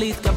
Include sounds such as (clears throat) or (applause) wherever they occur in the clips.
complete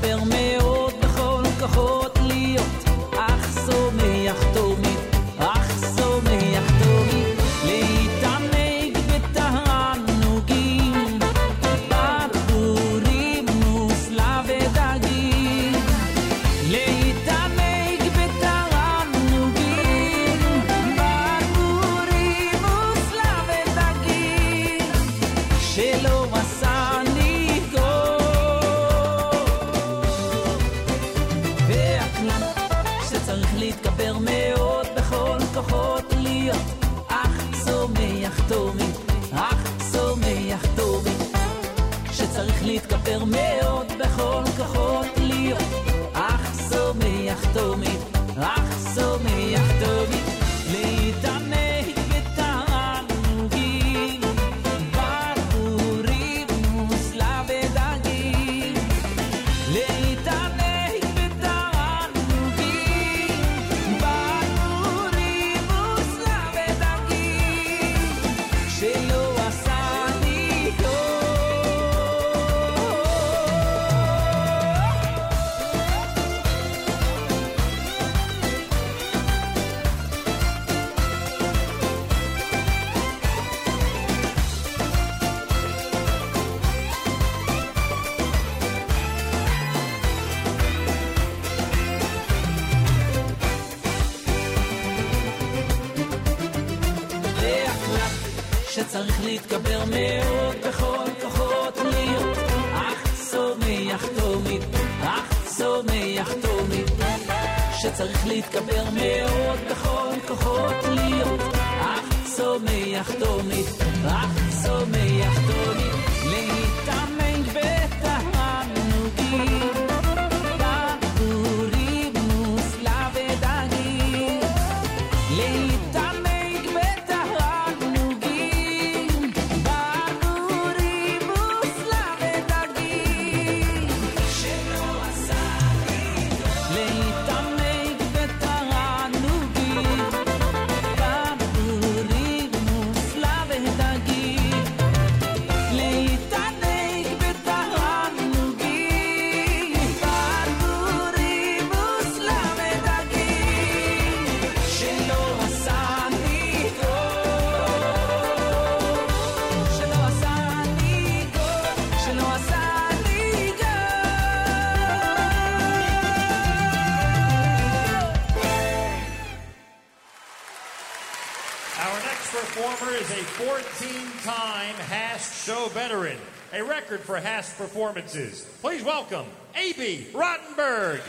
record for HASC performances. Please welcome A.B. Rottenberg.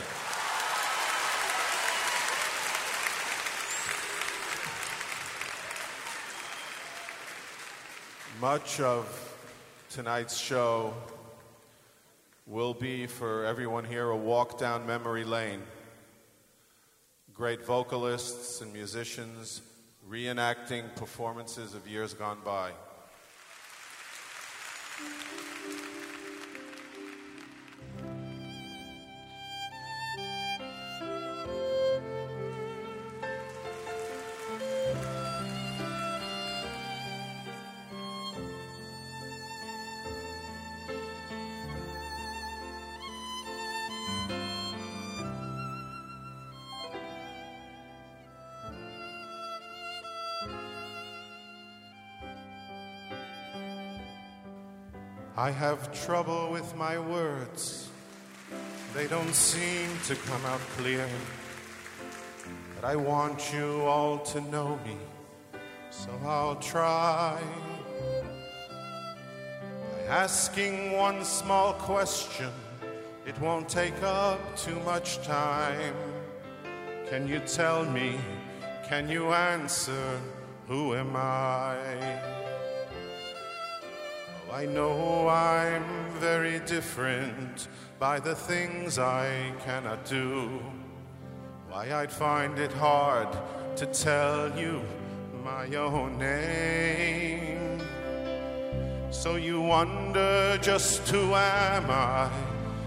Much of tonight's show will be for everyone here a walk down memory lane. Great vocalists and musicians reenacting performances of years gone by. I have trouble with my words. They don't seem to come out clear. But I want you all to know me, so I'll try. By asking one small question, it won't take up too much time. Can you tell me? Can you answer? Who am I? I know I'm very different by the things I cannot do. Why, I'd find it hard to tell you my own name. So you wonder just who am I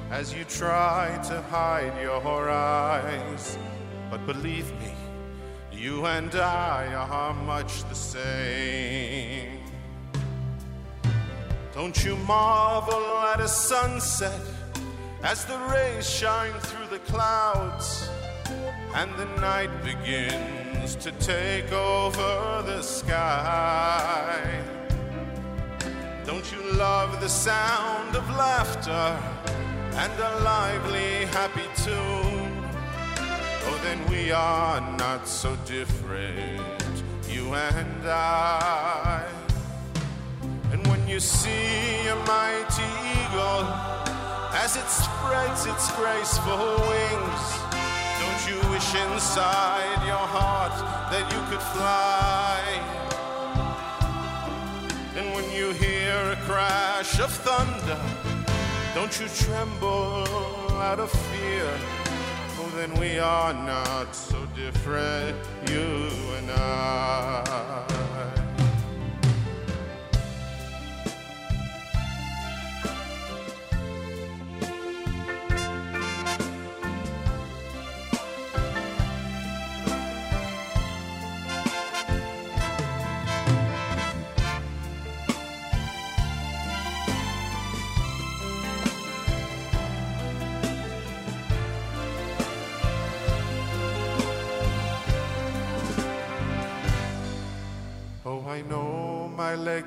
as you try to hide your eyes. But believe me, You and I are much the same. Don't you marvel at a sunset as the rays shine through the clouds and the night begins to take over the sky? Don't you love the sound of laughter and a lively, happy tune? Oh, then we are not so different, you and I. You see a mighty eagle as it spreads its graceful wings, don't you wish inside your heart that you could fly? And when you hear a crash of thunder, don't you tremble out of fear? Oh, then we are not so different, you and I.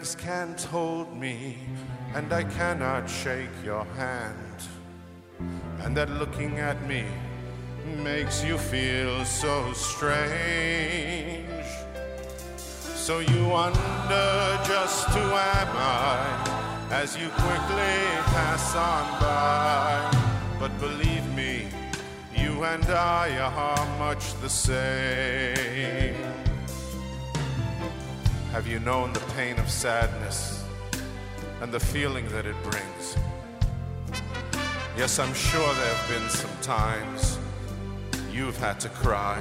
legs can't hold me, and I cannot shake your hand. And that looking at me makes you feel so strange. So you wonder just who am I as you quickly pass on by. But believe me, you and I are much the same. Have you known the pain of sadness and the feeling that it brings? Yes, I'm sure there have been some times you've had to cry.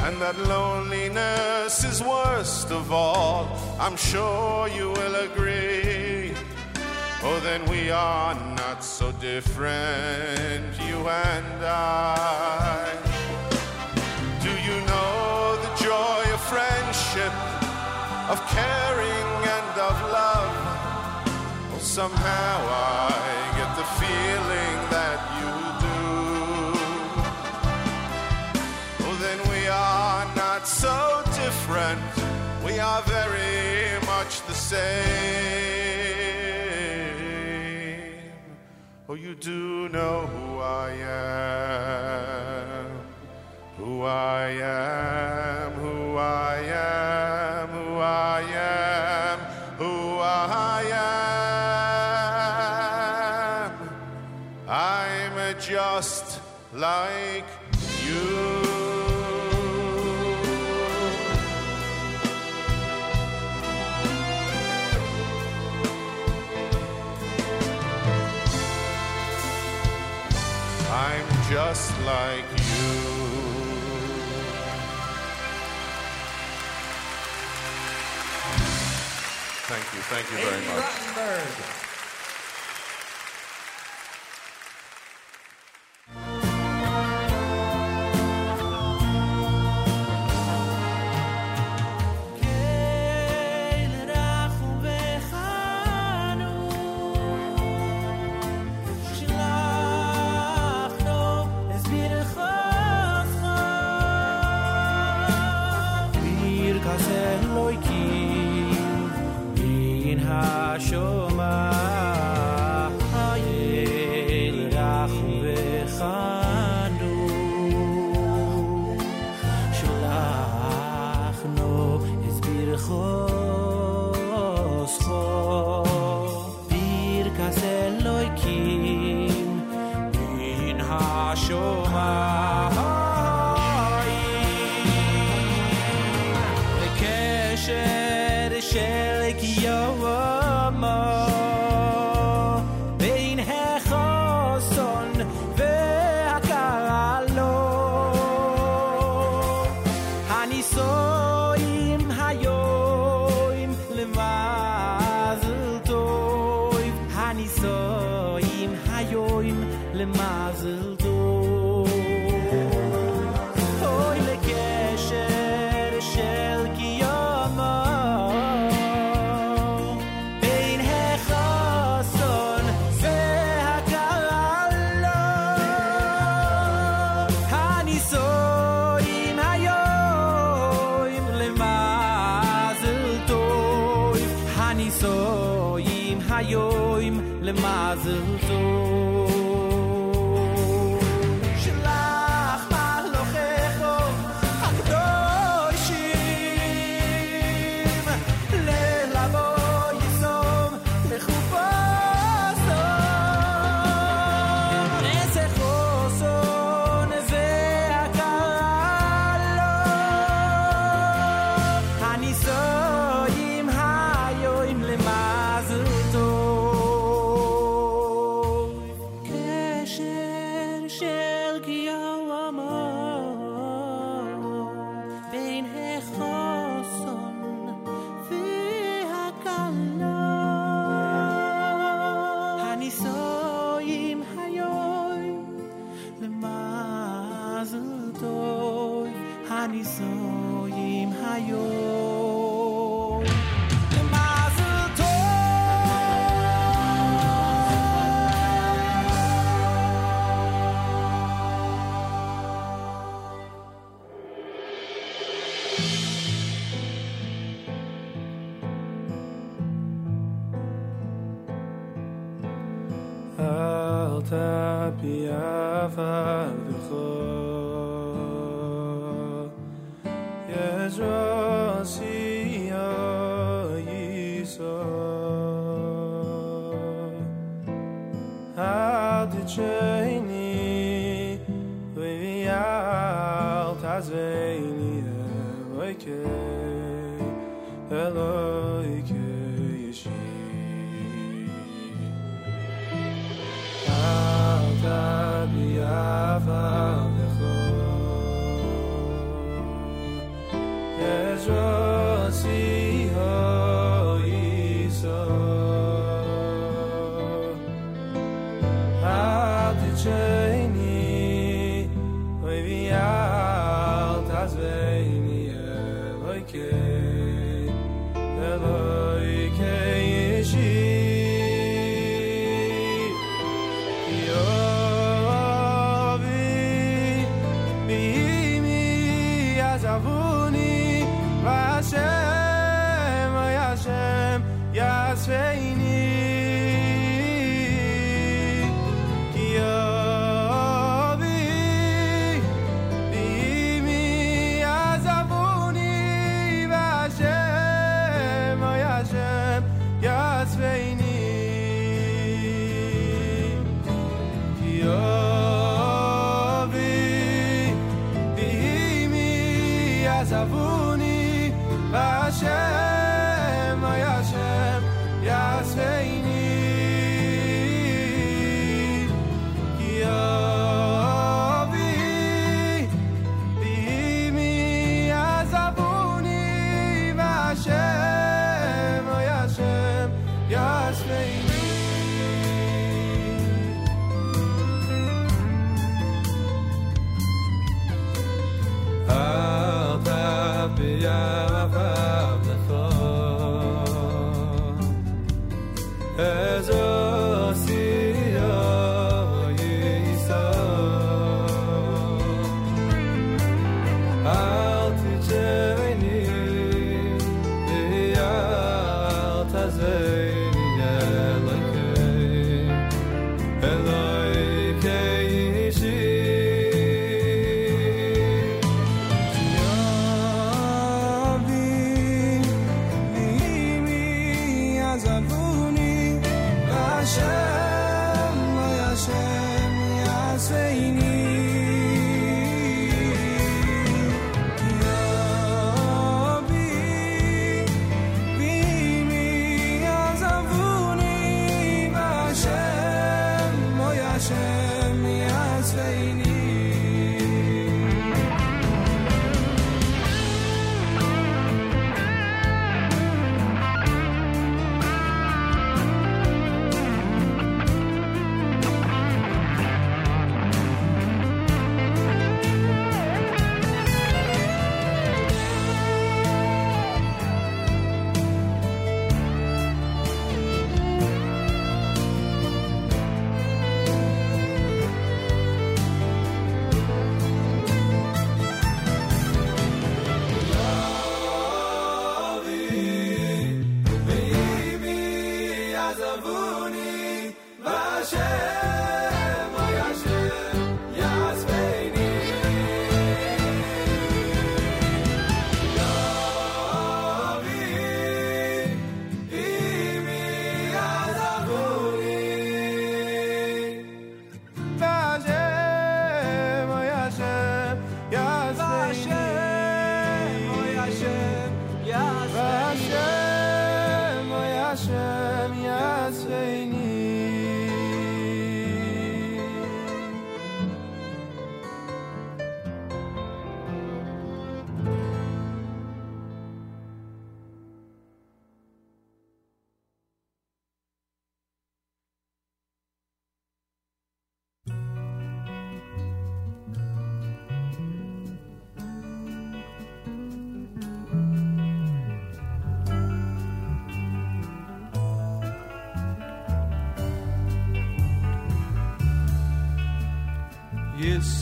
And that loneliness is worst of all. I'm sure you will agree. Oh, then we are not so different, you and I. of caring and of love? Well, somehow I get the feeling that you do. Oh, then we are not so different. We are very much the same. Oh, you do know who I am who I am, who I am, like you. I'm just like you. Thank you, thank you very much.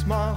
smile.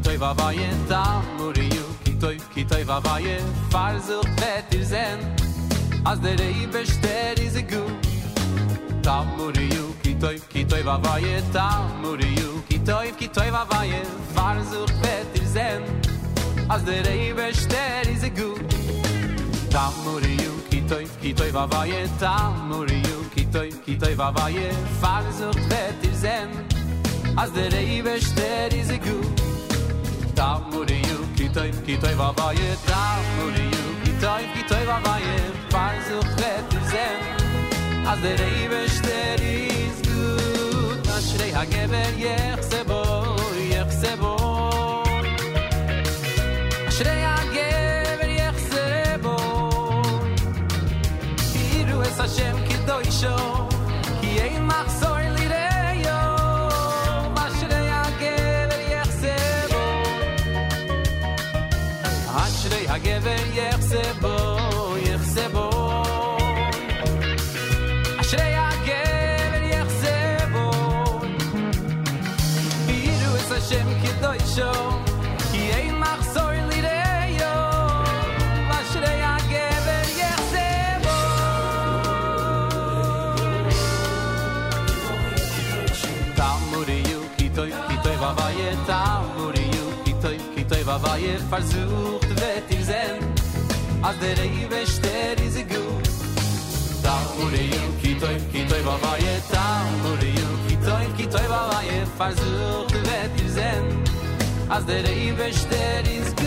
Kitoy, kitoy vavaye, tamuriu, kitoy, kitoy vavaye, farzel betir zen, az der ei bester a gu. Tamuriu, kitoy, kitoy vavaye, tamuriu, kitoy, kitoy vavaye, farzel betir zen, az der ei bester a gu. Tamuriu, kitoy, kitoy vavaye, tamuriu, kitoy, kitoy vavaye, farzel betir zen, as der ei bester a gu kitoy kitoy va vaye da nur yu kitoy kitoy va vaye far zu khret zen az der ibe shter iz gut. A shrei ha geber yekh se bo yekh se bo. Shrei ha geber yekh se bo. Iru es a shem kitoy shon כדוישו, כי אין מחסור ליראיו. אשרי הגבר יחסה בו. Tamuriu, kitoi, kitoi vavaye, tamuriu, kitoi, kitoi vavaye, versucht wird ihr sein, als der Rewe ster is a gut. Tamuriu, kitoi, kitoi vavaye, tamuriu, kitoi, kitoi vavaye, versucht wird ihr sein, as der ibe steh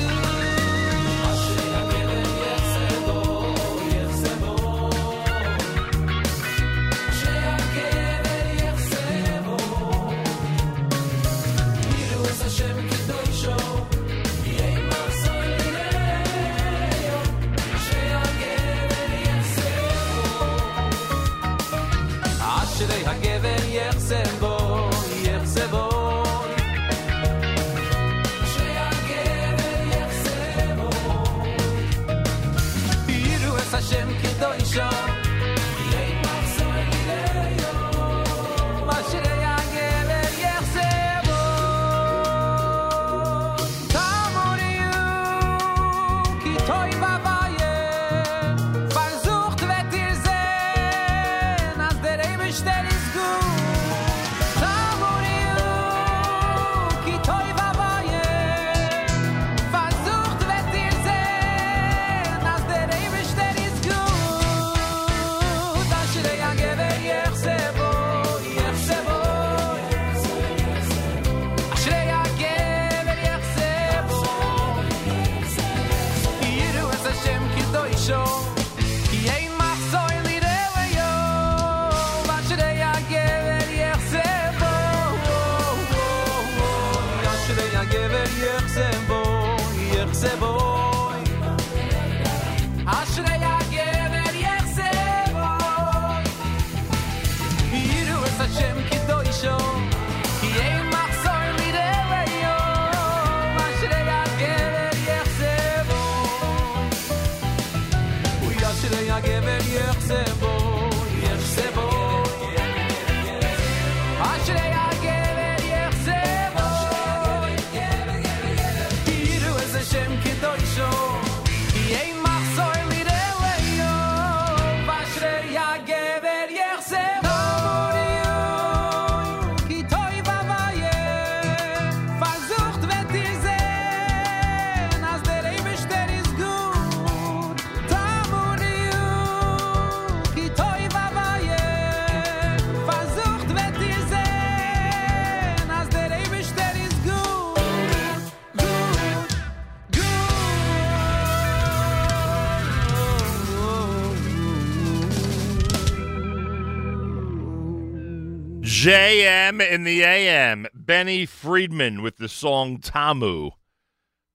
JM in the AM. Benny Friedman with the song Tamu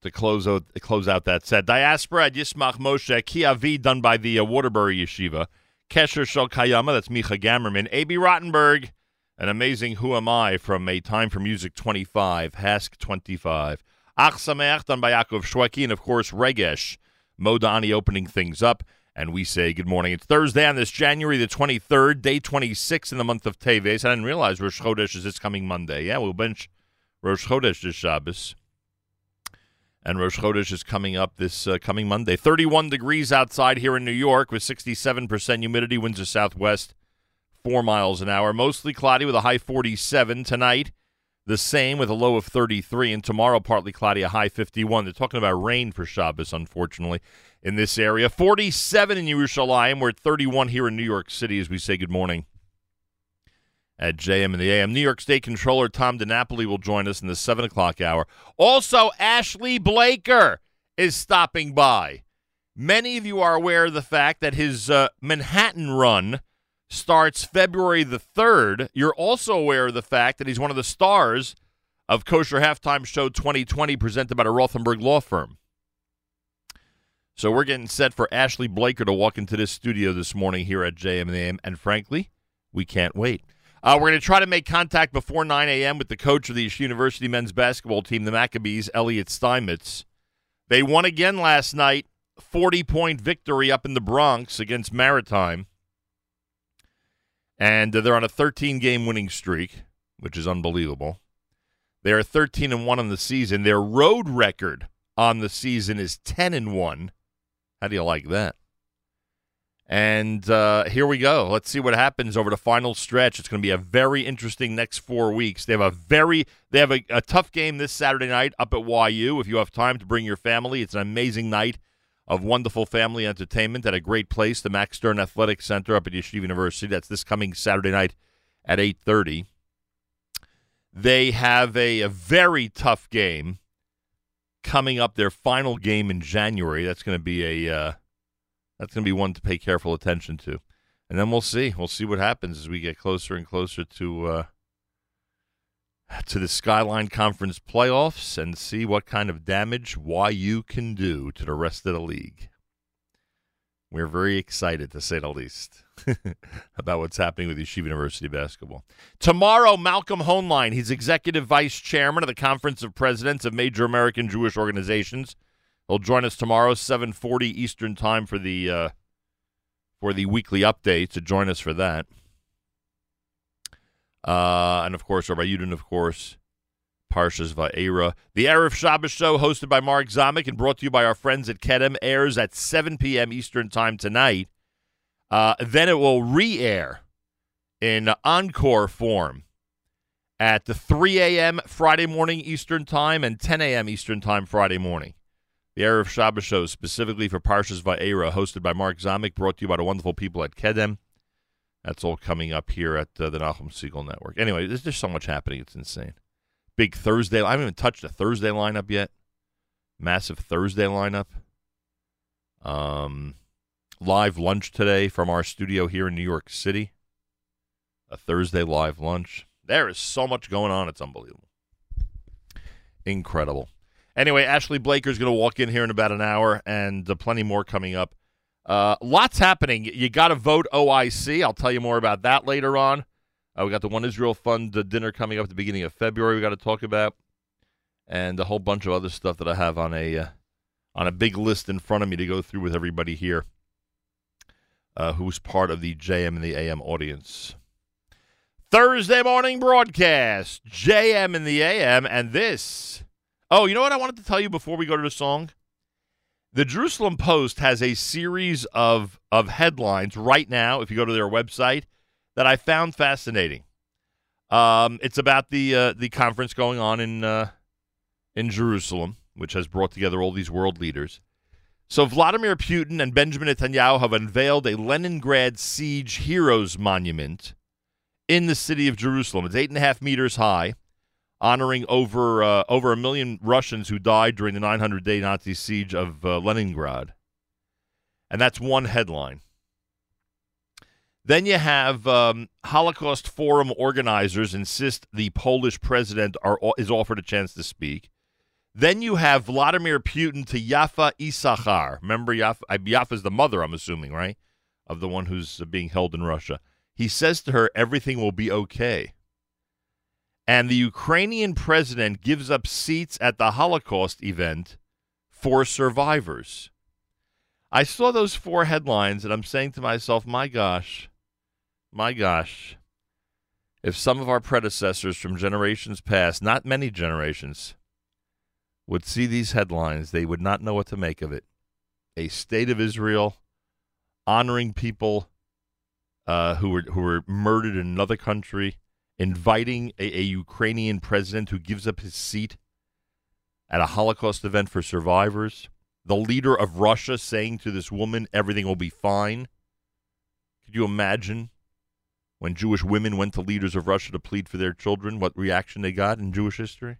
to close out close out that set. Diaspora Yismach Moshe Kiavi done by the uh, Waterbury Yeshiva. Kesher Shal Kayama, that's Micha Gammerman. A.B. Rottenberg, an amazing Who Am I from A Time for Music 25, HASC 25. Ach Sameach done by Yaakov Shwekey, and of course Regesh Modani opening things up. And we say good morning. It's Thursday on this January the 23rd, day 26 in the month of Teves. I didn't realize Rosh Chodesh is this coming Monday. Yeah, we'll bench Rosh Chodesh this Shabbos. And Rosh Chodesh is coming up this uh, coming Monday. 31 degrees outside here in New York with 67% humidity, winds of southwest, 4 miles an hour. Mostly cloudy with a high 47 tonight. The same with a low of 33. And tomorrow, partly cloudy, a high 51. They're talking about rain for Shabbos, unfortunately, in this area. 47 in Yerushalayim. We're at 31 here in New York City as we say good morning at JM and the AM. New York State Controller Tom DiNapoli will join us in the 7 o'clock hour. Also, Ashley Blaker is stopping by. Many of you are aware of the fact that his uh, Manhattan run starts February the 3rd. You're also aware of the fact that he's one of the stars of Kosher Halftime Show 2020 presented by the Rothenberg Law Firm. So we're getting set for Ashley Blaker to walk into this studio this morning here at JM and frankly, we can't wait. Uh, we're going to try to make contact before 9 a.m. with the coach of the University men's basketball team, the Maccabees, Elliot Steinmetz. They won again last night 40 point victory up in the Bronx against Maritime. And uh, they're on a 13 game winning streak, which is unbelievable. They are 13 and 1 on the season. Their road record on the season is 10 and 1. How do you like that? And uh, here we go. Let's see what happens over the final stretch. It's going to be a very interesting next four weeks. They have a very they have a, a tough game this Saturday night up at YU. If you have time to bring your family, it's an amazing night of wonderful family entertainment at a great place, the Max Stern Athletic Center up at Yeshiva University. That's this coming Saturday night at eight thirty. They have a, a very tough game coming up. Their final game in January. That's going to be a uh, that's going to be one to pay careful attention to. And then we'll see. We'll see what happens as we get closer and closer to uh, to the Skyline Conference playoffs and see what kind of damage YU can do to the rest of the league. We're very excited, to say the least, (laughs) about what's happening with Yeshiva University basketball. Tomorrow, Malcolm Hoenlein, he's executive vice chairman of the Conference of Presidents of Major American Jewish Organizations. He'll join us tomorrow, 7:40 Eastern Time for the uh, for the weekly update. To join us for that, uh, and of course, Rabbi Yudin, of course, Parshas Va'era. The Erev Shabbos show, hosted by Mark Zamek and brought to you by our friends at Kedem, airs at 7 p.m. Eastern Time tonight. Uh, then it will re-air in encore form at the 3 a.m. Friday morning Eastern Time and 10 a.m. Eastern Time Friday morning. The Erev Shabbos show specifically for Parshas Va'era, hosted by Mark Zamek, brought to you by the wonderful people at Kedem. That's all coming up here at uh, the Nachum Segal Network. Anyway, there's just so much happening. It's insane. Big Thursday. I haven't even touched the Thursday lineup yet. Massive Thursday lineup. Um, live lunch today from our studio here in New York City. A Thursday live lunch. There is so much going on. It's unbelievable. Incredible. Anyway, Ashley Blaker is going to walk in here in about an hour, and uh, plenty more coming up. Uh, lots happening. You got to vote OIC. I'll tell you more about that later on. Uh, we got the One Israel Fund uh, dinner coming up at the beginning of February. We got to talk about, and a whole bunch of other stuff that I have on a uh, on a big list in front of me to go through with everybody here, uh, who's part of the JM and the AM audience. Thursday morning broadcast, JM and the AM, and this. Oh, you know what I wanted to tell you before we go to the song? The Jerusalem Post has a series of of headlines right now. If you go to their website, that I found fascinating. Um, it's about the uh, the conference going on in uh, in Jerusalem, which has brought together all these world leaders. So Vladimir Putin and Benjamin Netanyahu have unveiled a Leningrad siege heroes monument in the city of Jerusalem. It's eight and a half meters high, honoring over uh, over a million Russians who died during the 900 day Nazi siege of uh, Leningrad. And that's one headline. Then you have um, Holocaust Forum organizers insist the Polish president are, is offered a chance to speak. Then you have Vladimir Putin to Yafa Issachar. Remember, Yafa is the mother, I'm assuming, right? Of the one who's being held in Russia. He says to her, everything will be okay. And the Ukrainian president gives up seats at the Holocaust event for survivors. I saw those four headlines and I'm saying to myself, my gosh, my gosh, if some of our predecessors from generations past, not many generations, would see these headlines, they would not know what to make of it. A state of Israel honoring people uh, who were who were murdered in another country, inviting a, a Ukrainian president who gives up his seat at a Holocaust event for survivors, the leader of Russia saying to this woman, "Everything will be fine." Could you imagine when Jewish women went to leaders of Russia to plead for their children, what reaction they got in Jewish history?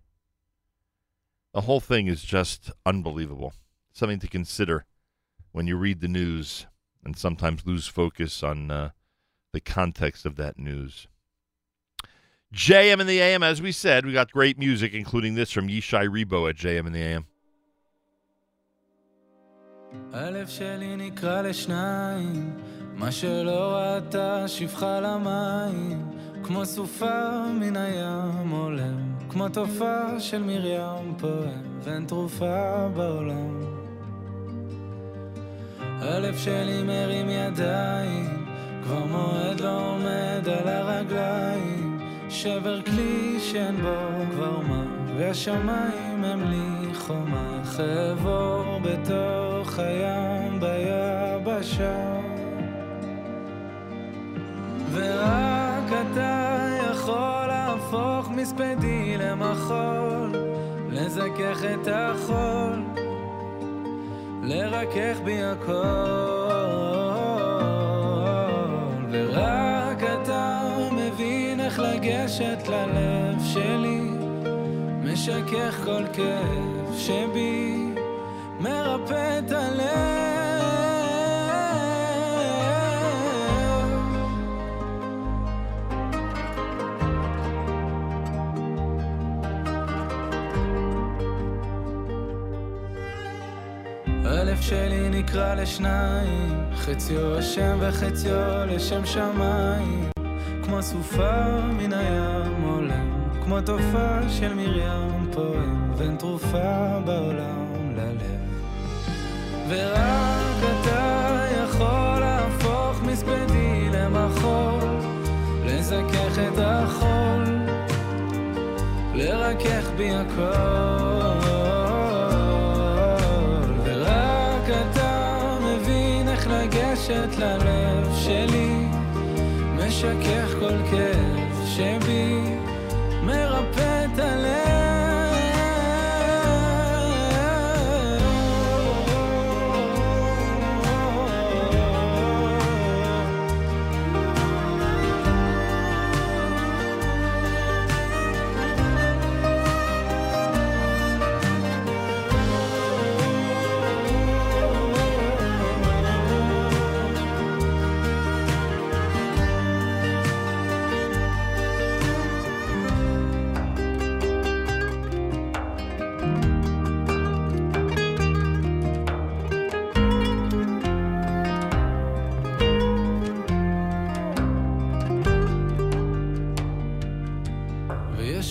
The whole thing is just unbelievable. Something to consider when you read the news and sometimes lose focus on uh, the context of that news. JM and the AM, as we said, we got great music, including this from Ishay Ribo at JM and the AM. הלב שלי לשניים, מה שלא ראתה שפחה למים, כמו סופה מן הים עולם. כמו תופעה של מרים פועם, ואין תרופה בעולם. הלב שלי מרים ידיים, כבר מועד לא עומד על הרגליים, שבר כלי שאין בו כבר מה, והשמיים הם לי חומה, חבור בתוך הים ביבשה. ורק אתה יכול להפוך מספדי למחול, לזכך את החול, לרכך בי הכל. ורק אתה מבין איך לגשת ללב שלי, משכך כל כאב שבי, מרפא את הלב. הלב שלי נקרע לשניים, חציו השם וחציו לשם שמיים, כמו סופה מן הים עולם, כמו תופעה של מרים פועם, ואין תרופה בעולם ללב. ורק אתה יכול להפוך מספדי למחול, לזכך את החול, לרכך בי הכל. wish I could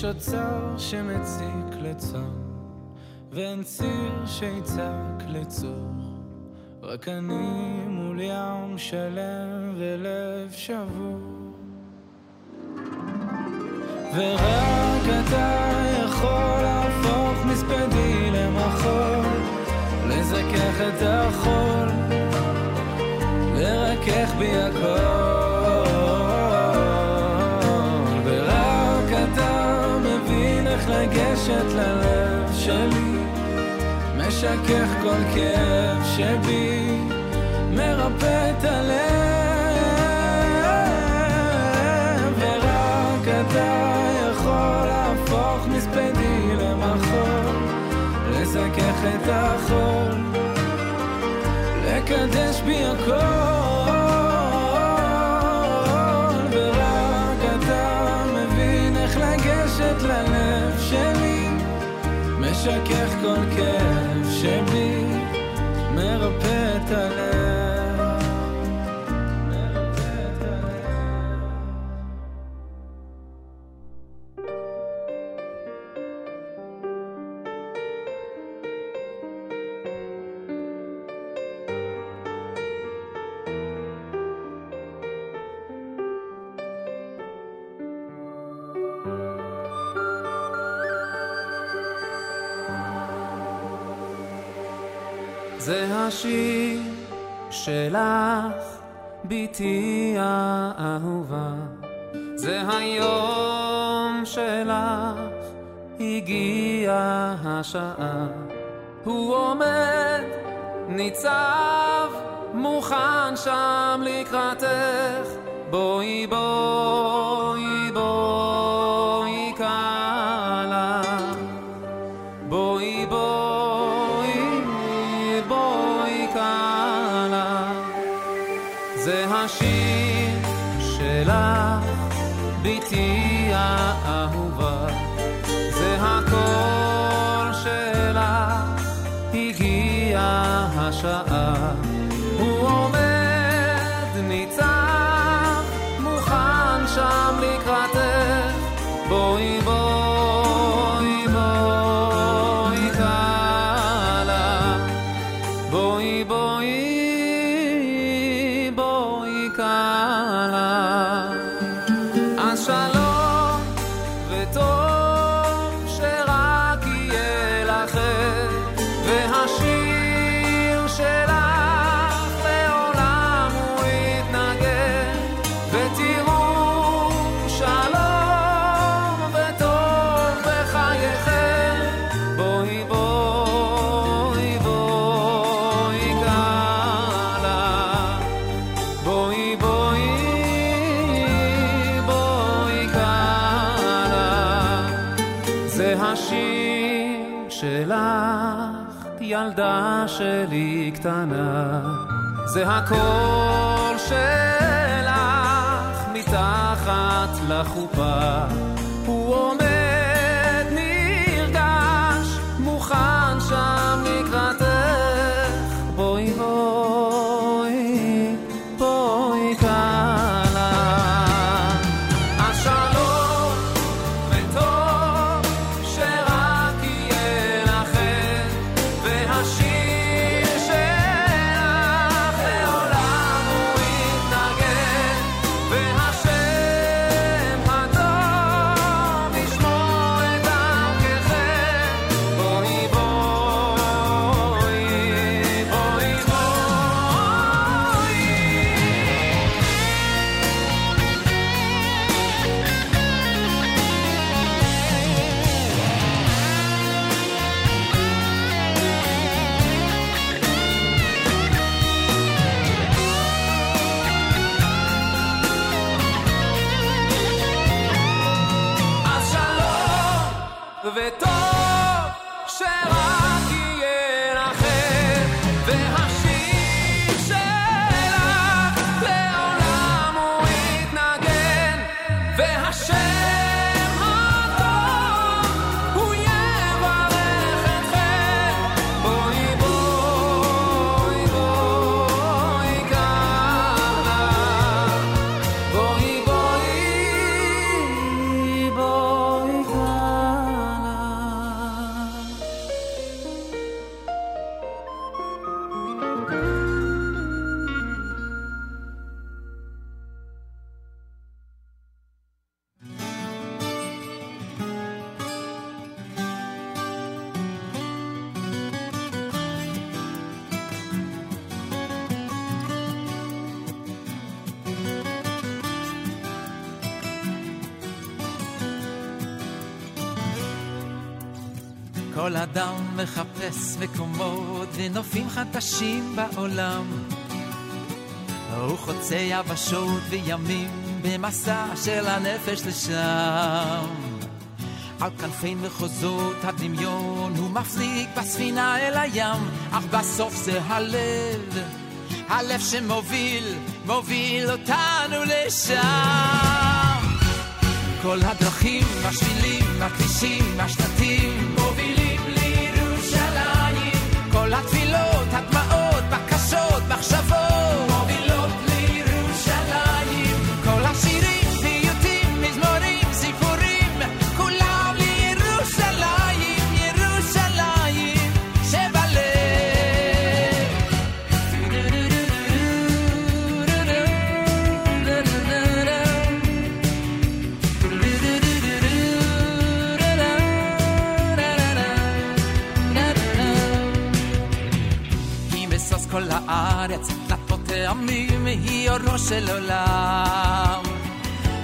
אוצר שמציק לצום, ואין ציר שיצעק לצור. רק אני מול ים שלם ולב שבור. ורק אתה יכול להפוך מספדי למחול, לזכך את החול, לרכך בי הכל. משכך כל כאב שבי, מרפא את הלב. ורק אתה יכול להפוך מספדי למחול, לזכך את החול, לקדש בי הכל. ורק אתה מבין איך לגשת ללב שלי, משכך כל כאב return בתי האהובה. זה היום שלך, הגיעה השעה. הוא עומד, ניצב, מוכן שם לקראתך. בואי בואי זה הקול שלך מתחת לחופה. ונופים חדשים בעולם. הוא חוצה יבשות וימים במסע של הנפש לשם. על כנפי מחוזות הדמיון הוא מפליג בספינה אל הים, אך בסוף זה הלב, הלב שמוביל, מוביל אותנו לשם. כל הדרכים, השבילים, הכבישים, השלטים, כל התפילות, הדמעות, בקשות, מחשבות, הארץ, דלתות טעמים, היא אורו של עולם.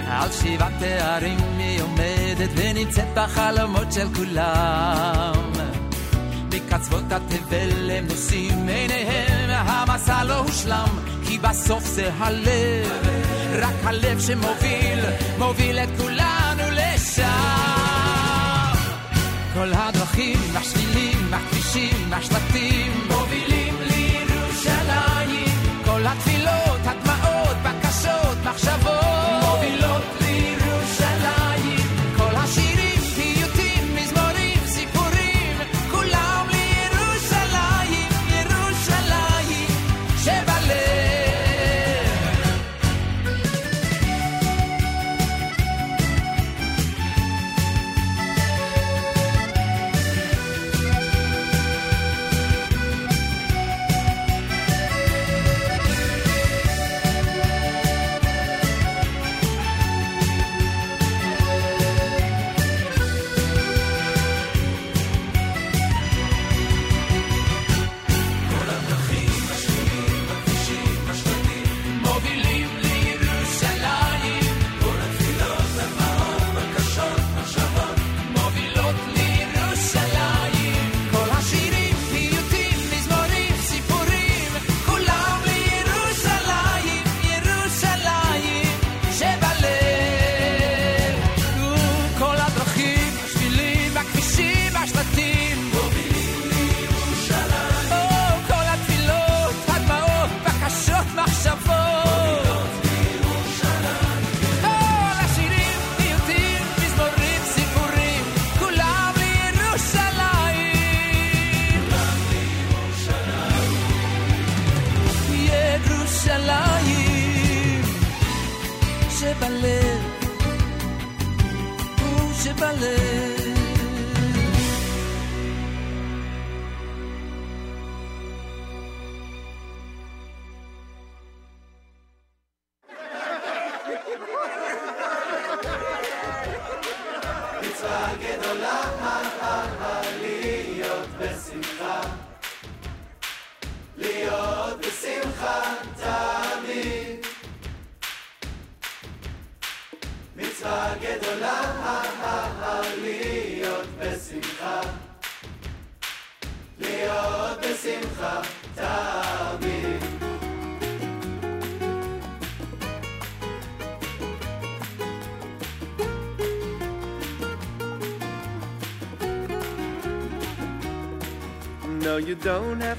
על שבעת תארים היא עומדת ונמצאת בחלומות של כולם. מקצוות התבל הם נושאים עיניהם, המסע לא הושלם, כי בסוף זה הלב, רק הלב שמוביל, מוביל את כולנו לשם. כל הדרכים, השבילים, הכבישים, השלטים, מובילים Latina.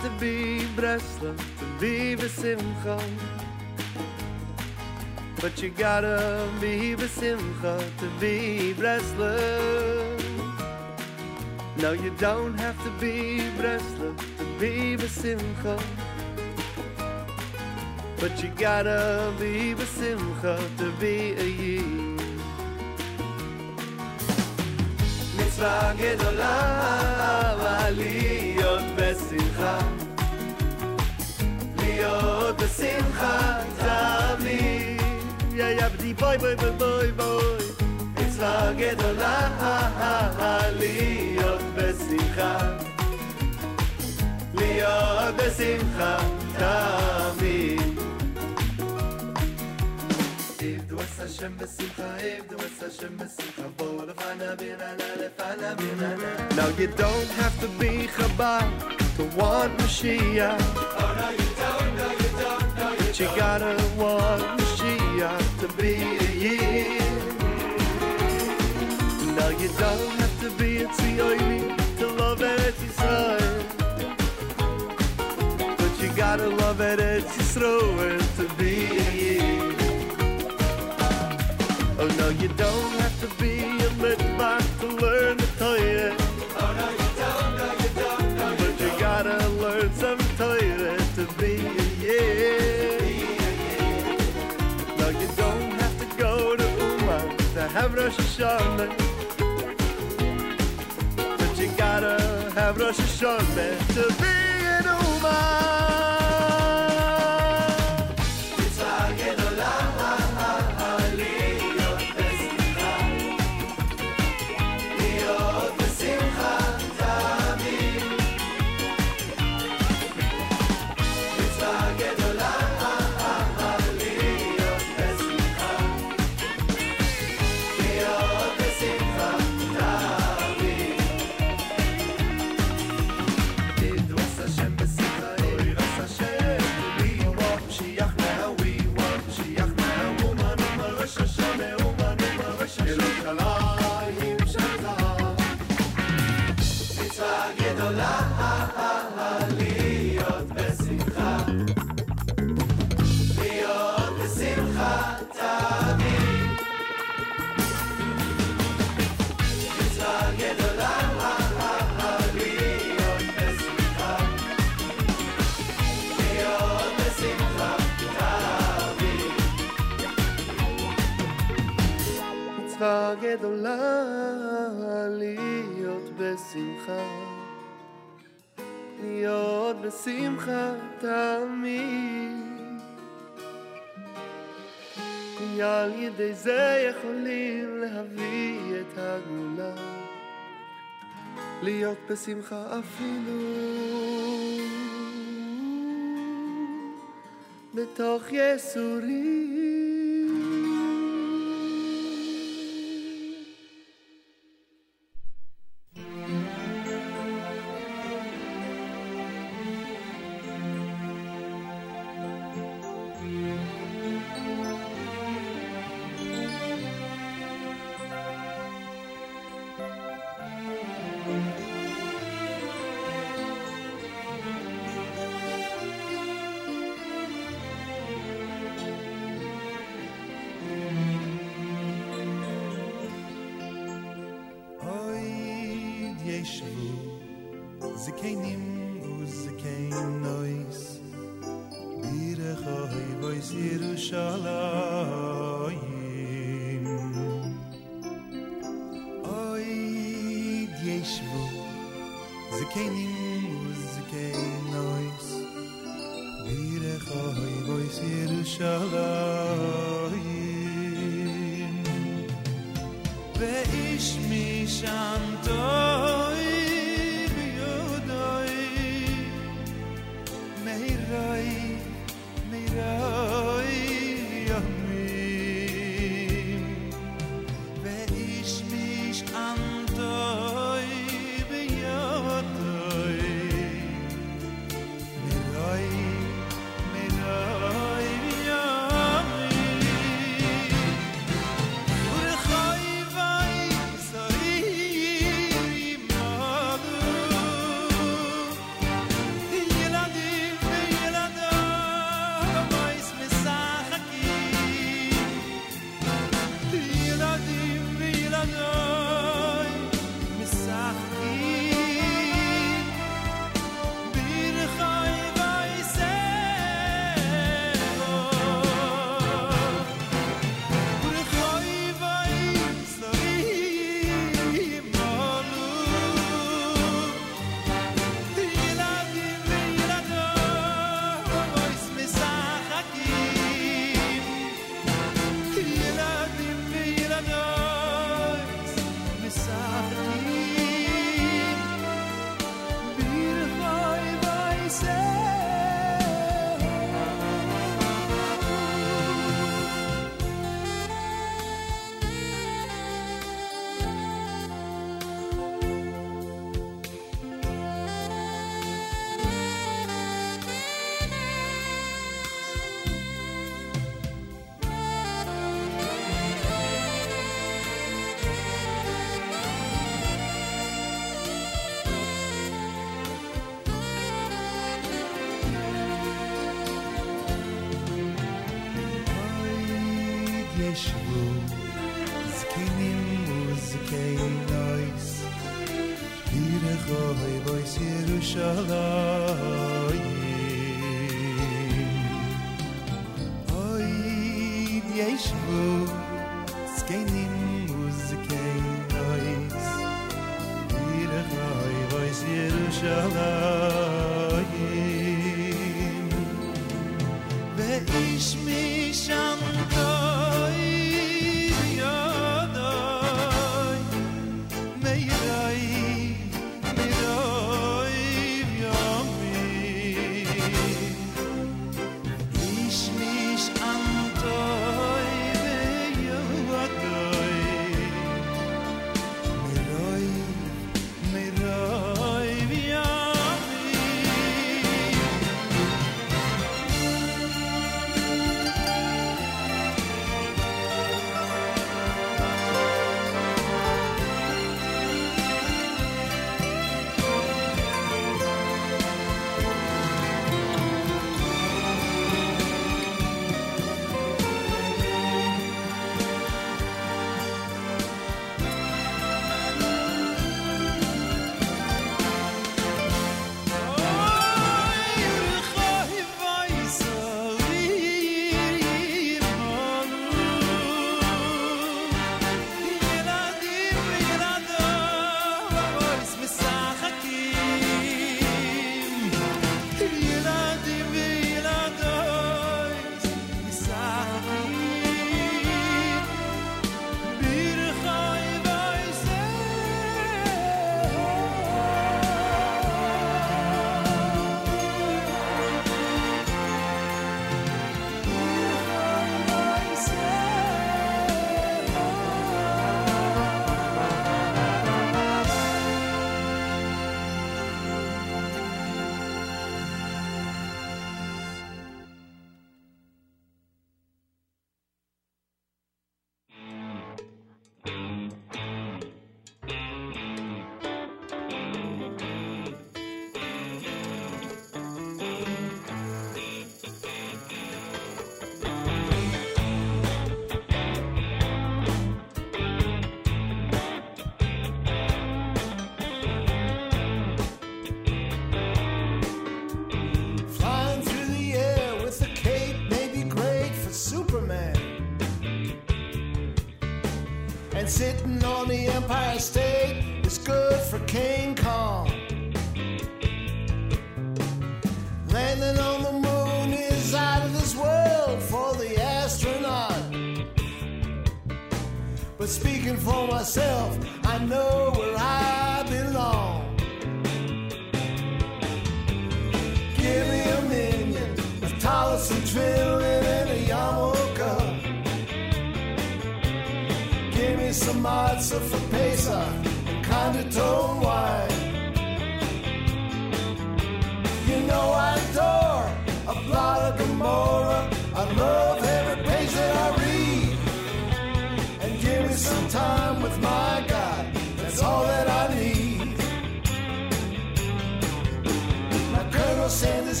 to be Breslau to be Besimcha. But you gotta be Besimcha to be Breslau. No, you don't have to be Breslau to be Besimcha. But you gotta be Besimcha to be a Yid. מצווה גדולה להיות בשמחה להיות בשמחה תמיד יא יא בדי בוי בוי בוי בוי בוי מצווה גדולה להיות בשמחה להיות בשמחה תמיד עבדו את השם בשמחה, עבדו את השם בשמחה, בואו לפנה בירנה, לפנה בירנה. Now you don't have to be Chabad to want Mashiach. Oh no you don't, no you don't, you But you gotta want Mashiach to be a year. No you don't have to be a Tzioini to love Eretz Yisrael. But you gotta love Eretz Yisrael to be a Yid. Oh no, you don't Hashanah. But you gotta have Rosh Hashanah to be an Uman. מצווה גדולה להיות בשמחה, להיות בשמחה תמיד. כי על ידי זה יכולים להביא את הגאולה, להיות בשמחה אפילו בתוך יסורים.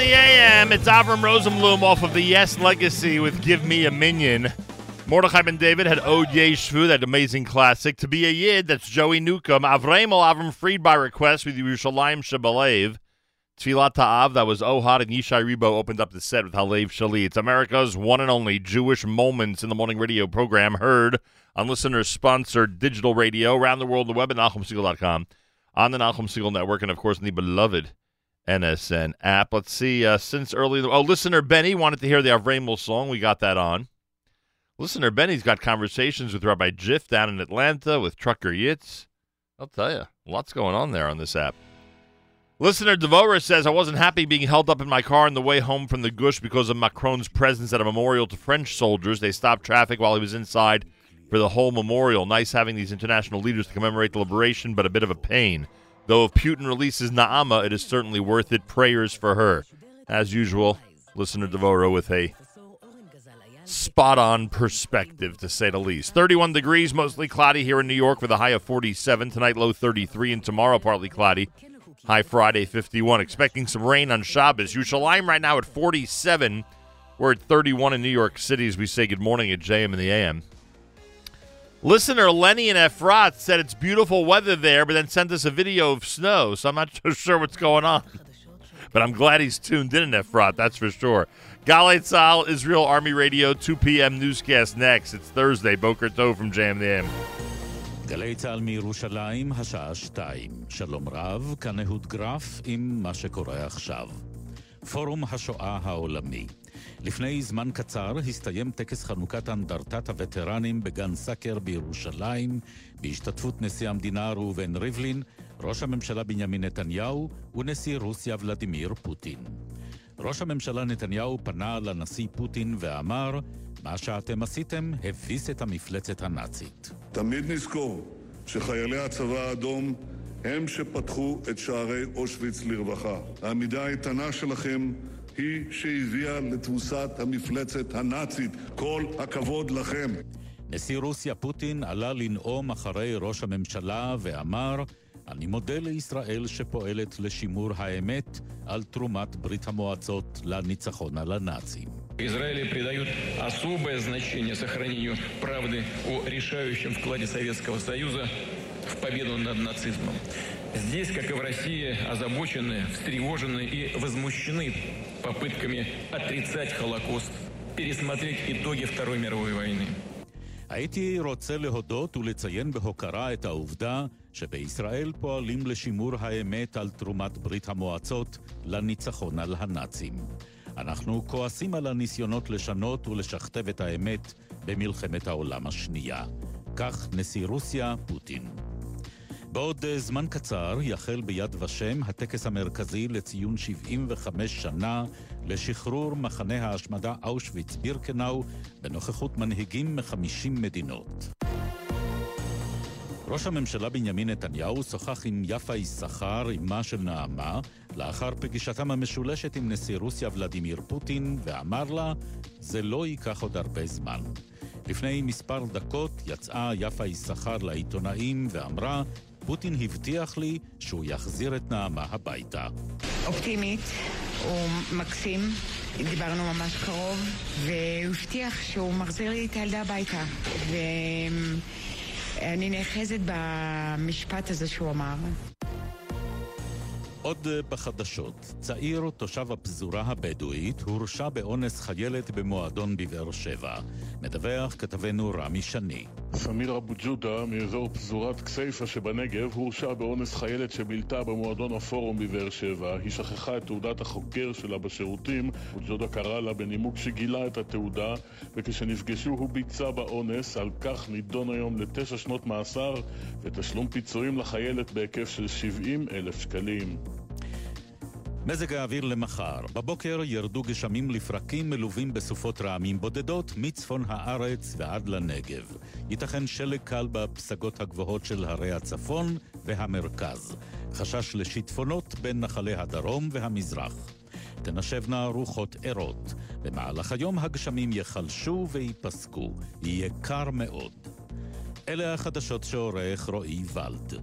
The AM. It's Avram Rosenblum off of the Yes Legacy with Give Me a Minion. Mordechai Ben David had Ode Yeshvu, that amazing classic. To be a Yid, that's Joey Newcomb. Avremel Avram Fried by request with Yerushalayim Shabalev. Tfilat Ta'av, that was Ohad and Ishay Ribo opened up the set with Halev Shali. It's America's one and only Jewish Moments in the Morning radio program heard on listener-sponsored digital radio around the world, the web at NachumSegal.com, on the Nachum Segal Network, and of course in the beloved NSN app. Let's see, uh, since early, oh, listener Benny wanted to hear the Avremel song. We got that on. Listener Benny's got conversations with Rabbi Jiff down in Atlanta with Trucker Yitz. I'll tell you, lots going on there on this app. Listener Devora says, I wasn't happy being held up in my car on the way home from the Gush because of Macron's presence at a memorial to French soldiers. They stopped traffic while he was inside for the whole memorial. Nice having these international leaders to commemorate the liberation, but a bit of a pain. Though if Putin releases Naama, it is certainly worth it. Prayers for her. As usual, listener Devora with a spot on perspective, to say the least. 31 degrees, mostly cloudy here in New York with a high of 47. Tonight, low 33, and tomorrow, partly cloudy. High Friday, 51. Expecting some rain on Shabbos. Yerushalayim right now at 47. We're at 31 in New York City as we say good morning at JM in the AM. Listener Lenny and Efrat said it's beautiful weather there, but then sent us a video of snow, so I'm not (laughs) sure what's going on. But I'm glad he's tuned in, Efrat, that's for sure. Galei Tzahal, Israel Army Radio, 2 p.m. newscast next. It's Thursday, Boker Tov from Jam the גלי צה"ל מירושלים, השעה שתיים. שלום רב, כאן אהוד גרף עם מה שקורה עכשיו. פורום השואה העולמי. לפני זמן קצר הסתיים טקס חנוכת אנדרטת הווטרנים בגן סאקר בירושלים, בהשתתפות נשיא המדינה ראובן ריבלין, ראש הממשלה בנימין נתניהו ונשיא רוסיה ולדימיר פוטין. ראש הממשלה נתניהו פנה לנשיא פוטין ואמר, מה שאתם עשיתם הביס את המפלצת הנאצית. תמיד נזכור שחיילי הצבא האדום הם שפתחו את שערי אושוויץ לרווחה. העמידה האיתנה שלכם היא שהביאה לתבוסת המפלצת הנאצית. כל הכבוד לכם. נשיא רוסיה פוטין עלה לנאום אחרי ראש הממשלה ואמר אני מודה לישראל שפועלת לשימור האמת על תרומת ברית המועצות לניצחון על הנאצים. Израиле придают особое значение сохранению правды о решающем вкладе Советского Союза в победу над нацизмом. Здесь, как и в России, озабочены, встревожены и возмущены попытками отрицать Холокост, пересмотреть итоги Второй мировой войны. הייתי רוצה להודות ולציין בהוקרה את העובדה שבישראל פועלים לשימור האמת על תרומת ברית המועצות לניצחון על הנאצים. אנחנו כועסים על הניסיונות לשנות ולשכתב את האמת במלחמת העולם השנייה. כך נשיא רוסיה, פוטין. בעוד אה, זמן קצר יחל ביד ושם הטקס המרכזי לציון 75 שנה לשחרור מחנה ההשמדה אושוויץ-בירקנאו בנוכחות מנהיגים מ-50 מדינות. ראש הממשלה בנימין נתניהו שוחח עם יפה יששכר, אמה של נעמה, לאחר פגישתם המשולשת עם נשיא רוסיה ולדימיר פוטין, ואמר לה, זה לא ייקח עוד הרבה זמן. לפני מספר דקות יצאה יפה יששכר לעיתונאים ואמרה, פוטין הבטיח לי שהוא יחזיר את נעמה הביתה. אופטימית, הוא מקסים, דיברנו ממש קרוב, והוא הבטיח שהוא מחזיר לי את הילדה הביתה. ואני נאחזת במשפט הזה שהוא אמר. עוד בחדשות, צעיר תושב הפזורה הבדואית הורשע באונס חיילת במועדון בבאר שבע. מדווח כתבנו רמי שני. סמיר אבו ג'ודה מאזור פזורת כסייפה שבנגב הורשע באונס חיילת שבילתה במועדון הפורום בבאר שבע. היא שכחה את תעודת החוקר שלה בשירותים, אבו ג'ודה קרא לה בנימוק שגילה את התעודה, וכשנפגשו הוא ביצע באונס, על כך נידון היום לתשע שנות מאסר ותשלום פיצויים לחיילת בהיקף של 70 אלף שקלים. מזג האוויר למחר. בבוקר ירדו גשמים לפרקים מלווים בסופות רעמים בודדות מצפון הארץ ועד לנגב. ייתכן שלג קל בפסגות הגבוהות של הרי הצפון והמרכז. חשש לשיטפונות בין נחלי הדרום והמזרח. תנשבנה רוחות ערות. במהלך היום הגשמים ייחלשו וייפסקו. יהיה קר מאוד. אלה החדשות שעורך רועי ולד.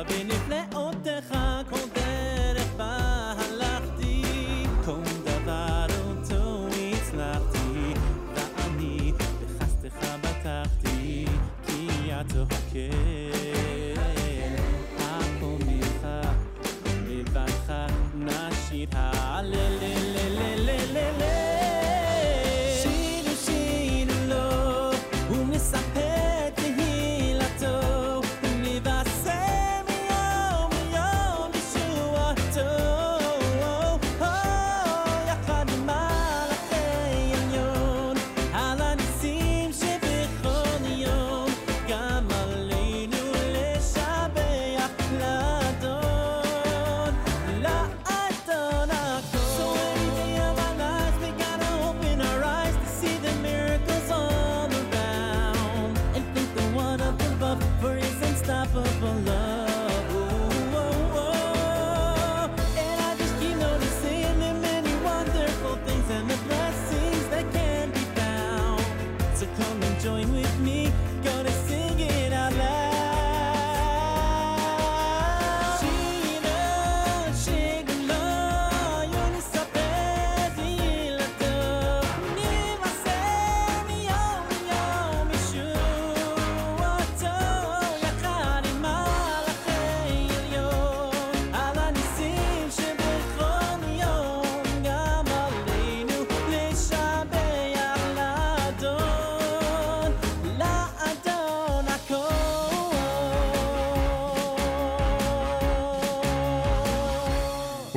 loving it flat.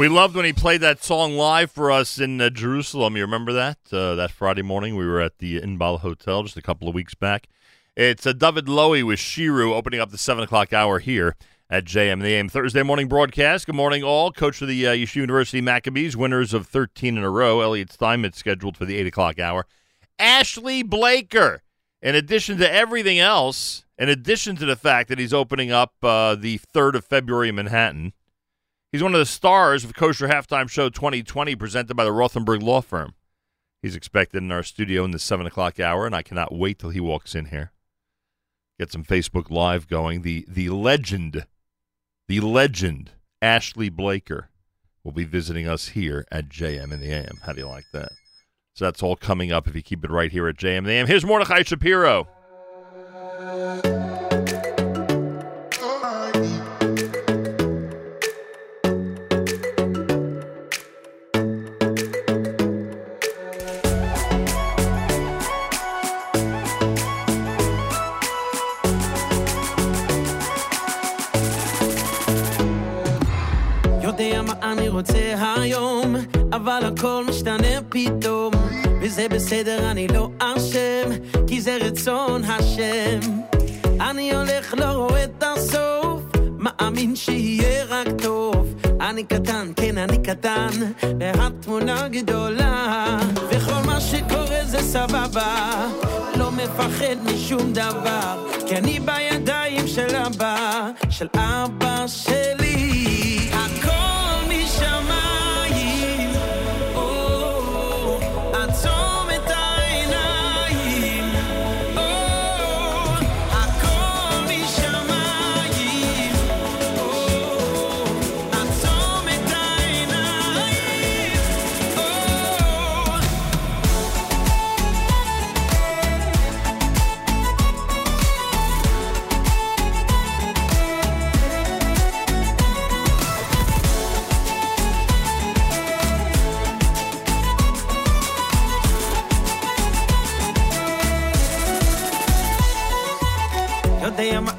We loved when he played that song live for us in uh, Jerusalem. You remember that? Uh, that Friday morning, we were at the Inbal Hotel just a couple of weeks back. It's uh, David Lowy with Shiru opening up the 7 o'clock hour here at JM the AM Thursday morning broadcast. Good morning, all. Coach of the uh, Yeshiva University Maccabees, winners of 13 in a row. Elliot Steinmetz scheduled for the 8 o'clock hour. Ashley Blaker, in addition to everything else, in addition to the fact that he's opening up uh, the 3rd of February in Manhattan, He's one of the stars of Kosher Halftime Show 2020 presented by the Rothenberg Law Firm. He's expected in our studio in the 7 o'clock hour, and I cannot wait till he walks in here. Get some Facebook Live going. The, the legend, the legend, Ashley Blaker, will be visiting us here at JM in the AM. How do you like that? So that's all coming up if you keep it right here at JM in the AM. Here's Mordechai Shapiro. רוצה היום, אבל הכל משתנה פתאום. וזה בסדר, אני לא אשם, כי זה רצון השם. אני הולך, לא רואה את הסוף, מאמין שיהיה רק טוב. אני קטן, כן, אני קטן, והתמונה גדולה. וכל מה שקורה זה סבבה, לא מפחד משום דבר, כי אני בידיים של אבא, של אבא שלי.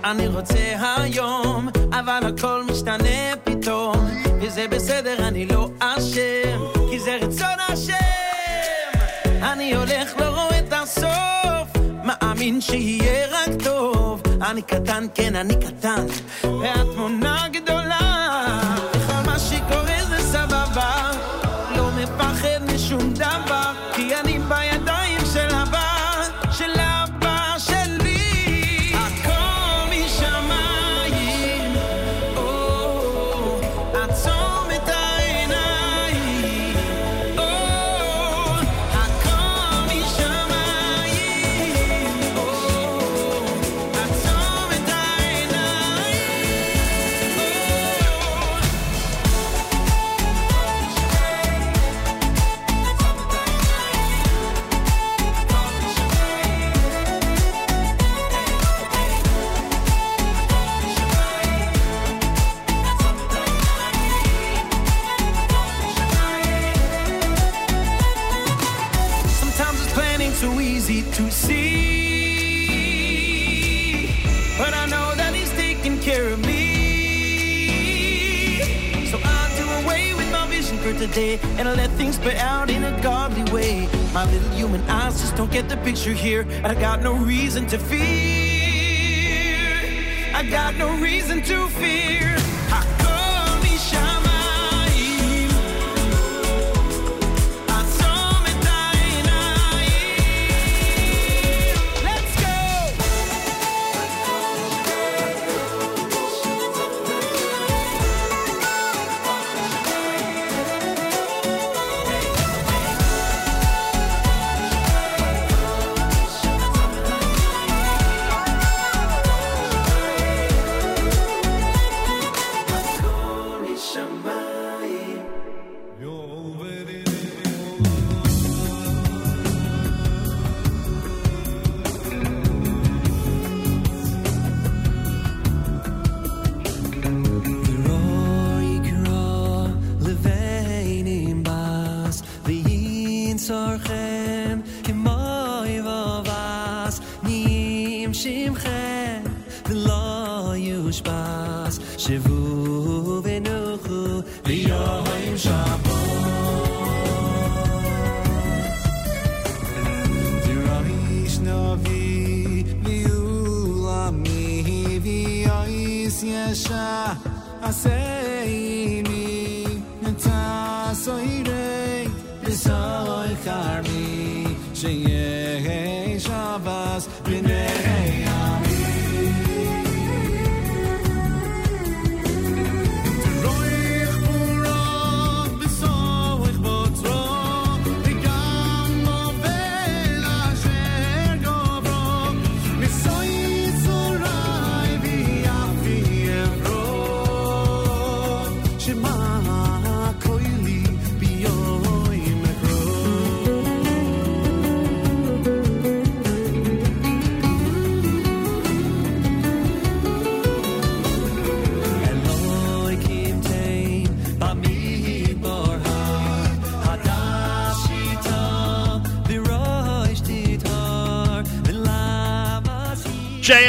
אני רוצה היום, אבל הכל משתנה פתאום, וזה בסדר, אני לא אשם, כי זה רצון השם. אני הולך, לא רואה את הסוף, מאמין שיהיה רק טוב. אני קטן, כן, אני קטן, והתמונה גדולה. Play out in a godly way. My little human eyes just don't get the picture here. But I got no reason to fear. I got no reason to fear.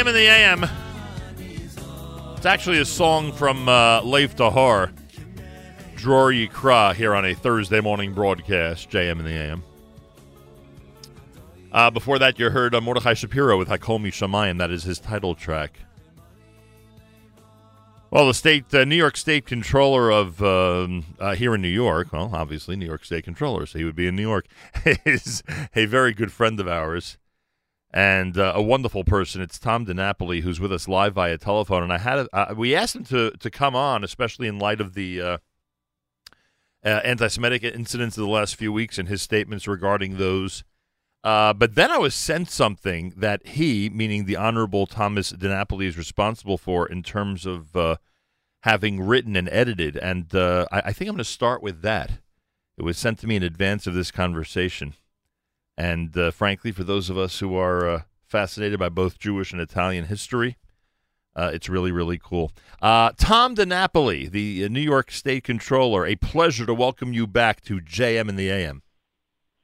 JM in the AM. It's actually a song from uh, Leif Dahar, Dror Yikra, here on a Thursday morning broadcast, JM in the AM. Uh, before that, you heard uh, Mordechai Shapiro with Hakomi Shamayim. That is his title track. Well, the state, uh, New York State Controller of um, uh, here in New York, well, obviously New York State Controller, so he would be in New York, (laughs) is a very good friend of ours and uh, a wonderful person. It's Tom DiNapoli who's with us live via telephone, and I had a, uh, we asked him to to come on, especially in light of the uh, uh, anti-Semitic incidents of the last few weeks and his statements regarding those. Uh, but then I was sent something that he, meaning the Honorable Thomas DiNapoli, is responsible for in terms of uh, having written and edited, and I, I think I'm going to start with that. It was sent to me in advance of this conversation. And uh, frankly, for those of us who are uh, fascinated by both Jewish and Italian history, uh, it's really, really cool. Uh, Tom DiNapoli, the uh, New York State Controller, a pleasure to welcome you back to JM in the AM.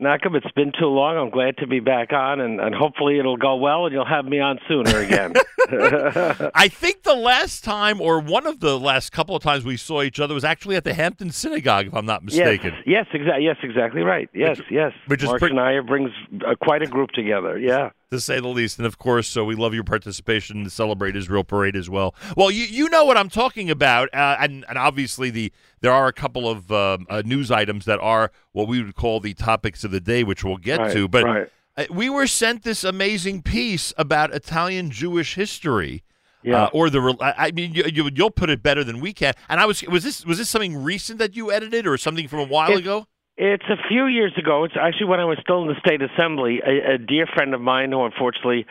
Nachum, it's been too long. I'm glad to be back on, and, and hopefully it'll go well, and you'll have me on sooner again. (laughs) (laughs) I think the last time, or one of the last couple of times we saw each other, was actually at the Hampton Synagogue, if I'm not mistaken. Yes, yes, exa- yes, exactly right. Yes, yes. which is Mark pretty- and I brings uh, quite a group together. Yeah. To say the least. And of course, so we love your participation in the Celebrate Israel parade as well. Well, you you know what I'm talking about, uh, and and obviously the there are a couple of um, uh, news items that are what we would call the topics of the day, which we'll get Right, to. But right. uh, we were sent this amazing piece about Italian Jewish history. Yeah. Uh, or the I mean you, you you'll put it better than we can. And I was was this was this something recent that you edited or something from a while It's- ago? It's a few years ago. It's actually when I was still in the state assembly. A, a dear friend of mine who unfortunately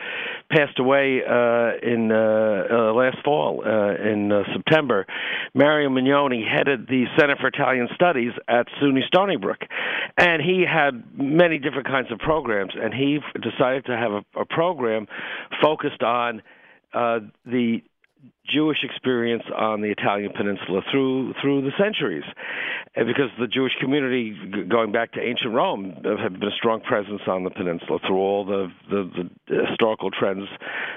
passed away uh, in uh, uh, last fall uh, in uh, September, Mario Mignone headed the Center for Italian Studies at SUNY Stony Brook, and he had many different kinds of programs. And he decided to have a, a program focused on uh, the Jewish experience on the Italian peninsula through through the centuries. because the Jewish community, going back to ancient Rome, have been a strong presence on the peninsula through all the the, the historical trends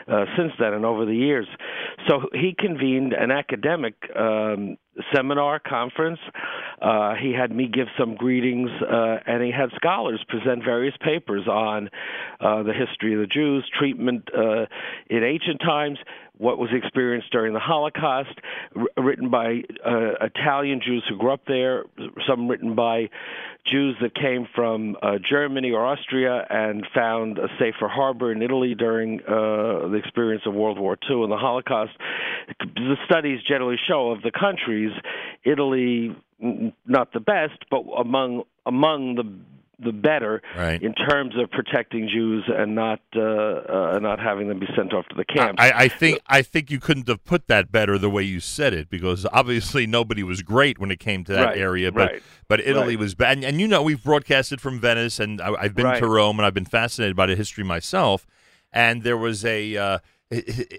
uh, since then and over the years. So he convened an academic um, seminar conference. Uh, he had me give some greetings, uh, and he had scholars present various papers on uh, the history of the Jews, treatment uh, in ancient times, what was experienced during the Holocaust, r- written by uh, Italian Jews who grew up there, some written by Jews that came from uh, Germany or Austria and found a safer harbor in Italy during uh, the experience of World War II and the Holocaust. The studies generally show of the countries, Italy not the best, but among among the the better Right. in terms of protecting Jews and not uh, uh, not having them be sent off to the camps. I, I think I think you couldn't have put that better the way you said it because obviously nobody was great when it came to that Right, area, but right, but Italy was bad. And, and you know we've broadcasted from Venice, and I, I've been to Rome, and I've been fascinated by the history myself. And there was a uh,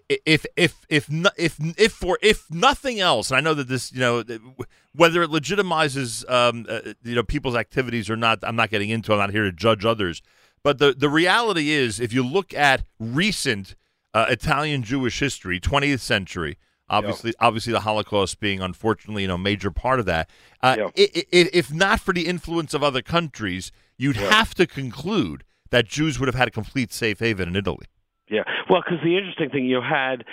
if if if if if for if nothing else, and I know that this you know whether it legitimizes um, uh, you know people's activities or not, I'm not getting into. I'm not here to judge others, but the the reality is, if you look at recent uh, Italian Jewish history, 20th century. Obviously, obviously, the Holocaust being unfortunately, you know, a major part of that. Uh, i if not for the influence of other countries, you'd have to conclude that Jews would have had a complete safe haven in Italy. Yeah, well, because the interesting thing you had,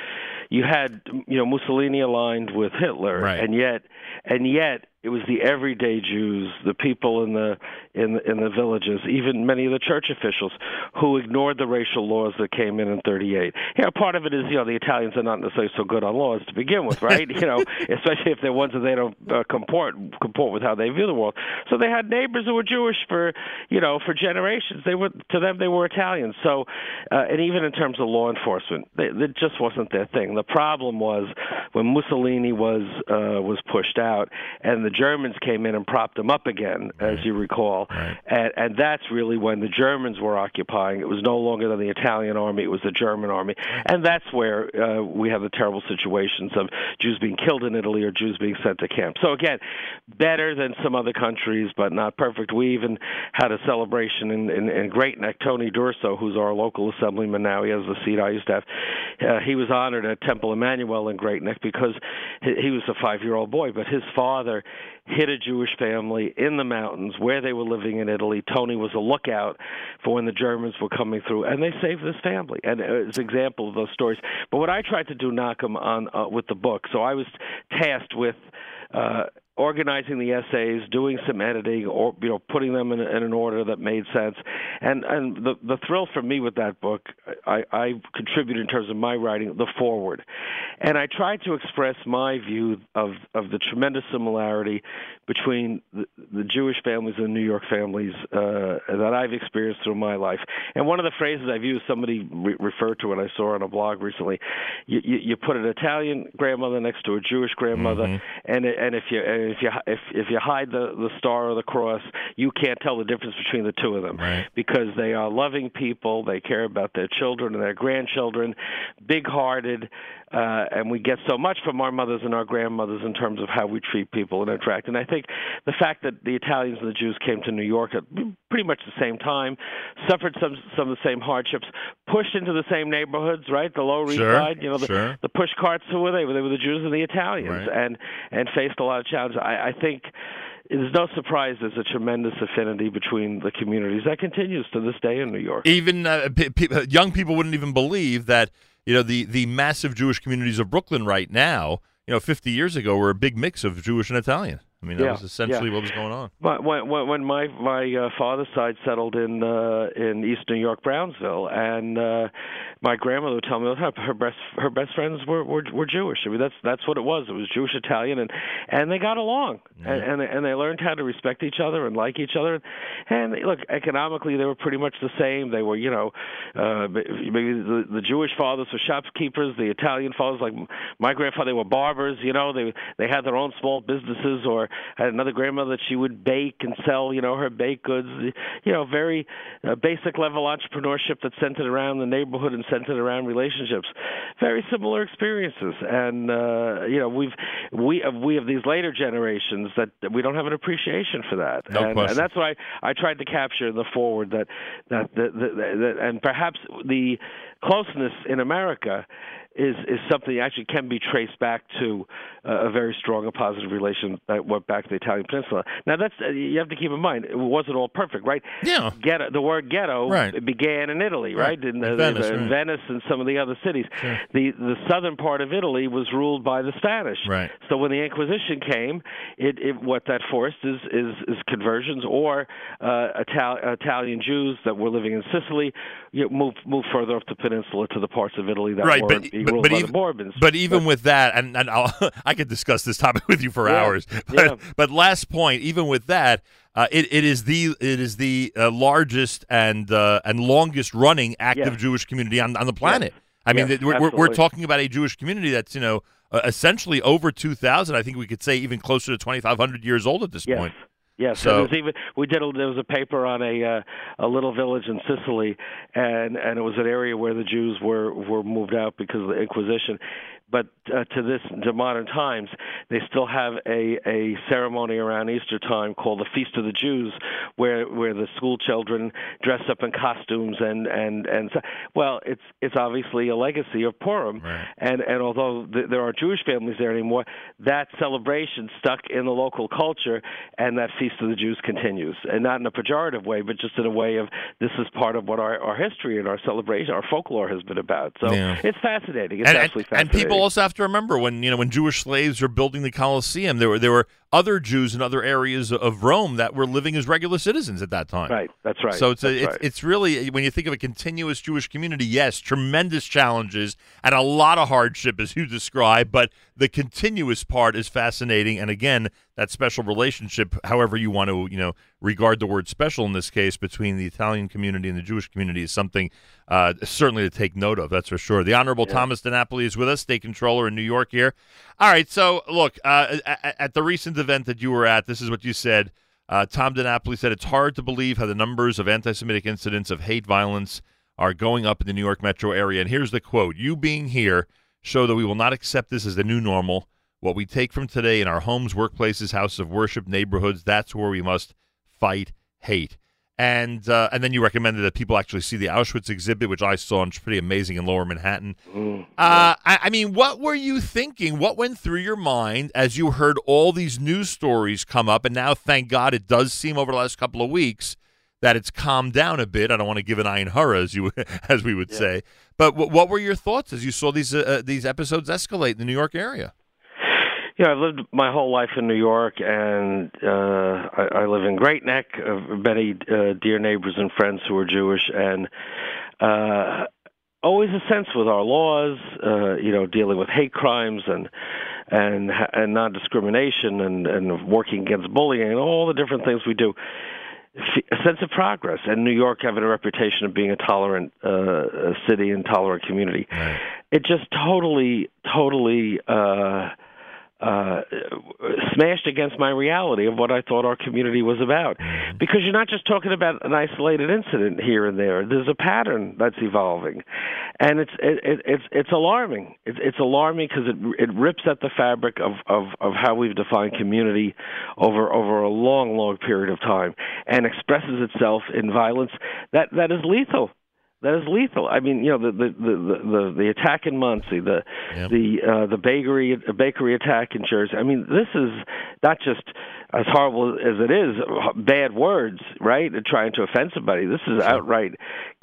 you had you know Mussolini aligned with Hitler, Right. and yet, and yet it was the everyday Jews, the people in the in in the villages, even many of the church officials, who ignored the racial laws that came in in '38. You know, part of it is you know the Italians are not necessarily so good on laws to begin with, right? (laughs) you know, especially if they're ones that they don't uh, comport comport with how they view the world. So they had neighbors who were Jewish for you know for generations. They were to them they were Italians. So, uh, and even in terms of law enforcement, they, it just wasn't their thing. The problem was when Mussolini was uh, was pushed out, and the Germans came in and propped them up again, as you recall, and, and that's really when the Germans were occupying. It was no longer than the Italian army; it was the German army, and that's where uh, we have the terrible situations of Jews being killed in Italy or Jews being sent to camp. So again, better than some other countries, but not perfect. We even had a celebration in, in, in Great Neck. Tony D'Urso, who's our local assemblyman now, he has the seat I used to have. Uh, he was honored at Temple Emanuel in Great Neck because he, he was a five-year-old boy, but his father hit a Jewish family in the mountains where they were living in Italy. Tony was a lookout for when the Germans were coming through, and they saved this family. And it's an example of those stories. But what I tried to do, Malcolm, on uh, with the book, so I was tasked with. Uh, organizing the essays, doing some editing, or you know, putting them in, in an order that made sense, and and the the thrill for me with that book, I, I contributed in terms of my writing, the forward, and I tried to express my view of of the tremendous similarity between the, the Jewish families and New York families uh, that I've experienced through my life. And one of the phrases I've used, somebody re- referred to it, I saw on a blog recently. You, you, you put an Italian grandmother next to a Jewish grandmother, and and if you and if you if if you hide the the star or the cross, you can't tell the difference between the two of them right. because they are loving people. They care about their children and their grandchildren, big-hearted, uh, and we get so much from our mothers and our grandmothers in terms of how we treat people and interact. And I think the fact that the Italians and the Jews came to New York at pretty much the same time, suffered some some of the same hardships, pushed into the same neighborhoods, right? The Lower East Sure, Side, you know, the, sure. the push carts. Who were they? They were the Jews and the Italians, Right. and and faced a lot of challenges. I, I think. There's no surprise there's a tremendous affinity between the communities that continues to this day in New York. Even uh, pe- pe- young people wouldn't even believe that you know the the massive Jewish communities of Brooklyn right now. You know, 50 years ago were a big mix of Jewish and Italian. I mean, that Yeah, was essentially yeah. what was going on. But when when, my my uh, father's side settled in uh, in East New York, Brownsville, and uh, my grandmother would tell me all her best her best friends were, were were Jewish. I mean that's that's what it was. It was Jewish Italian, and and they got along, and, and and they learned how to respect each other and like each other. And look, economically they were pretty much the same. They were you know uh, maybe the, the Jewish fathers were shopkeepers, the Italian fathers like my grandfather they were barbers. You know they they had their own small businesses or I had another grandmother that she would bake and sell, you know, her baked goods. You know, very uh, basic level entrepreneurship that centered around the neighborhood and centered around relationships. Very similar experiences, and uh, you know, we've we have we have these later generations that that we don't have an appreciation for that, No and, question. and that's why I I tried to capture in the forward that that that, that, that and perhaps the closeness in America is is something that actually can be traced back to uh, a very strong and positive relation that went back to the Italian Peninsula. Now that's uh, you have to keep in mind it wasn't all perfect, right? Yeah. Ghetto, the word ghetto Right. began in Italy, Right. right? In, the, In Venice, in right. Venice and some of the other cities. The the southern part of Italy was ruled by the Spanish. Right. So when the Inquisition came, it, it what that forced is is, is conversions or uh, Ital- Italian Jews that were living in Sicily you know, move move further up the peninsula to the parts of Italy that right, were but, but, ruled but by even, the Bourbons. but even with that, and, and I'll, (laughs) I could discuss this topic with you for Yeah, hours. (laughs) But, yeah. but last point, even with that, uh, it, it is the it is the uh, largest and uh, and longest running active Yeah. Jewish community on, on the planet. I mean, Yes, we're, we're, we're talking about a Jewish community that's you know uh, essentially over two thousand. I think we could say even closer to twenty five hundred years old at this Yes. point. Yes, So- and there's even we did a, there was a paper on a uh, a little village in Sicily, and and it was an area where the Jews were were moved out because of the Inquisition. But uh, to this to modern times, they still have a a ceremony around Easter time called the Feast of the Jews, where where the school children dress up in costumes and and and so, well, it's it's obviously a legacy of Purim, and and although th- there aren't Jewish families there anymore, that celebration stuck in the local culture, and that Feast of the Jews continues, and not in a pejorative way, but just in a way of this is part of what our our history and our celebration, our folklore has been about. So Yeah. it's fascinating. It's and, and- absolutely and fascinating. people also have to remember when you know when Jewish slaves were building the Colosseum, there were there were other Jews in other areas of Rome that were living as regular citizens at that time. Right, that's right. So it's a, it's, right. it's really when you think of a continuous Jewish community, yes, tremendous challenges and a lot of hardship as you describe, but the continuous part is fascinating. And again, that special relationship, however you want to you know regard the word special in this case between the Italian community and the Jewish community is something uh, certainly to take note of. That's for sure. The Honorable Thomas DiNapoli is with us, state controller in New York here. All right, so look uh, at, the recent event that you were at, this is what you said. Uh, Tom DiNapoli said it's hard to believe how the numbers of anti-Semitic incidents of hate violence are going up in the New York metro area. And here's the quote: "You being here show that we will not accept this as the new normal. What we take from today in our homes, workplaces, houses of worship, neighborhoods, that's where we must fight hate." And uh, and then you recommended that people actually see the Auschwitz exhibit, which I saw and it's pretty amazing in Lower Manhattan. Uh, I, I mean, what were you thinking? What went through your mind as you heard all these news stories come up? And now, thank God, it does seem over the last couple of weeks that it's calmed down a bit. I don't want to give an ayin hara, as you (laughs) as we would say. But w- what were your thoughts as you saw these uh, uh, these episodes escalate in the New York area? Know, I've lived my whole life in New York, and uh, I, I live in Great Neck. Uh, many uh, dear neighbors and friends who are Jewish, and uh, always a sense with our laws, uh, you know, dealing with hate crimes and and and non discrimination and and working against bullying and all the different things we do. A sense of progress, and New York having a reputation of being a tolerant uh, city and tolerant community. It just totally, totally. Uh, uh, smashed against my reality of what I thought our community was about. Because you're not just talking about an isolated incident here and there. There's a pattern that's evolving, and it's it, it, it's it's alarming. It's, it's alarming because it it rips at the fabric of, of of how we've defined community over over a long long period of time, and expresses itself in violence that that is lethal that is lethal. I mean, you know, the the the the, the attack in Monsey, the the uh, the bakery bakery attack in Jersey. I mean, this is not just as horrible as it is bad words, right? Trying to offend somebody. This is outright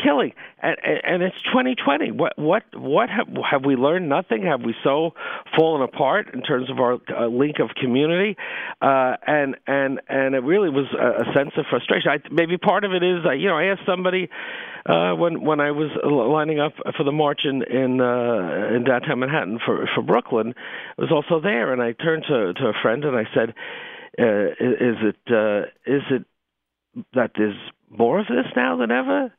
killing, and and, and it's 2020. What what what have have we learned? Nothing. Have we so fallen apart in terms of our uh, link of community? Uh, and and and it really was a, a sense of frustration. I, maybe part of it is, uh, you know, I asked somebody uh, when when I was lining up for the march in in, uh, in downtown Manhattan for for Brooklyn, I was also there, and I turned to to a friend and I said, uh, "Is it uh, is it that there's more of this now than ever?"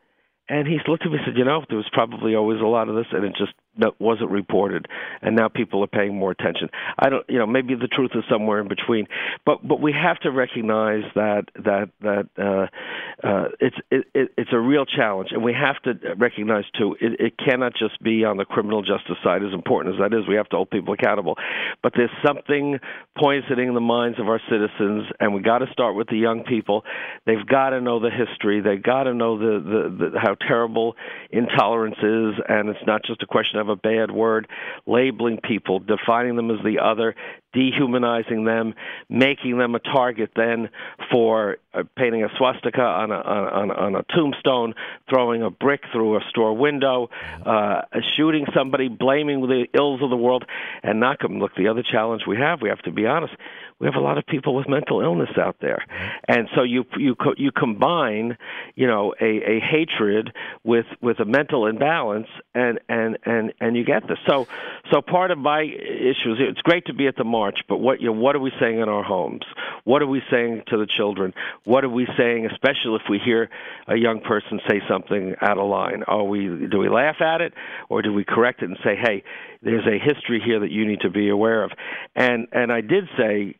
And he looked at me and said, "You know, there was probably always a lot of this, and it just that wasn't reported, and now people are paying more attention. I don't, you know, maybe the truth is somewhere in between, but but we have to recognize that that that uh, uh, it's it, it, it's a real challenge, and we have to recognize too it, it cannot just be on the criminal justice side. As important as that is, we have to hold people accountable, but there's something poisoning the minds of our citizens, and we got to start with the young people. They've got to know the history. They've got to know the, the, the how terrible intolerance is, and it's not just a question of a bad word, labeling people, defining them as the other, dehumanizing them, making them a target then for uh, painting a swastika on a on, on a tombstone, throwing a brick through a store window, uh, shooting somebody, blaming the ills of the world, and not come. Look, the other challenge we have, we have to be honest. We have a lot of people with mental illness out there, and so you you co- you combine, you know, a, a hatred with with a mental imbalance, and and and and you get this. So so part of my issues. It's great to be at the march, but what you know, what are we saying in our homes? What are we saying to the children? What are we saying, especially if we hear a young person say something out of line? Are we do we laugh at it, or do we correct it and say, hey, there's a history here that you need to be aware of? And and I did say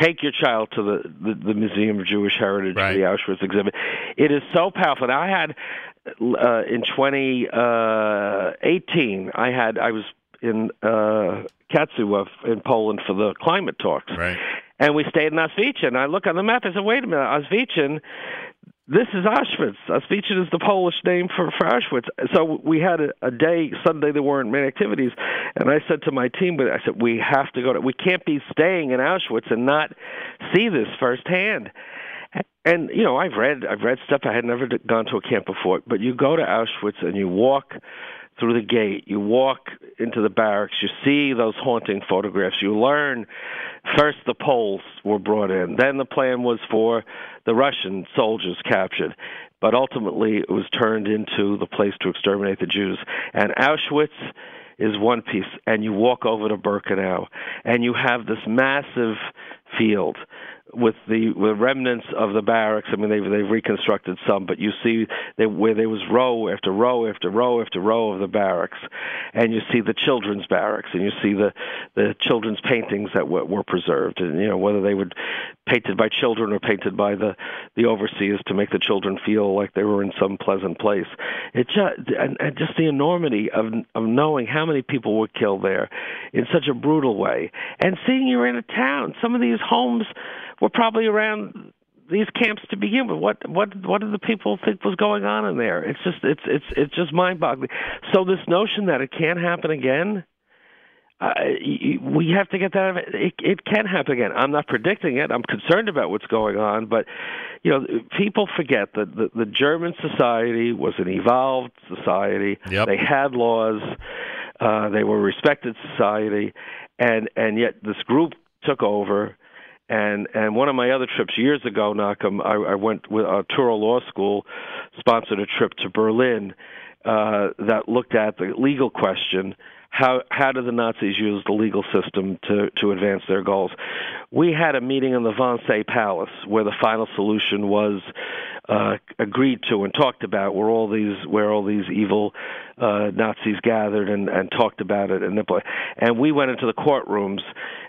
take your child to the, the, the Museum of Jewish Heritage, the Auschwitz exhibit. It is so powerful. And I had uh, in 2018, I had I was in uh, Katowice in Poland for the climate talks, right. and we stayed in Oświęcim. And I look on the map. I said, "Wait a minute, Oświęcim." This is Auschwitz. Oświęcim is the Polish name for, for Auschwitz. So we had a, a day Sunday. There weren't many activities, and I said to my team, "But I said we have to go. To, we can't be staying in Oświęcim and not see this firsthand." And you know, I've read I've read stuff. I had never gone to a camp before, but you go to Auschwitz and you walk through the gate, you walk into the barracks, you see those haunting photographs, you learn first the Poles were brought in, then the plan was for the Russian soldiers captured, but ultimately it was turned into the place to exterminate the Jews. And Auschwitz is one piece, and you walk over to Birkenau, and you have this massive field with the with remnants of the barracks. I mean, they've they've reconstructed some, but you see they, where there was row after row after row after row of the barracks, and you see the children's barracks, and you see the the children's paintings that were, were preserved, and you know whether they were painted by children or painted by the the overseers to make the children feel like they were in some pleasant place. It just and, and just the enormity of of knowing how many people were killed there in such a brutal way, and seeing you're in a town. Some of these homes were probably around these camps to begin with. What what what did the people think was going on in there? It's just it's it's it's just mind boggling. So this notion that it can't happen again. Uh, we have to get that. out of it. it. It can happen again. I'm not predicting it. I'm concerned about what's going on, but you know, people forget that the, the German society was an evolved society. Yep. They had laws. Uh, they were a respected society, and and yet this group took over. And and one of my other trips years ago, Malcolm, I, I went with uh, Touro Law School, sponsored a trip to Berlin uh, that looked at the legal question: how how did the Nazis use the legal system to to advance their goals? We had a meeting in the Wannsee Palace where the final solution was uh, agreed to and talked about, where all these where all these evil uh, Nazis gathered and, and talked about it, and and we went into the courtrooms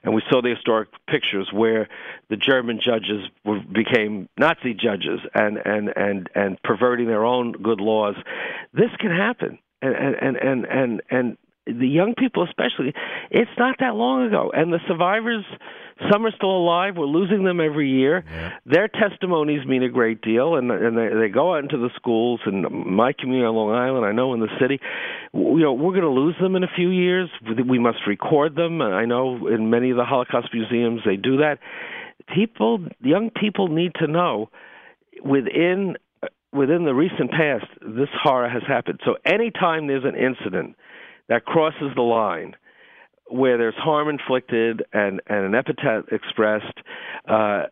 and we saw the historic pictures where the German judges were, became Nazi judges and and and and perverting their own good laws. This can happen, and and and and and the young people especially. It's not that long ago, and the survivors. Some are still alive. We're losing them every year. Their testimonies mean a great deal, and and they, they go out into the schools. And my community on Long Island, I know in the city, you know, we're going to lose them in a few years. We must record them. I know in many of the Holocaust museums they do that. People, young people, need to know within within the recent past this horror has happened. So anytime there's an incident that crosses the line where there's harm inflicted and, and an epithet expressed, uh,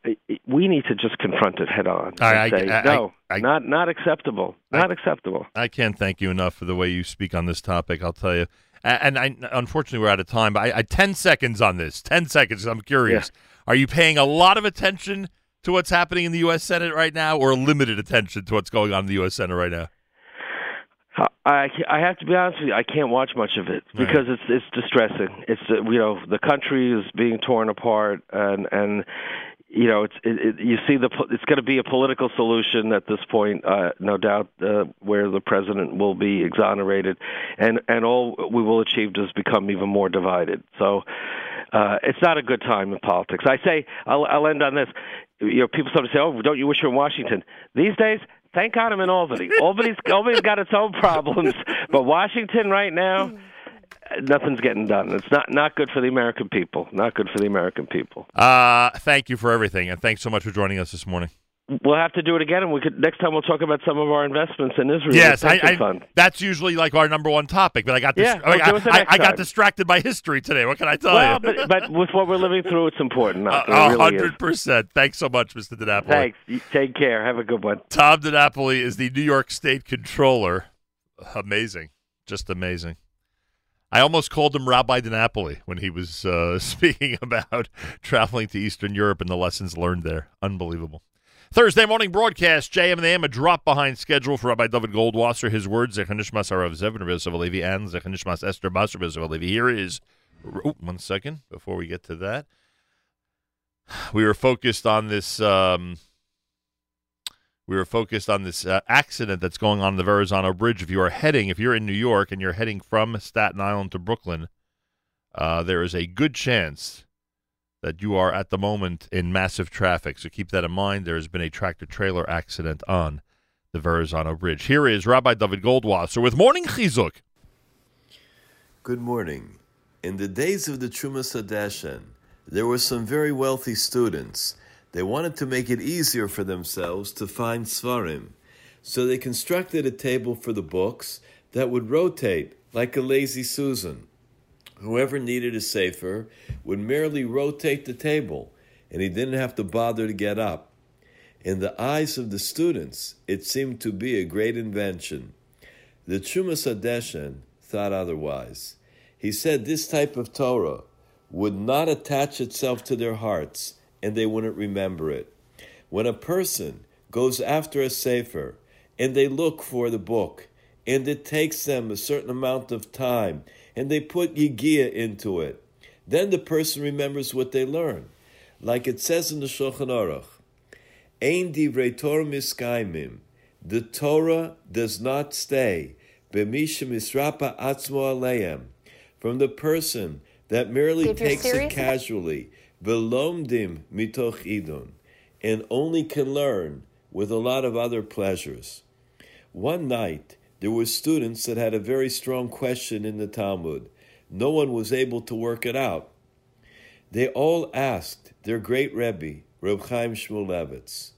we need to just confront it head on. I- and I- say, I- no, I- not not acceptable, not acceptable. I can't thank you enough for the way you speak on this topic. I'll tell you. And I, unfortunately, we're out of time. But I, I ten seconds on this. Ten seconds. I'm curious. Are you paying a lot of attention to what's happening in the U.S. Senate right now, or limited attention to what's going on in the U.S. Senate right now? I I have to be honest with you. I can't watch much of it because it's it's distressing. It's uh, you know the country is being torn apart and and you know it's it, it, you see the it's going to be a political solution at this point, uh, no doubt, uh, where the president will be exonerated, and and all we will achieve is become even more divided. So. Uh, it's not a good time in politics. I say I'll, I'll end on this. You know, people sometimes say, "Oh, don't you wish you were in Washington?" These days, thank God I'm in Albany. Albany's Albany's got its own problems, but Washington right now, nothing's getting done. It's not not good for the American people. Not good for the American people. Uh, thank you for everything, and thanks so much for joining us this morning. We'll have to do it again, and we could next time we'll talk about some of our investments in Israel. Yes, I, I, that's usually like our number one topic. But I got dis- Yeah, I, we'll I, I got distracted by history today. What can I tell well, you? but but with what we're living through, it's important. A Not, a it really is. hundred percent. Thanks so much, Mr. DiNapoli. Thanks. Take care. Have a good one. Tom DiNapoli is the New York State Controller. Amazing, just amazing. I almost called him Rabbi DiNapoli when he was uh, (laughs) speaking about traveling to Eastern Europe and the lessons learned there. Unbelievable. Thursday morning broadcast, JM and the AM, a drop behind schedule for Rabbi David Goldwasser. His words, Zechanishmas Arav Zevin of Levi and Zechanishmas Esther Basar of Levi. Here is, oh, one second before we get to that. We were focused on this. Um, we were focused on this uh, accident that's going on the Verrazano Bridge. If you are heading, if you're in New York and you're heading from Staten Island to Brooklyn, uh, there is a good chance that you are at the moment in massive traffic. So keep that in mind. There has been a tractor trailer accident on the Verrazano Bridge. Here is Rabbi David Goldwasser with Morning Chizuk. Good morning. In the days of the Trumas Hadeshen, there were some very wealthy students. They wanted to make it easier for themselves to find sfarim, so they constructed a table for the books that would rotate like a lazy Susan. Whoever needed a sefer would merely rotate the table, and he didn't have to bother to get up. In the eyes of the students, it seemed to be a great invention. The Trumas Hadeshen thought otherwise. He said this type of Torah would not attach itself to their hearts and they wouldn't remember it. When a person goes after a Sefer and they look for the book and it takes them a certain amount of time and they put Yigia into it, then the person remembers what they learn. Like it says in the Shulchan Aruch, Ein divrei Torah miskaimim. The Torah does not stay. B'misha misrapa atzmo aleim. From the person that merely takes it casually. Velomdim mitoch idun. And only can learn with a lot of other pleasures. One night, there were students that had a very strong question in the Talmud. No one was able to work it out. They all asked their great Rebbe, Reb Chaim Shmulevitz.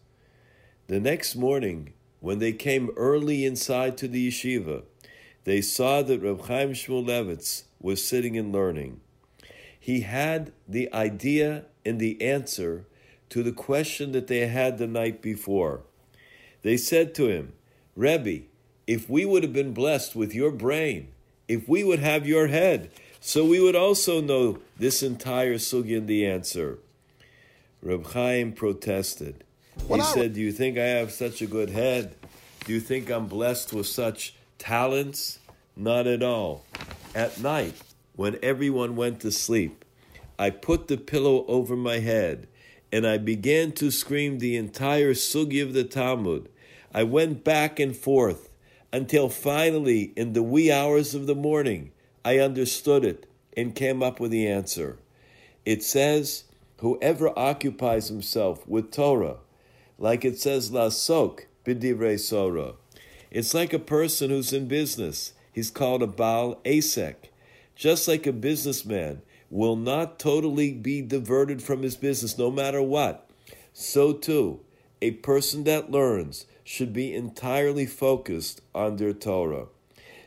The next morning, when they came early inside to the yeshiva, they saw that Reb Chaim Shmulevitz was sitting and learning. He had the idea and the answer to the question that they had the night before. They said to him, Rebbe, if we would have been blessed with your brain, if we would have your head, so we would also know this entire sugi and the answer. Reb Chaim protested. He said, Do you think I have such a good head? Do you think I'm blessed with such talents? Not at all. At night, when everyone went to sleep, I put the pillow over my head and I began to scream the entire sugi of the Talmud. I went back and forth until finally, in the wee hours of the morning, I understood it and came up with the answer. It says, Whoever occupies himself with Torah, like it says, Lasok b'divrei Sorah. It's like a person who's in business. He's called a Baal Asek. Just like a businessman will not totally be diverted from his business no matter what, so too, a person that learns should be entirely focused on their Torah.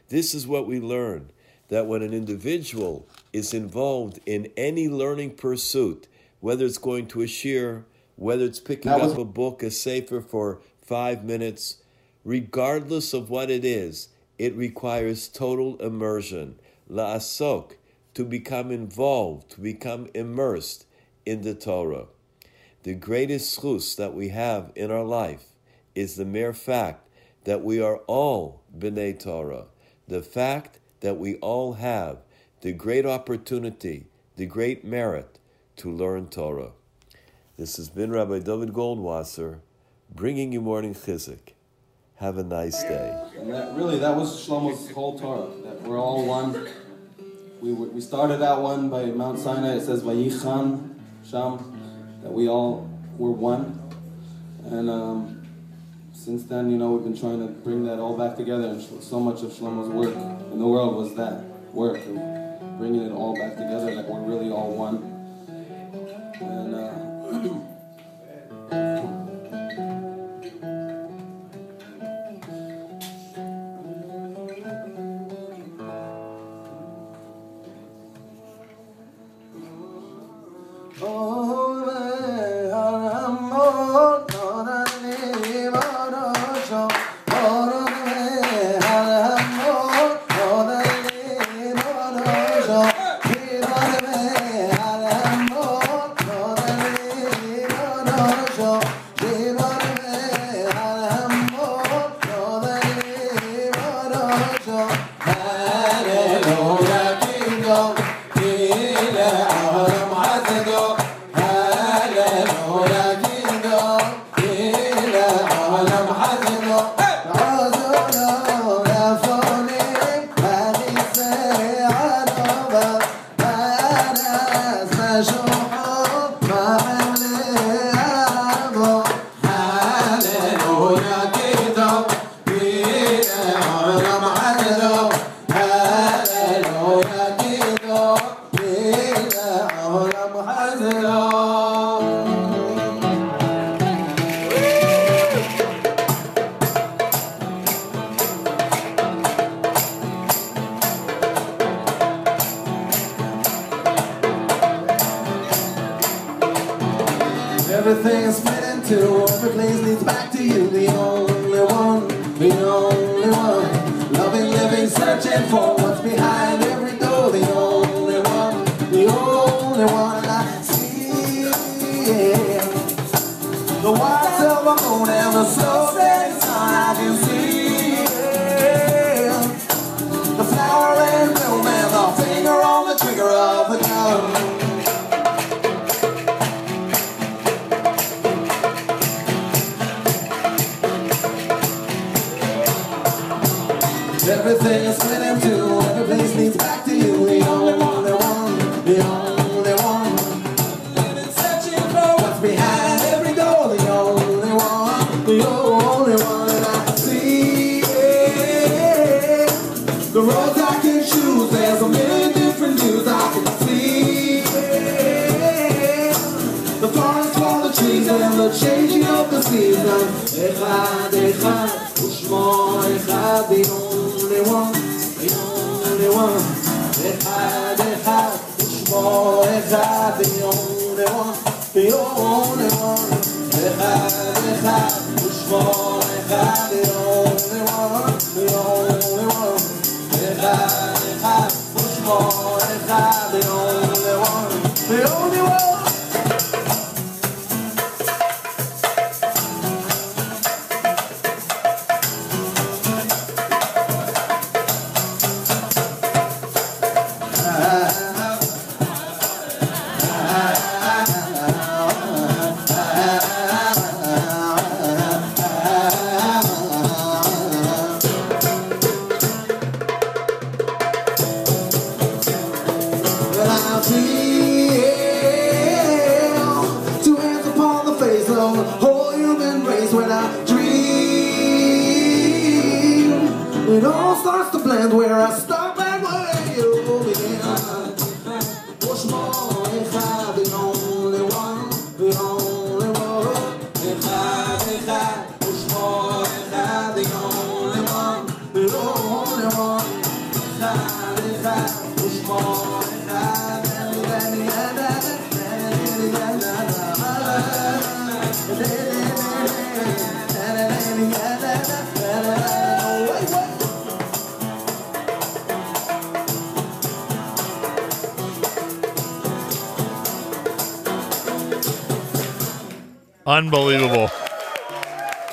This is what we learn that when an individual is involved in any learning pursuit, whether it's going to a shiur, whether it's picking was- up a book, a sefer for five minutes, regardless of what it is, it requires total immersion, la'asok, to become involved, to become immersed in the Torah. The greatest zchus that we have in our life is the mere fact that we are all B'nai Torah, the fact that we all have the great opportunity, the great merit to learn Torah. This has been Rabbi David Goldwasser bringing you morning chizuk. Have a nice day. And that, really, that was Shlomo's whole Torah. That we're all one. We, we started out one by Mount Sinai. It says Vayichan Sham, that we all were one. And um, since then, you know, we've been trying to bring that all back together. And so much of Shlomo's work in the world was that work of bringing it all back together. That we're really all one. And uh, (clears throat) (coughs)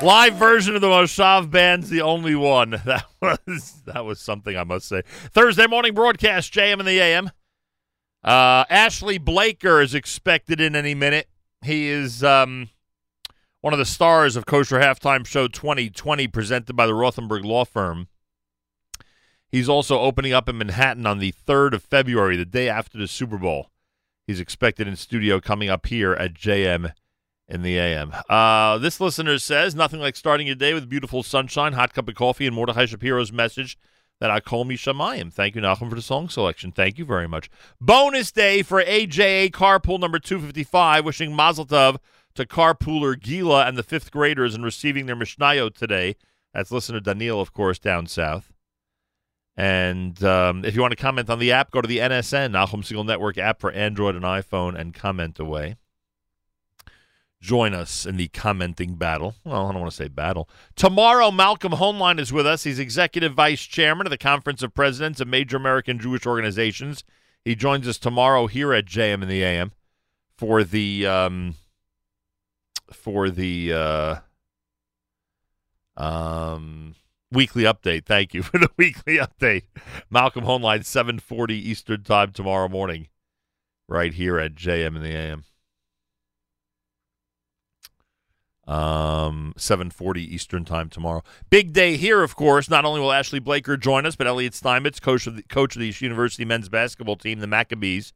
Live version of the Moshav band's the only one. (laughs) That was that was something I must say. Thursday morning broadcast, JM and the AM. Uh, Ashley Blaker is expected in any minute. He is um, one of the stars of Kosher Halftime Show 2020, presented by the Rothenberg Law Firm. He's also opening up in Manhattan on the 3rd of February, the day after the Super Bowl. He's expected in studio coming up here at JM in the AM. Uh, this listener says, nothing like starting your day with beautiful sunshine, hot cup of coffee, and Mordechai Shapiro's message that I call me Shamayim. Thank you, Nachum, for the song selection. Thank you very much. Bonus day for AJA Carpool number 255, wishing Mazel Tov to carpooler Gila and the fifth graders in receiving their Mishnayot today. That's listener Daniel, of course, down south. And um, if you want to comment on the app, go to the NSN, Nachum Segal Network app for Android and iPhone, and comment away. Join us in the commenting battle. Well, I don't want to say battle. Tomorrow, Malcolm Hoenlein is with us. He's executive vice chairman of the Conference of Presidents of Major American Jewish Organizations. He joins us tomorrow here at JM in the AM for the um, for the uh, um, weekly update. Thank you (laughs) for the weekly update. Malcolm Hoenlein, 740 Eastern Time tomorrow morning, right here at JM in the AM. Um, 740 Eastern Time tomorrow. Big day here, of course. Not only will Ashley Blaker join us, but Elliot Steinmetz, coach of the, coach of the University men's basketball team, the Maccabees.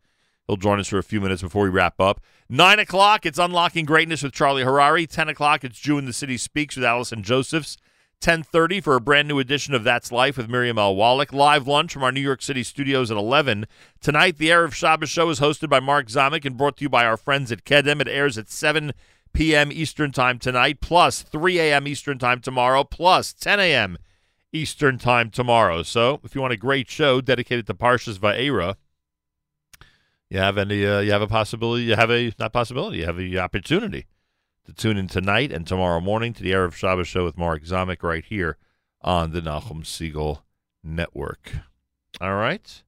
He'll join us for a few minutes before we wrap up. Nine o'clock, it's Unlocking Greatness with Charlie Harari. Ten o'clock, it's Jew in the City Speaks with Allison Josephs. 10.30 for a brand new edition of That's Life with Miriam L. Wallach. Live lunch from our New York City studios at 11. Tonight, the Erev Shabbos show is hosted by Mark Zamek and brought to you by our friends at Kedem. It airs at 7 p.m. Eastern Time tonight, plus 3 a.m. Eastern Time tomorrow, plus 10 a.m. Eastern Time tomorrow. So if you want a great show dedicated to Parshas Va'era, you have any, uh, you have a possibility, you have a, not possibility, you have the opportunity to tune in tonight and tomorrow morning to the Erev Shabbos show with Mark Zamek right here on the Nachum Segal Network. All right.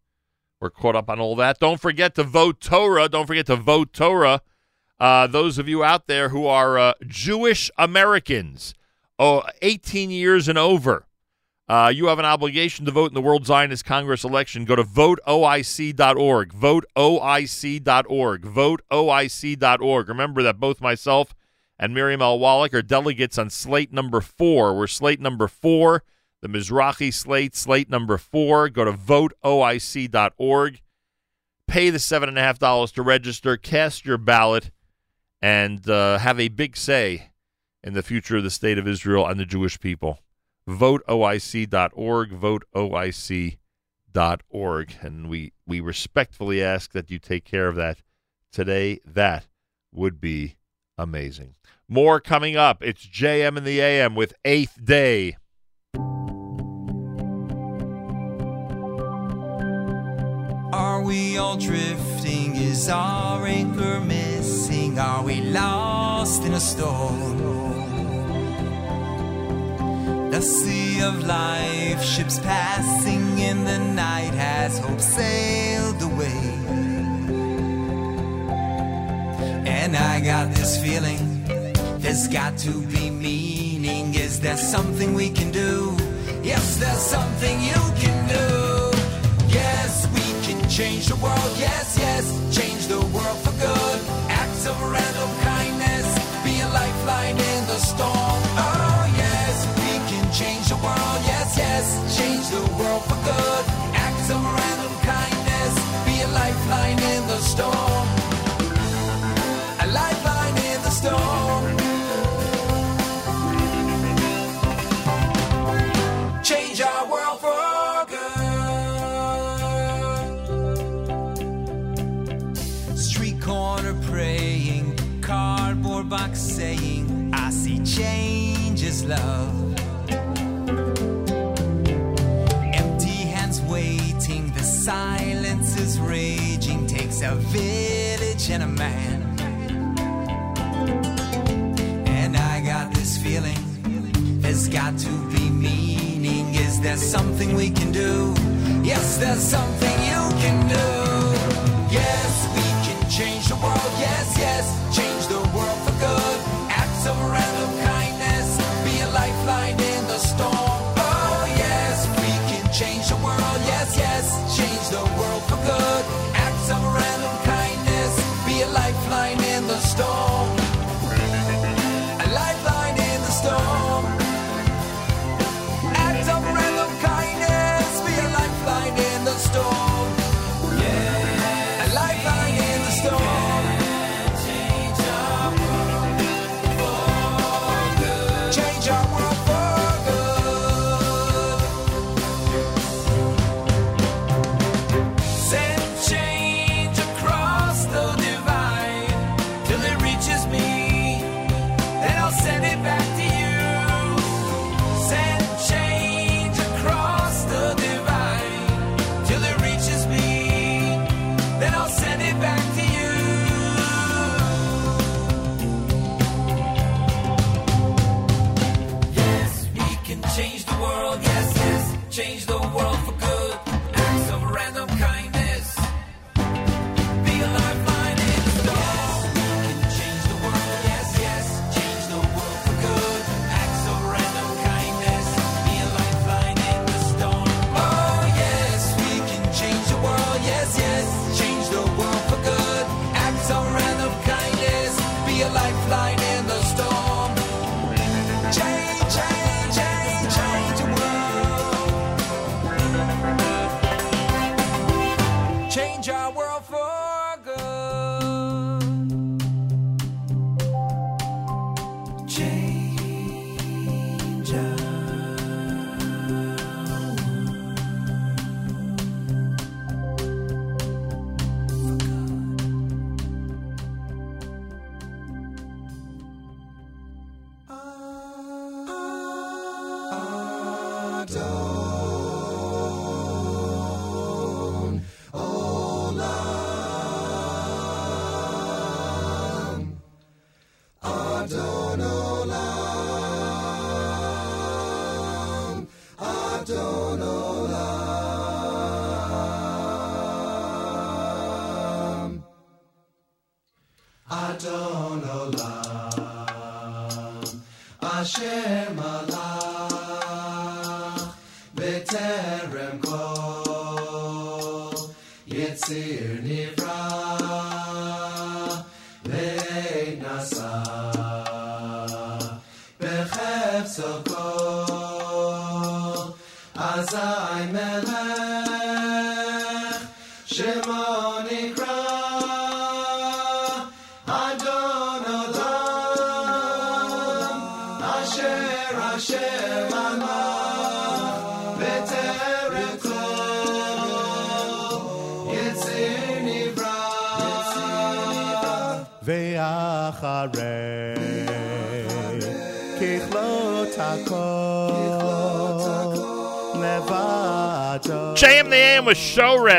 We're caught up on all that. Don't forget to vote Torah. Don't forget to vote Torah. Uh, those of you out there who are uh, Jewish Americans, oh, 18 years and over, uh, you have an obligation to vote in the World Zionist Congress election. Go to voteoic.org. Voteoic.org. Voteoic.org. Remember that both myself and Miriam L. Wallach are delegates on slate number four. We're slate number four, the Mizrahi slate, slate number four. Go to voteoic.org. Pay the $7.5 to register, cast your ballot, and uh, have a big say in the future of the state of Israel and the Jewish people. VoteOIC.org, voteoic.org. And we, we respectfully ask that you take care of that today. That would be amazing. More coming up. It's JM in the AM with Eighth Day. Are we all drifting? Is our anchor missing? Are we lost in a storm? The sea of life, ships passing in the night, has hope sailed away. And I got this feeling there's got to be meaning. Is there something we can do? Yes, there's something you can do. Yes, we can change the world. Yes, yes, change the world for good. Of random kindness, be a lifeline in the storm. Oh, yes, we can change the world. Yes, yes, change the world for good. Acts of random kindness, be a lifeline in the storm. I see change is love. Empty hands waiting, the silence is raging. Takes a village and a man. And I got this feeling there's got to be meaning. Is there something we can do? Yes, there's something you can do. Yes, we can change the world. Yes, yes, change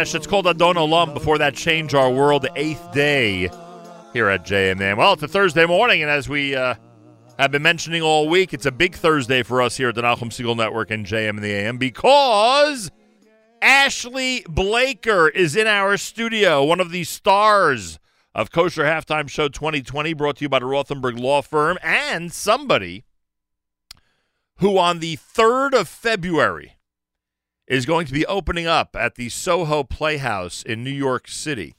Shoresh. It's called Adon Olam. Before that, Change Our World, eighth day here at JM the AM. Well, it's a Thursday morning, and as we uh, have been mentioning all week, it's a big Thursday for us here at the Nachum Segal Network and JM and the AM because Ashley Blaker is in our studio, one of the stars of Kosher Halftime Show 2020, brought to you by the Rothenberg Law Firm, and somebody who on the 3rd of February is going to be opening up at the Soho Playhouse in New York City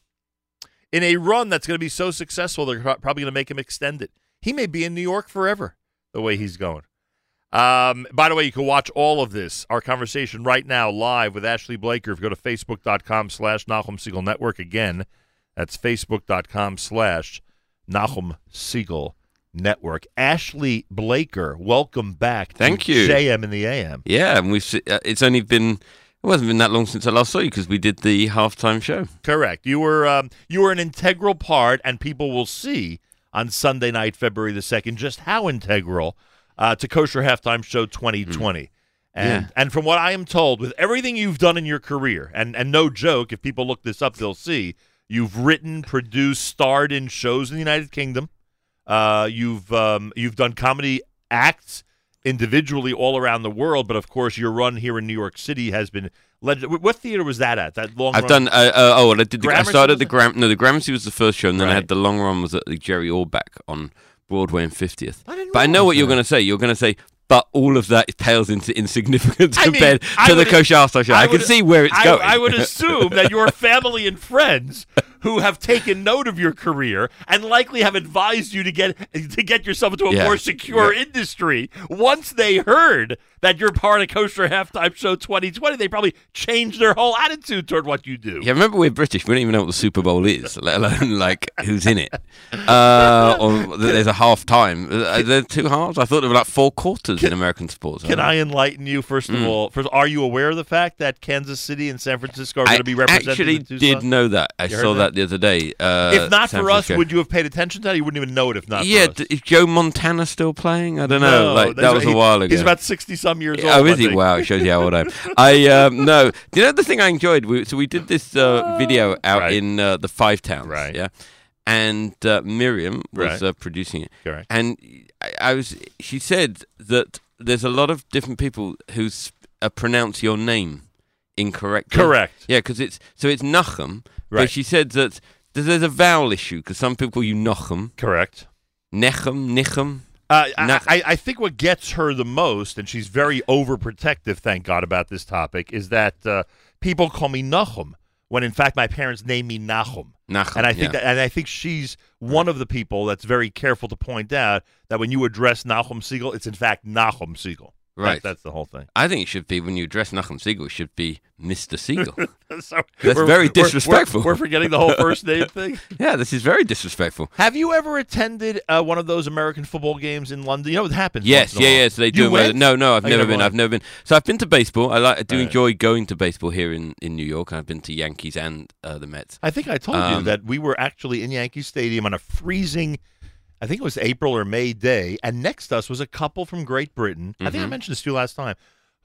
in a run that's going to be so successful they're probably going to make him extend it. He may be in New York forever the way he's going. Um, by the way, you can watch all of this, our conversation right now, live with Ashley Blaker. If you go to facebook.com slash Nachum Segal Network again, that's facebook.com slash Nachum Segal Network. Ashley Blaker, welcome back. to Thank you. JM in the AM. Yeah, and we've uh, it's only been. It hasn't been that long since I last saw you because we did the halftime show. Correct. You were um, you were an integral part, and people will see on Sunday night, February the second, just how integral uh, to Kosher Halftime Show 2020. And Yeah. and from what I am told, with everything you've done in your career, and and no joke, if people look this up, they'll see you've written, produced, starred in shows in the United Kingdom. Uh, you've um, you've done comedy acts individually all around the world, but of course your run here in New York City has been legendary. What theater was that at? That long. I've run? done. Uh, uh, oh, well, I did. The, I started the? Gram. No, the Gramercy was the first show, and then I had the long run was at the Jerry Orbach on Broadway and Fiftieth. but I know what you're going to say. You're going to say, but all of that pales into insignificance I compared I to the Halftime show. I, can would- see where it's I, going. I would assume that your (laughs) family and friends who have taken note of your career and likely have advised you to get to get yourself into a Yeah. more secure Yeah. industry. Once they heard that you're part of Kosher Halftime Show 2020, they probably changed their whole attitude toward what you do. Yeah, remember we're British. We don't even know what the Super Bowl is, (laughs) let alone like who's in it. Uh, or there's a half time. Uh, Are there two halves? I thought there were like four quarters in American sports. Can I enlighten you first of Mm. all? First, are you aware of the fact that Kansas City and San Francisco are going to be represented? actually in did know that. I You saw that? The other day. Uh, if not San for us, would you have paid attention to that? You wouldn't even know it if not. yeah, for us. d- is Joe Montana still playing? I don't know. like that was a while ago. He's about sixty some years old. Oh, I is he? think. Wow, it shows you how old I am. (laughs) I um, no. Do you know the thing I enjoyed? We, so we did this uh, video out in uh, the Five Towns, right? Yeah, and uh, Miriam was Right. uh, producing it, Correct. and I, I was. She said that there's a lot of different people who s- uh, pronounce your name incorrectly. Correct. Yeah, because it's so it's Nachum. But she said that there's, a vowel issue because some people call you Nochem. Correct. Nechem, Nichem. Uh, I, I, I think what gets her the most, and she's very overprotective, thank God, about this topic, is that uh, people call me Nachum when in fact my parents named me Nachum. Nachum, and I think yeah. that, and I think she's one of the people that's very careful to point out that when you address Nachum Segal, it's in fact Nachum Segal. That- Right. that's the whole thing. I think it should be when you address Nachum Segal, it should be Mr. Segal. (laughs) So That's we're- very disrespectful. We're, we're forgetting the whole first name (laughs) thing. yeah, this is very disrespectful. Have you ever attended uh, one of those American football games in London? You know what happens. Yes, once in yeah, while. yeah. So they do. went? No, no, I've you never been. went. I've never been. So I've been to baseball. I like. I do Right. enjoy going to baseball here in, in New York. I've been to Yankees and uh, the Mets. I think I told you Um, that we were actually in Yankee Stadium on a freezing, I think it was April or May day, and next to us was a couple from Great Britain. I think I Mhm. mentioned this to you last time.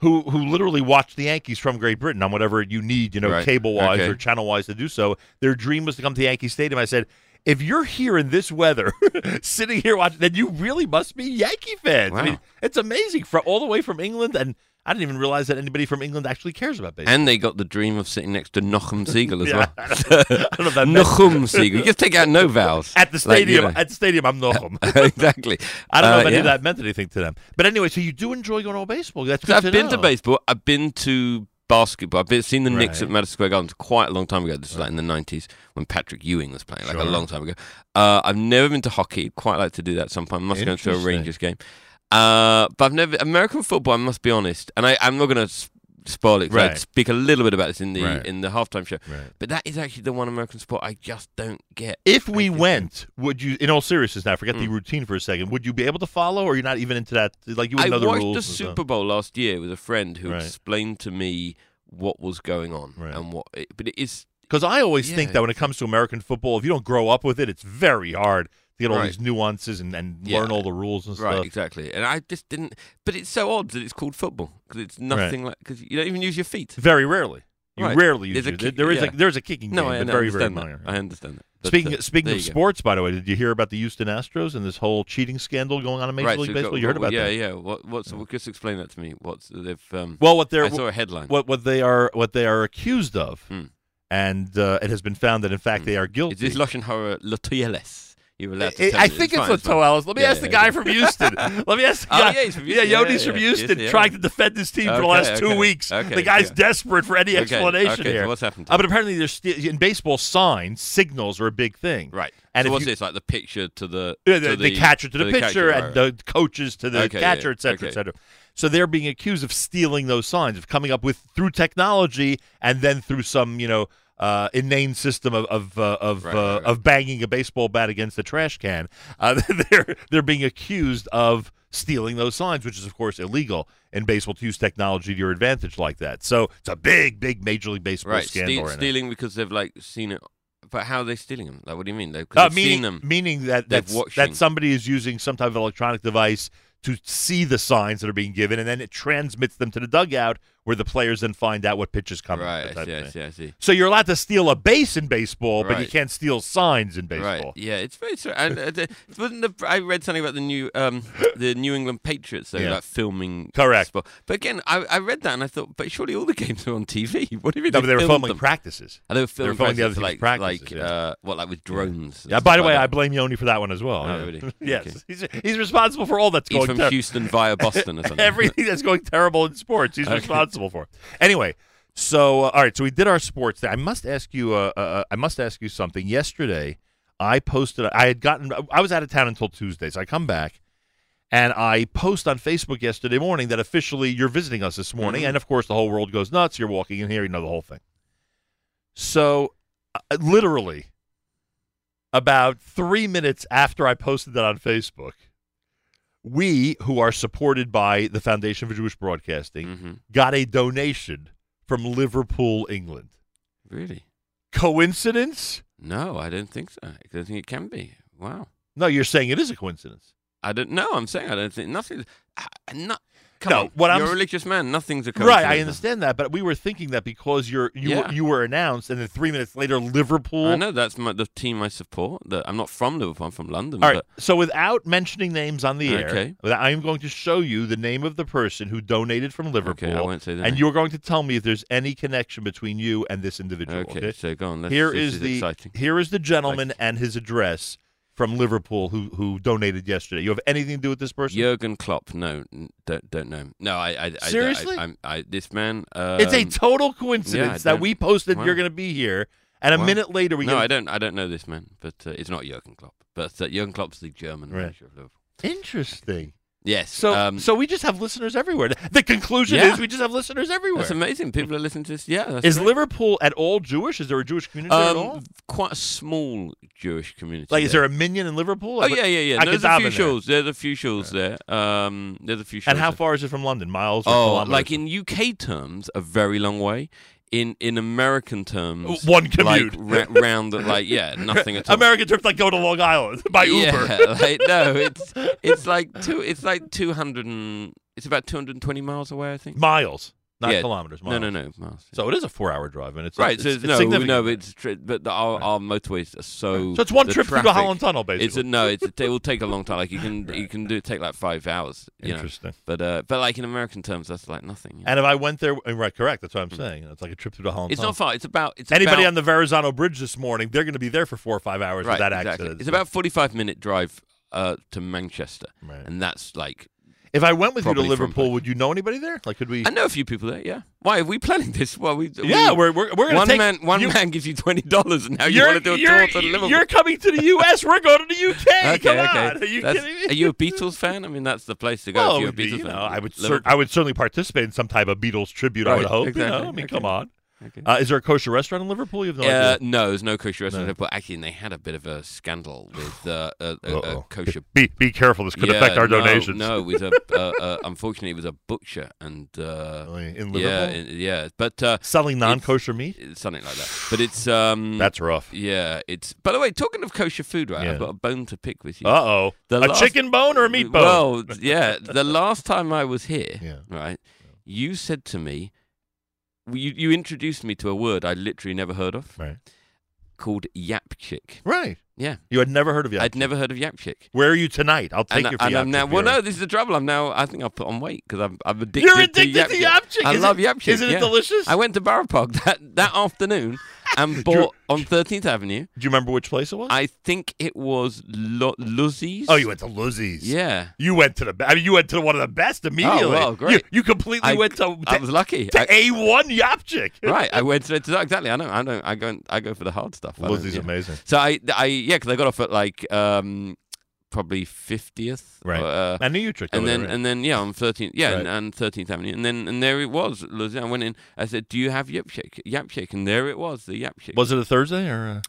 Who who literally watched the Yankees from Great Britain on whatever you need, you know, Right. cable wise Okay. or channel wise to do so. Their dream was to come to Yankee Stadium. I said, if you're here in this weather, (laughs) sitting here watching, then you really must be Yankee fans. I mean, it's amazing for all the way from England and. I didn't even realize that anybody from England actually cares about baseball. And they got the dream of sitting next to Nochem Segal as Yeah, well. (laughs) I don't know- I don't know that (laughs) Nochem Segal. You just take out no vowels. At the Like, you stadium, know. at the stadium, I'm Nochem. (laughs) exactly. I don't know Uh, if any of that meant anything to them. But anyway, so you do enjoy going to all baseball. That's good I've been to baseball. I've been to basketball. I've been, seen the Knicks at Madison Square Garden quite a long time ago. This was like in the nineties when Patrick Ewing was playing, like a long time ago. Uh, I've never been to hockey. Quite like to do that sometime. I Must go to a Rangers game. Uh, but I've never American football. I must be honest, and I, I'm not going to spoil it. 'cause I speak a little bit about this in the Right. in the halftime show. Right. But that is actually the one American sport I just don't get. If we went, would you, in all seriousness now, forget Mm. the routine for a second, would you be able to follow or you're not even into that? Like you would I know the watched rules the and stuff? Super Bowl last year with a friend who Right. explained to me what was going on and what. It, but it is Because I always think that when it comes to American football, if you don't grow up with it, it's very hard to get all Right. these nuances and, and Yeah. learn all the rules and Right, stuff. Right, exactly. And I just didn't. But it's so odd that it's called football because it's nothing like because you don't even use your feet. Very rarely. You Right. rarely use There's a it. kick- there is yeah. a there's a kicking No, game, I but know, very very minor. I understand that. But, speaking uh, speaking of sports, by the way, did you hear about the Houston Astros and this whole cheating scandal going on in Major right, League so Baseball? got- you heard about yeah, that? Yeah, yeah. What, what's just explain that to me? What's they've um, Well, what they're I saw a headline. What what they are what they are accused of, and uh, it has been found that in fact they are guilty. Is this Lashon Hara Latoyeles? You're allowed to. I- tell I think it's fine. Latoelis. Let me Yeah, ask the guy from Houston. (laughs) Let me ask the Oh, yeah, he's from Houston. Yeah, Yodi's from. Houston, trying to defend his team for the Okay, last two okay. weeks. Okay, the guy's desperate for any explanation okay, so here. what's happened to Uh, but apparently, there's sti- in baseball signs, signals are a big thing. Right. And so what's you- this like the picture to the to the, the catcher to the, pitcher catcher, and right, the coaches to the Okay, catcher, yeah, et cetera, et cetera. So they're being accused of stealing those signs, of coming up with through technology and then through some, you know, uh, inane system of of uh, of, Right, uh, right, right. of banging a baseball bat against a trash can. Uh, (laughs) they're they're being accused of stealing those signs, which is of course illegal in baseball to use technology to your advantage like that. So it's a big, big Major League Baseball scandal. Now. stealing because they've like seen it. But how are they stealing them? Like, what do you mean? They've, Uh, they've meaning, seen them. meaning that that's, that somebody is using some type of electronic device to see the signs that are being given, and then it transmits them to the dugout, where the players then find out what pitch is coming. Right, I see, I see, I see. So you're allowed to steal a base in baseball, but you can't steal signs in baseball. Right. Yeah, it's very true. And uh, (laughs) wasn't the, I read something about the new um, the New England Patriots though, Yeah. like filming. Correct. sport. But again, I, I read that and I thought, but surely all the (laughs) games are on TV. What do you mean? No, but they were filming them? practices. Oh, they were They were filming, filming the other practices, like, practices, like yeah. uh, what, like with drones. and Yeah. By the way, that? I blame Yoni for that one as well. Oh, really? (laughs) yes, Okay. he's he's responsible for all that's He's going. from ter- Houston via Boston or something. Everything that's going terrible in sports, he's Okay. responsible for. Anyway, so uh, all right, so we did our sports. Thing. I must ask you. Uh, uh, I must ask you something. Yesterday, I posted. I had gotten. I was out of town until Tuesday, so I come back. And I post on Facebook yesterday morning that officially you're visiting us this morning, Mhm. and of course the whole world goes nuts. You're walking in here, you know the whole thing. So, uh, literally, about three minutes after I posted that on Facebook, we, who are supported by the Foundation for Jewish Broadcasting, Mm-hmm. got a donation from Liverpool, England. Really? Coincidence? No, I don't think so. I don't think it can be. Wow. No, you're saying it is a coincidence. I don't know. I'm saying I don't think nothing. ah, Not, come No, on. what I'm You're a s- religious man. Nothing's a coincidence. Right. I understand that, but we were thinking that because you're you Yeah. were, you were announced, and then three minutes later, Liverpool. I know that's my, the team I support. That I'm not from Liverpool. I'm from London. All right. But So without mentioning names on the air, Okay. I am going to show you the name of the person who donated from Liverpool. Okay, I won't say the and name. you're going to tell me if there's any connection between you and this individual. Okay, Okay. so go on. Let's- Here this is is the exciting. here is the gentleman and his address from Liverpool who who donated yesterday. You have anything to do with this person? Jurgen Klopp. No, don't don't know. No, I. I Seriously? I, I'm- I, this man. Um, it's a total yeah, coincidence that we posted Wow. you're going to be here, and a Wow. minute later we No, get I don't. I don't know this man, but uh, it's not Jurgen Klopp. But uh, Jurgen Klopp's the German Right. manager of Liverpool. Interesting. Yes. So um, so we just have listeners everywhere. The conclusion Yeah. is we just have listeners everywhere. That's amazing. People are listening to this. Yeah. That's Is great. Liverpool at all Jewish? Is there a Jewish community there at all? Um, quite a small Jewish community. Like, is there. there a minyan in Liverpool? Oh yeah, yeah, yeah. There's a few there. shows. There's a few shows there. Um, there's a few shows. And how there. far is it from London? Miles? Or Oh, like in UK terms, a very long way. In in American terms, One commute. like ra- round, the, like yeah, nothing at all. American trip's like go to Long Island by Uber. Yeah, (laughs) like no, (laughs) it's it's like two. It's like two hundred and it's about two hundred and twenty miles away. I think. Miles. Not Yeah. kilometers. No, Miles. no, no, miles. So it is a four-hour drive, and it's right. It's, so it's, no, significant. no, it's tri- but the, our, our motorways are so. So it's one trip through the Holland Tunnel, It's basically. a, no, it's it will take a long time. Like you can (laughs) you can do it take like five hours. You Interesting. Know? But uh, but like in American terms, that's like nothing. you know? And if I went there, uh, right, correct. That's what I'm saying. It's like a trip through the Holland It's Tunnel. not far. It's about it's Anybody about, on the Verrazano Bridge this morning, they're going to be there for four or five hours right, with that exactly. accident. It's about forty five minute drive uh, to Manchester, Right. and that's like. If I went with you to Liverpool, would you know anybody there? Like, could we? I know a few people there. Yeah. Why are we planning this? Well, we Yeah, we- we're- we're- we're one take- man. One you- man gives you twenty dollars, and now you want to do a tour to Liverpool. You're coming to the U.S. We're going to the U.K. (laughs) okay, Come okay. on. Are you That's- kidding me? Are you a Beatles fan? I mean, that's the place to go. Well, if you're a would be, Beatles you fan. know, I would, cer- I would certainly participate in some type of Beatles tribute. I would Right, hope. You exactly. know, I mean, Okay. come on. Okay. Uh, is there a kosher restaurant in Liverpool? You have no Uh, idea. no, there's no kosher restaurant No. there, but actually, they had a bit of a scandal with uh, a, a, a kosher. Be- be careful, this could Yeah, affect our no, donations. No, it was a. (laughs) uh, uh, unfortunately, it was a butcher, and uh, in yeah, Liverpool? in- yeah, but uh, Selling non-kosher meat? it's something like that. But it's um, That's rough. Yeah, it's. By the way, talking of kosher food, right? Yeah. I've got a bone to pick with you. Uh-oh. The A chicken bone or a meat bone? Well, yeah. The last time I was here, (laughs) Yeah. right, you said to me, you you introduced me to a word I literally never heard of, right? Called yapchick. Right. Yeah. You had never heard of Yapchick? I'd never heard of yapchick. Where are you tonight? I'll take and, you for and I'm now. Well, no, this is the trouble. I'm now. I think I've put on weight because I'm. I'm addicted. You're addicted to to yapchick. Yapchick? I Is love it- yapchick. isn't it yeah. delicious? I went to Park (laughs) that that afternoon and bought on 13th Avenue. Do you remember which place it was? I think it was Lu- Luzzies. Oh, you went to Luzzies. Yeah. You went to the. be- I mean, you went to one of the best immediately. Oh, well, great. You, you completely I- went to. I was lucky. To a one Yapchick. (laughs) right, I went to, to exactly. I know. I know. I go. I go for the hard stuff. I don't- yeah. amazing. So I, I yeah, because I got off at like um, probably fiftieth, Right. Uh, And New Utrecht and then right? and then yeah, on thirteenth, yeah, Right. and- and thirteenth Avenue, and then and there it was. I went in. I said, "Do you have yap shake? Yap shake?" And there it was, the yap shake. Was it a Thursday or? Uh...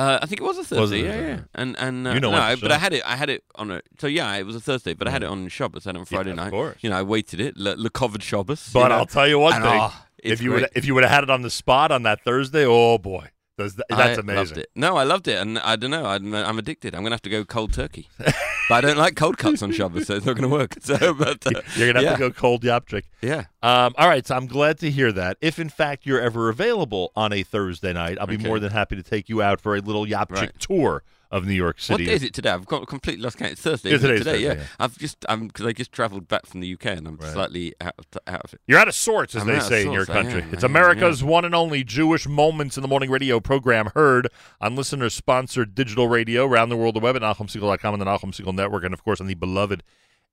Uh, I think it was a Thursday. Was it a yeah, Thursday? yeah. And and uh, You know no, I, but I had it. I had it on a. So yeah, it was a Thursday, but I had it on Shabbos. I had it on Friday of night. course. You know, I waited it. Le, le covered Shabbos. But you know. I'll tell you one And, thing: oh, if you would if you would have had it on the spot on that Thursday, oh boy, that's, that's I amazing. Loved it. No, I loved it, and I don't know. I'm, I'm addicted. I'm gonna have to go cold turkey, but I don't like cold cuts on Shabbos, so it's not gonna work. (laughs) So, but uh, You're gonna have yeah. to go cold Yapchick. Yeah. Um, all right. So I'm glad to hear that. If in fact you're ever available on a Thursday night, I'll be Okay. more than happy to take you out for a little Yapchick Right. tour of New York City. What day is it today? I've got completely lost count. It's Thursday. Yeah, it, today, Thursday, yeah. yeah. I've just I'm because I just travelled back from the UK and I'm slightly out of, out of it. You're out of sorts, as I'm they say in your country. am, it's am, America's one and only Jewish Moments in the Morning radio program heard on listener-sponsored digital radio around the world, the web at NachumSegal.com and the Nachum Segal Network, and, of course, on the beloved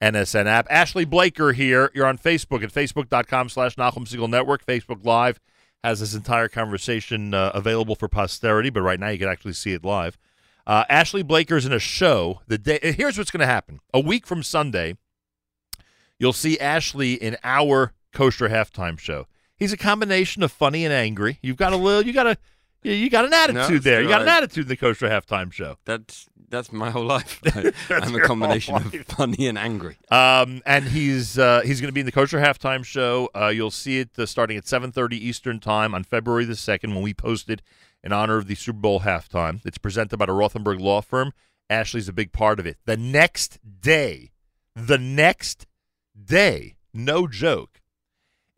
NSN app. Ashley Blaker here. You're on Facebook at facebook.com slash Nachum Segal Network. Facebook Live has this entire conversation uh, available for posterity, but right now you can actually see it live. Uh, Ashley Blaker's in a show. The day. Here's what's going to happen. A week from Sunday, you'll see Ashley in our kosher halftime show. He's a combination of funny and angry. You've got a little, you got a, you got an attitude it's there. You got an attitude in the kosher halftime show. That's that's my whole life. (laughs) I, I'm a combination of funny and angry. Um, and he's uh, he's going to be in the kosher halftime show. Uh, you'll see it uh, starting at 7:30 Eastern time on February the second when we post it in honor of the Super Bowl halftime. It's presented by the Rothenberg Law Firm. Ashley's a big part of it. The next day, the next day, no joke,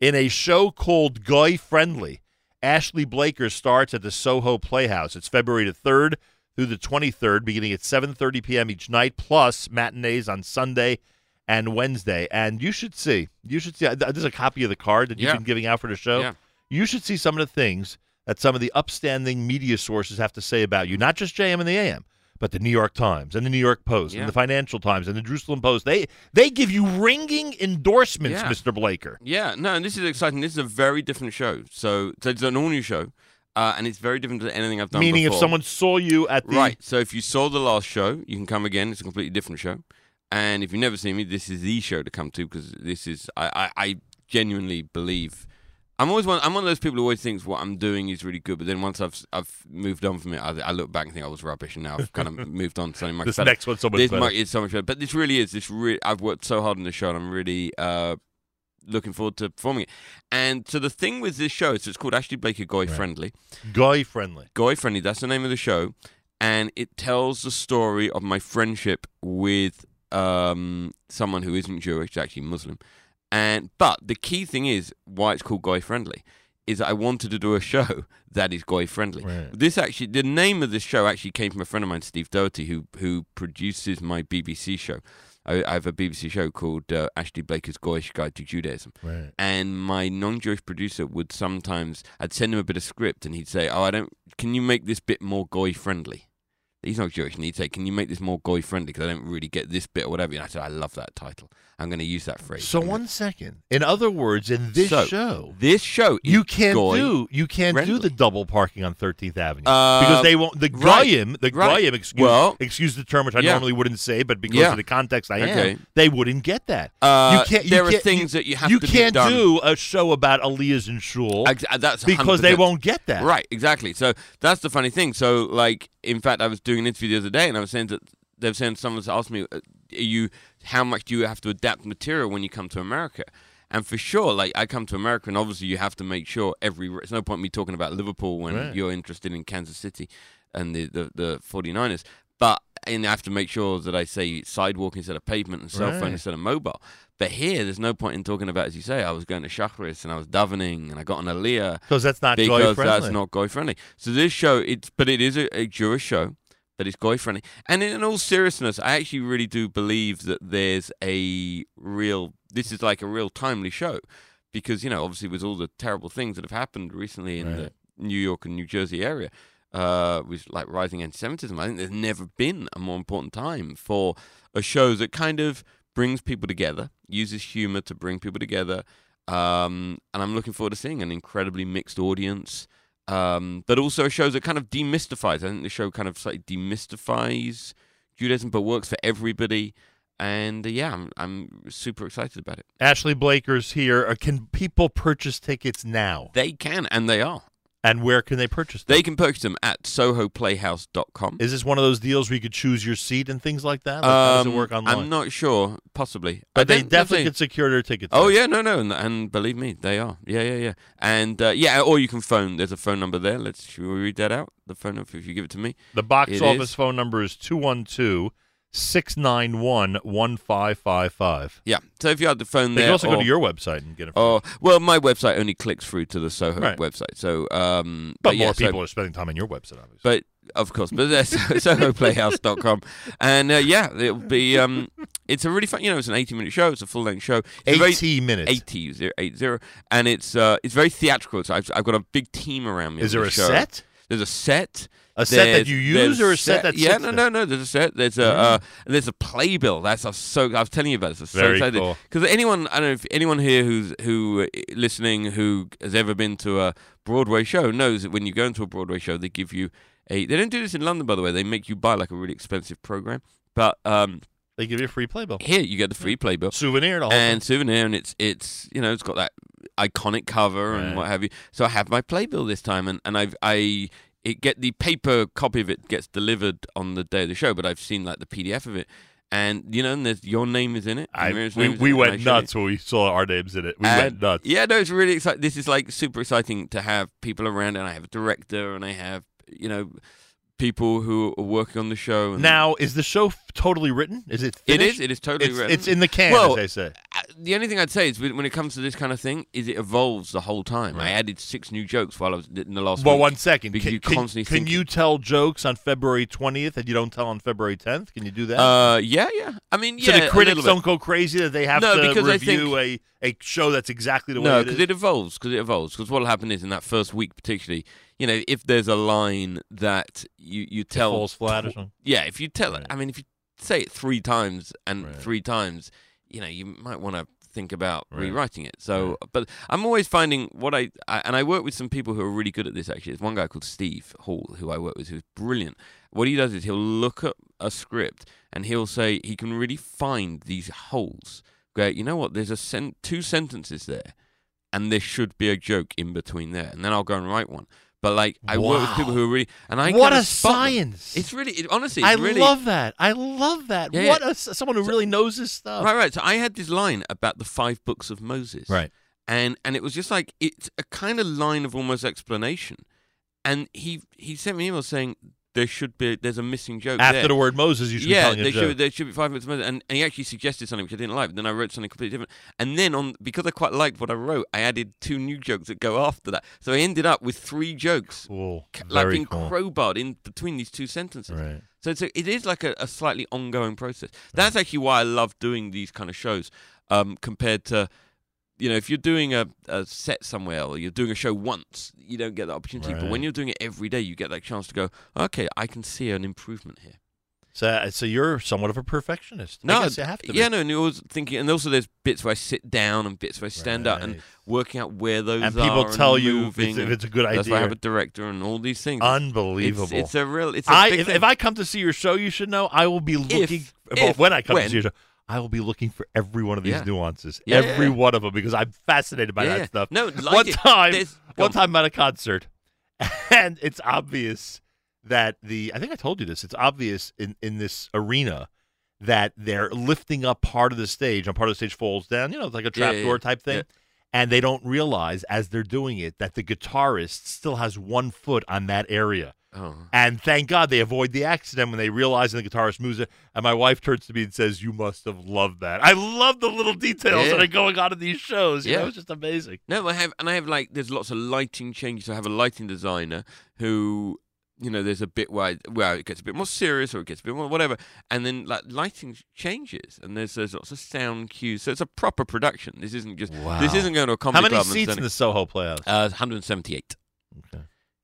in a show called Guy Friendly, Ashley Blaker starts at the Soho Playhouse. It's February the 3rd through the 23rd, beginning at 7.30 p.m. each night, plus matinees on Sunday and Wednesday. And you should see, you should see, there's a copy of the card that you've Yeah. been giving out for the show. Yeah. You should see some of the things that some of the upstanding media sources have to say about you, not just JM and the AM, but the New York Times and the New York Post Yeah. and the Financial Times and the Jerusalem Post. They they give you ringing endorsements, Yeah. Mr. Blaker. Yeah, no, and this is exciting. This is a very different show. So, so it's an all new show, uh, and it's very different to anything I've done. Meaning, if someone saw you at the right, so if you saw the last show, you can come again. It's a completely different show, and if you've never seen me, this is the show to come to because this is I, I, I genuinely believe. I'm always one. I'm one of those people who always thinks what I'm doing is really good, but then once I've I've moved on from it, I, I look back and think I was rubbish, and now I've kind of (laughs) moved on to something much This better. next one's so much this better. might- it's so much better. But this really is. This really, I've worked so hard on the show, and I'm really uh, looking forward to performing it. And so the thing with this show, so it's called Ashley Blaker Goy Friendly. Guy Friendly. Goy Friendly. That's the name of the show, and it tells the story of my friendship with um, someone who isn't Jewish, actually Muslim, And but the key thing is why it's called Goy Friendly is I wanted to do a show (laughs) that is Goy friendly. Right. This actually, the name of this show actually came from a friend of mine, Steve Doherty, who who produces my BBC show. I, I have a BBC show called uh, Ashley Blaker's Goyish Guide to Judaism. Right. And my non-Jewish producer would sometimes, I'd send him a bit of script, and he'd say, "Oh, I don't. Can you make this bit more Goy friendly?" He's not Jewish, and he'd say, "Can you make this more Goy friendly? Because I don't really get this bit or whatever." And I said, "I love that title. I'm going to use that phrase." So one second. In other words, in this So, show, this show, you can't do you can't do the double parking on 13th Avenue Uh, because they won't. The right, goyim, the right. goyim, excuse, Well, excuse the term which I yeah. normally wouldn't say, but because Yeah. of the context I Okay. am, they wouldn't get that. Uh, you can't. You there are can't, things that you have You to can't do a show about Aliyah's and Shul Ex- that's because they won't get that. Right, exactly. So that's the funny thing. So, like, in fact, I was doing an interview the other day, and I was saying that they were saying someone's asked me, uh, "Are you how much do you have to adapt material when you come to America?" And for sure, like I come to America, and obviously you have to make sure every. It's no point me talking about Liverpool when Right. you're interested in Kansas City and the the, the 49ers, but and I have to make sure that I say sidewalk instead of pavement and cell phone instead of mobile. But here, there's no point in talking about, as you say, I was going to Shachris and I was davening and I got an Aliyah 'Cause that's not because that's not goy friendly. So this show, it's but it is a, a Jewish show that is goy friendly. And in all seriousness, I actually really do believe that there's a real. This is like a real timely show because you know, obviously, with all the terrible things that have happened recently in the New York and New Jersey area. Uh, with like rising anti-Semitism, I think there's never been a more important time for a show that kind of brings people together, uses humor to bring people together, um, and I'm looking forward to seeing an incredibly mixed audience. Um, but also a show that kind of demystifies. I think the show kind of slightly demystifies Judaism, but works for everybody. And uh, yeah, I'm I'm super excited about it. Ashley Blaker's here. Uh, Can people purchase tickets now? They can, and they are. And where can they purchase them? They can purchase them at SohoPlayhouse.com. Is this one of those deals where you could choose your seat and things like that? Like, how does it Um, work online? I'm not sure. Possibly, But they definitely could secure their tickets. Oh yeah, no, no, and, and believe me, they are. Yeah, yeah, yeah. And uh, yeah, or you can phone. There's a phone number there. Let's should we read that out? The phone number if you give it to me. The box office is- phone number is 212 691 1555. Yeah. So if you had the phone They You can also go to your website and get it. Oh well, my website only clicks through to the Soho Right. website. So, um, But yeah, more so- people are spending time on your website, obviously. But of course, but that's (laughs) SohoPlayhouse.com, and uh, yeah, it'll be. Um, it's a really fun. You know, it's an eighty-minute show. It's a full-length show. It's a very- 80 minutes. 80, zero- eight zero, and it's uh, it's very theatrical. So I've, I've got a big team around me. Is there the a show. set? There's a set. A set that you use or a set that Yeah, no, no, no. There's a set. There's a uh, there's a playbill. That's I'm so I was telling you about this. I'm so Very excited cool. because anyone I don't know if anyone here who's who uh, listening who has ever been to a Broadway show knows that when you go into a Broadway show, they give you a. They don't do this in London, by the way. They make you buy like a really expensive program, but um, They give you a free playbill. here you get the free playbill, Souvenir, whole and souvenir, and it's it's you know it's got that iconic cover and Right. what have you. So I have my playbill this time, and and I've I. It get the paper copy of it gets delivered on the day of the show, but I've seen like the PDF of it, and you know, and there's your name is in it. I, we we in it, and I went it. nuts when we saw our names in it. We And- went nuts. Yeah, no, it's really exciting. This is like super exciting to have people around, and I have a director, and I have you know people who are working on the show. And Now, is the show f- totally written? Is it? It Finished? is. It is totally it's, written. It's in the can, Well, as they say. uh, The only thing I'd say is when it comes to this kind of thing, is it evolves the whole time. I added six new jokes while I was in the last. One. Well, one second. because Can, you constantly can think. you tell jokes on February 20th and you don't tell on February 10th? Can you do that? Uh, yeah, yeah. I mean, so yeah, the a critics don't go crazy that they have No, to review a, a show that's exactly the way No, because is. it evolves. Because it evolves. Because what'll happen is in that first week, particularly, you know, if there's a line that you you tell falls flat or something? Yeah, if you tell it, I mean, if you say it three times and three times, you know, you might want to think about Right. rewriting it. So, but I'm always finding what I, I and I work with some people who are really good at this. Actually, there's one guy called Steve Hall who I work with who's brilliant. What he does is he'll look at a script and he'll say he can really find these holes. Go, you know what? There's a sen- two sentences there, and there should be a joke in between there, and then I'll go and write one. But like I work with people who are really, and I What a spot them. science. It's really, it, honestly, I really, love that. I love that. Yeah, what yeah. a, someone who really knows this stuff. Right, right. So I had this line about the five books of Moses. Right. And and it was just like it's a kind of line of almost explanation. And he he sent me an email saying there should be there's a missing joke After there. the word Moses, you should be yeah, a there should there should be five minutes of Moses, and, and he actually suggested something which I didn't like. But then I wrote something completely different, and then on because I quite liked what I wrote, I added two new jokes that go after that. So I ended up with three jokes, Cool. like being cool. crowbarred in between these two sentences. Right. So it's a, it is like a, a slightly ongoing process. That's actually why I love doing these kind of shows, um, compared to, you know, if you're doing a, a set somewhere or you're doing a show once, you don't get the opportunity. But when you're doing it every day, you get that chance to go, okay, I can see an improvement here. So, uh, so you're somewhat of a perfectionist. No, I have to. be. yeah, no, and you're always thinking, and also there's bits where I sit down and bits where I stand up and working out where those And are. people tell you if it's- if it's a good That's why I have a director and all these things. Unbelievable. It's, it's a real. It's a I, big if, if I come to see your show, you should know I will be looking. well, if, when I come when? to see your show, I will be looking for every one of these Yeah. nuances, Yeah, every yeah. one of them, because I'm fascinated by that stuff. No, one it. time, one time at a concert, (laughs) and it's obvious that the I think I told you this. It's obvious in in this arena that they're lifting up part of the stage, and part of the stage falls down. You know, it's like a trapdoor type thing. And they don't realize as they're doing it that the guitarist still has one foot on that area. Oh. And thank God they avoid the accident when they realize and the guitarist moves it. And my wife turns to me and says, You must have loved that. I love the little details Yeah. that are going on in these shows. You Yeah. know, it's just amazing. No, I have, and I have like there's lots of lighting changes. I have a lighting designer who, you know, there's a bit where where it gets a bit more serious or it gets a bit more whatever, and then like lighting changes, and there's there's lots of sound cues. So it's a proper production. This isn't just Wow. this isn't going to a comedy How many club seats in the Soho Playhouse? Uh, 178.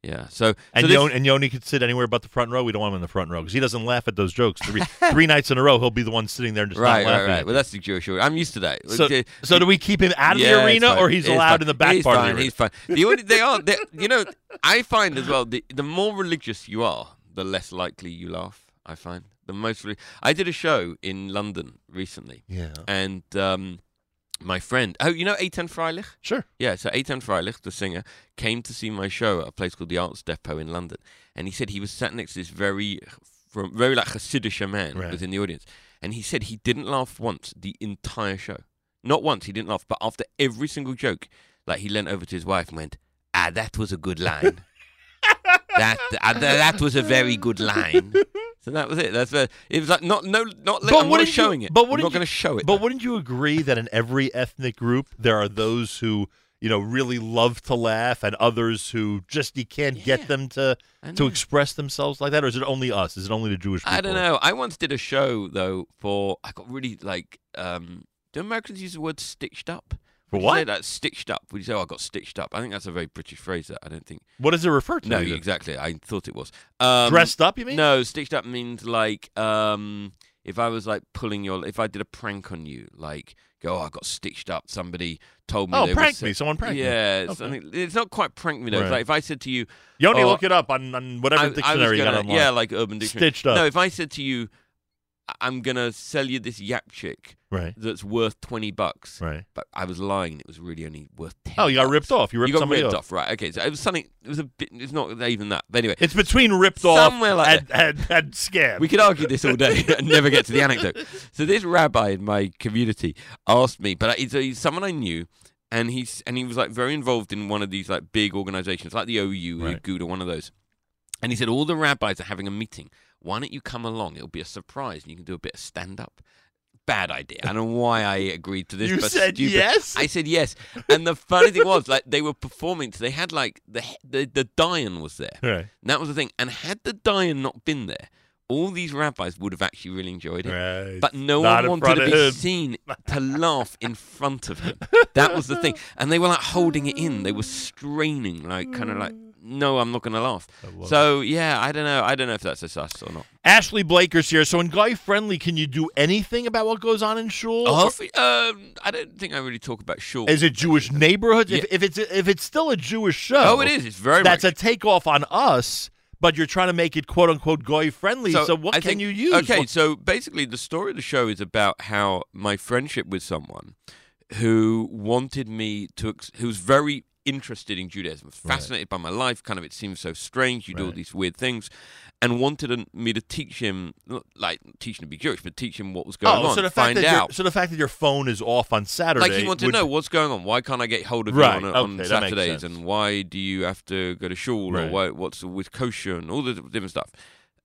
Yeah. So And, so this- Yon- and Yoni could sit anywhere but the front row. We don't want him in the front row because he doesn't laugh at those jokes. Three, (laughs) three nights in a row, he'll be the one sitting there and just right, not laughing. right. at Well, that's the Jewish. I'm used to that. So- Okay. so do we keep him out of the Yeah, it's arena, or he's It's allowed fine. in the back he's part of the arena? He's fine. The only, they are, they, you know, I find as well, the, the more religious you are, the less likely you laugh. I find the most. Re- I did a show in London recently. Yeah. And um, my friend, oh, you know Eitan Freilich? Sure. Yeah, so Eitan Freilich, the singer, came to see my show at a place called the Arts Depot in London, and he said he was sat next to this very, from very like Hasidic man Right. was in the audience, and he said he didn't laugh once the entire show. Not once he didn't laugh, but after every single joke, like he leant over to his wife and went, "Ah, that was a good line. (laughs) that uh, that was a very good line." So that was it. That's a, it was like not no not. But I'm not showing you, it. But I'm wouldn't going to show it. But wouldn't you agree that in every ethnic group there are those who you know really love to laugh and others who just you can't get them to to express themselves like that, or is it only us? Is it only the Jewish people? I don't know. I once did a show though for I got really like um do Americans use the word stitched up? You say that stitched up. Would you say oh, I got stitched up? I think that's a very British phrase that I don't think What does it refer to? No, even? exactly. I thought it was. Um, Dressed up, you mean? No, stitched up means like um if I was like pulling your if I did a prank on you, like go, oh, I got stitched up. Somebody told me. Oh, they were pranked me. Someone pranked me. yeah, it's, Okay. it's not quite prank me though. It's Right. Like if I said to you, Yoni, oh, look it up on, on whatever I- I dictionary you got gonna- online. Yeah, like Urban Dictionary. Stitched up. No, if I said to you, "I- I'm gonna sell you this yap chick, Right. That's worth twenty bucks, Right. But I was lying; it was really only worth ten. Oh, you got bucks. ripped off. You ripped got somebody ripped off. off, right? Okay, so it was something. It was a bit. It's not even that. But anyway, It's between ripped off Somewhere like and, and, and scam. we could argue this all day and never get to the anecdote. So this rabbi in my community asked me, but he's, he's someone I knew, and he's and he was like very involved in one of these like big organizations, like the OU, Right. Good, or one of those. And he said all the rabbis are having a meeting. Why don't you come along? It'll be a surprise, and you can do a bit of stand up. Bad idea. I don't know why I agreed to this. You but said stupid. yes? I said yes. And the funny thing was, like, they were performing. So they had like the the the Dayan was there. Right. And that was the thing. And had the Dayan not been there, all these rabbis would have actually really enjoyed it. Right. But no Not one wanted to be him. seen to laugh in front of him. That was the thing. And they were like holding it in. They were straining, like kind of like, no, I'm not going to laugh. So yeah, I don't know. I don't know if that's a sus or not. Ashley Blaker's here. So in Guy Friendly, can you do anything about what goes on in Shul? Oh, um, I don't think I really talk about shul. Is it Jewish neighborhoods? If, Yeah. if it's if it's still a Jewish show, Oh, it is. It's very That's much. a takeoff on us, but you're trying to make it quote unquote Goy friendly. So, what I can think- you use? Okay, What- so basically, the story of the show is about how my friendship with someone who wanted me to, ex- who was very interested in Judaism, fascinated by my life. Kind of, it seems so strange. You do all these weird things, and wanted me to teach him, like teach him to be Jewish, but teach him what was going oh, on. so the fact find that out. so the fact that your phone is off on Saturday, Like he wanted would- to know what's going on. Why can't I get hold of Right, you on, on okay, makes Saturdays? And why do you have to go to shul? Or why, what's with kosher and all the different stuff?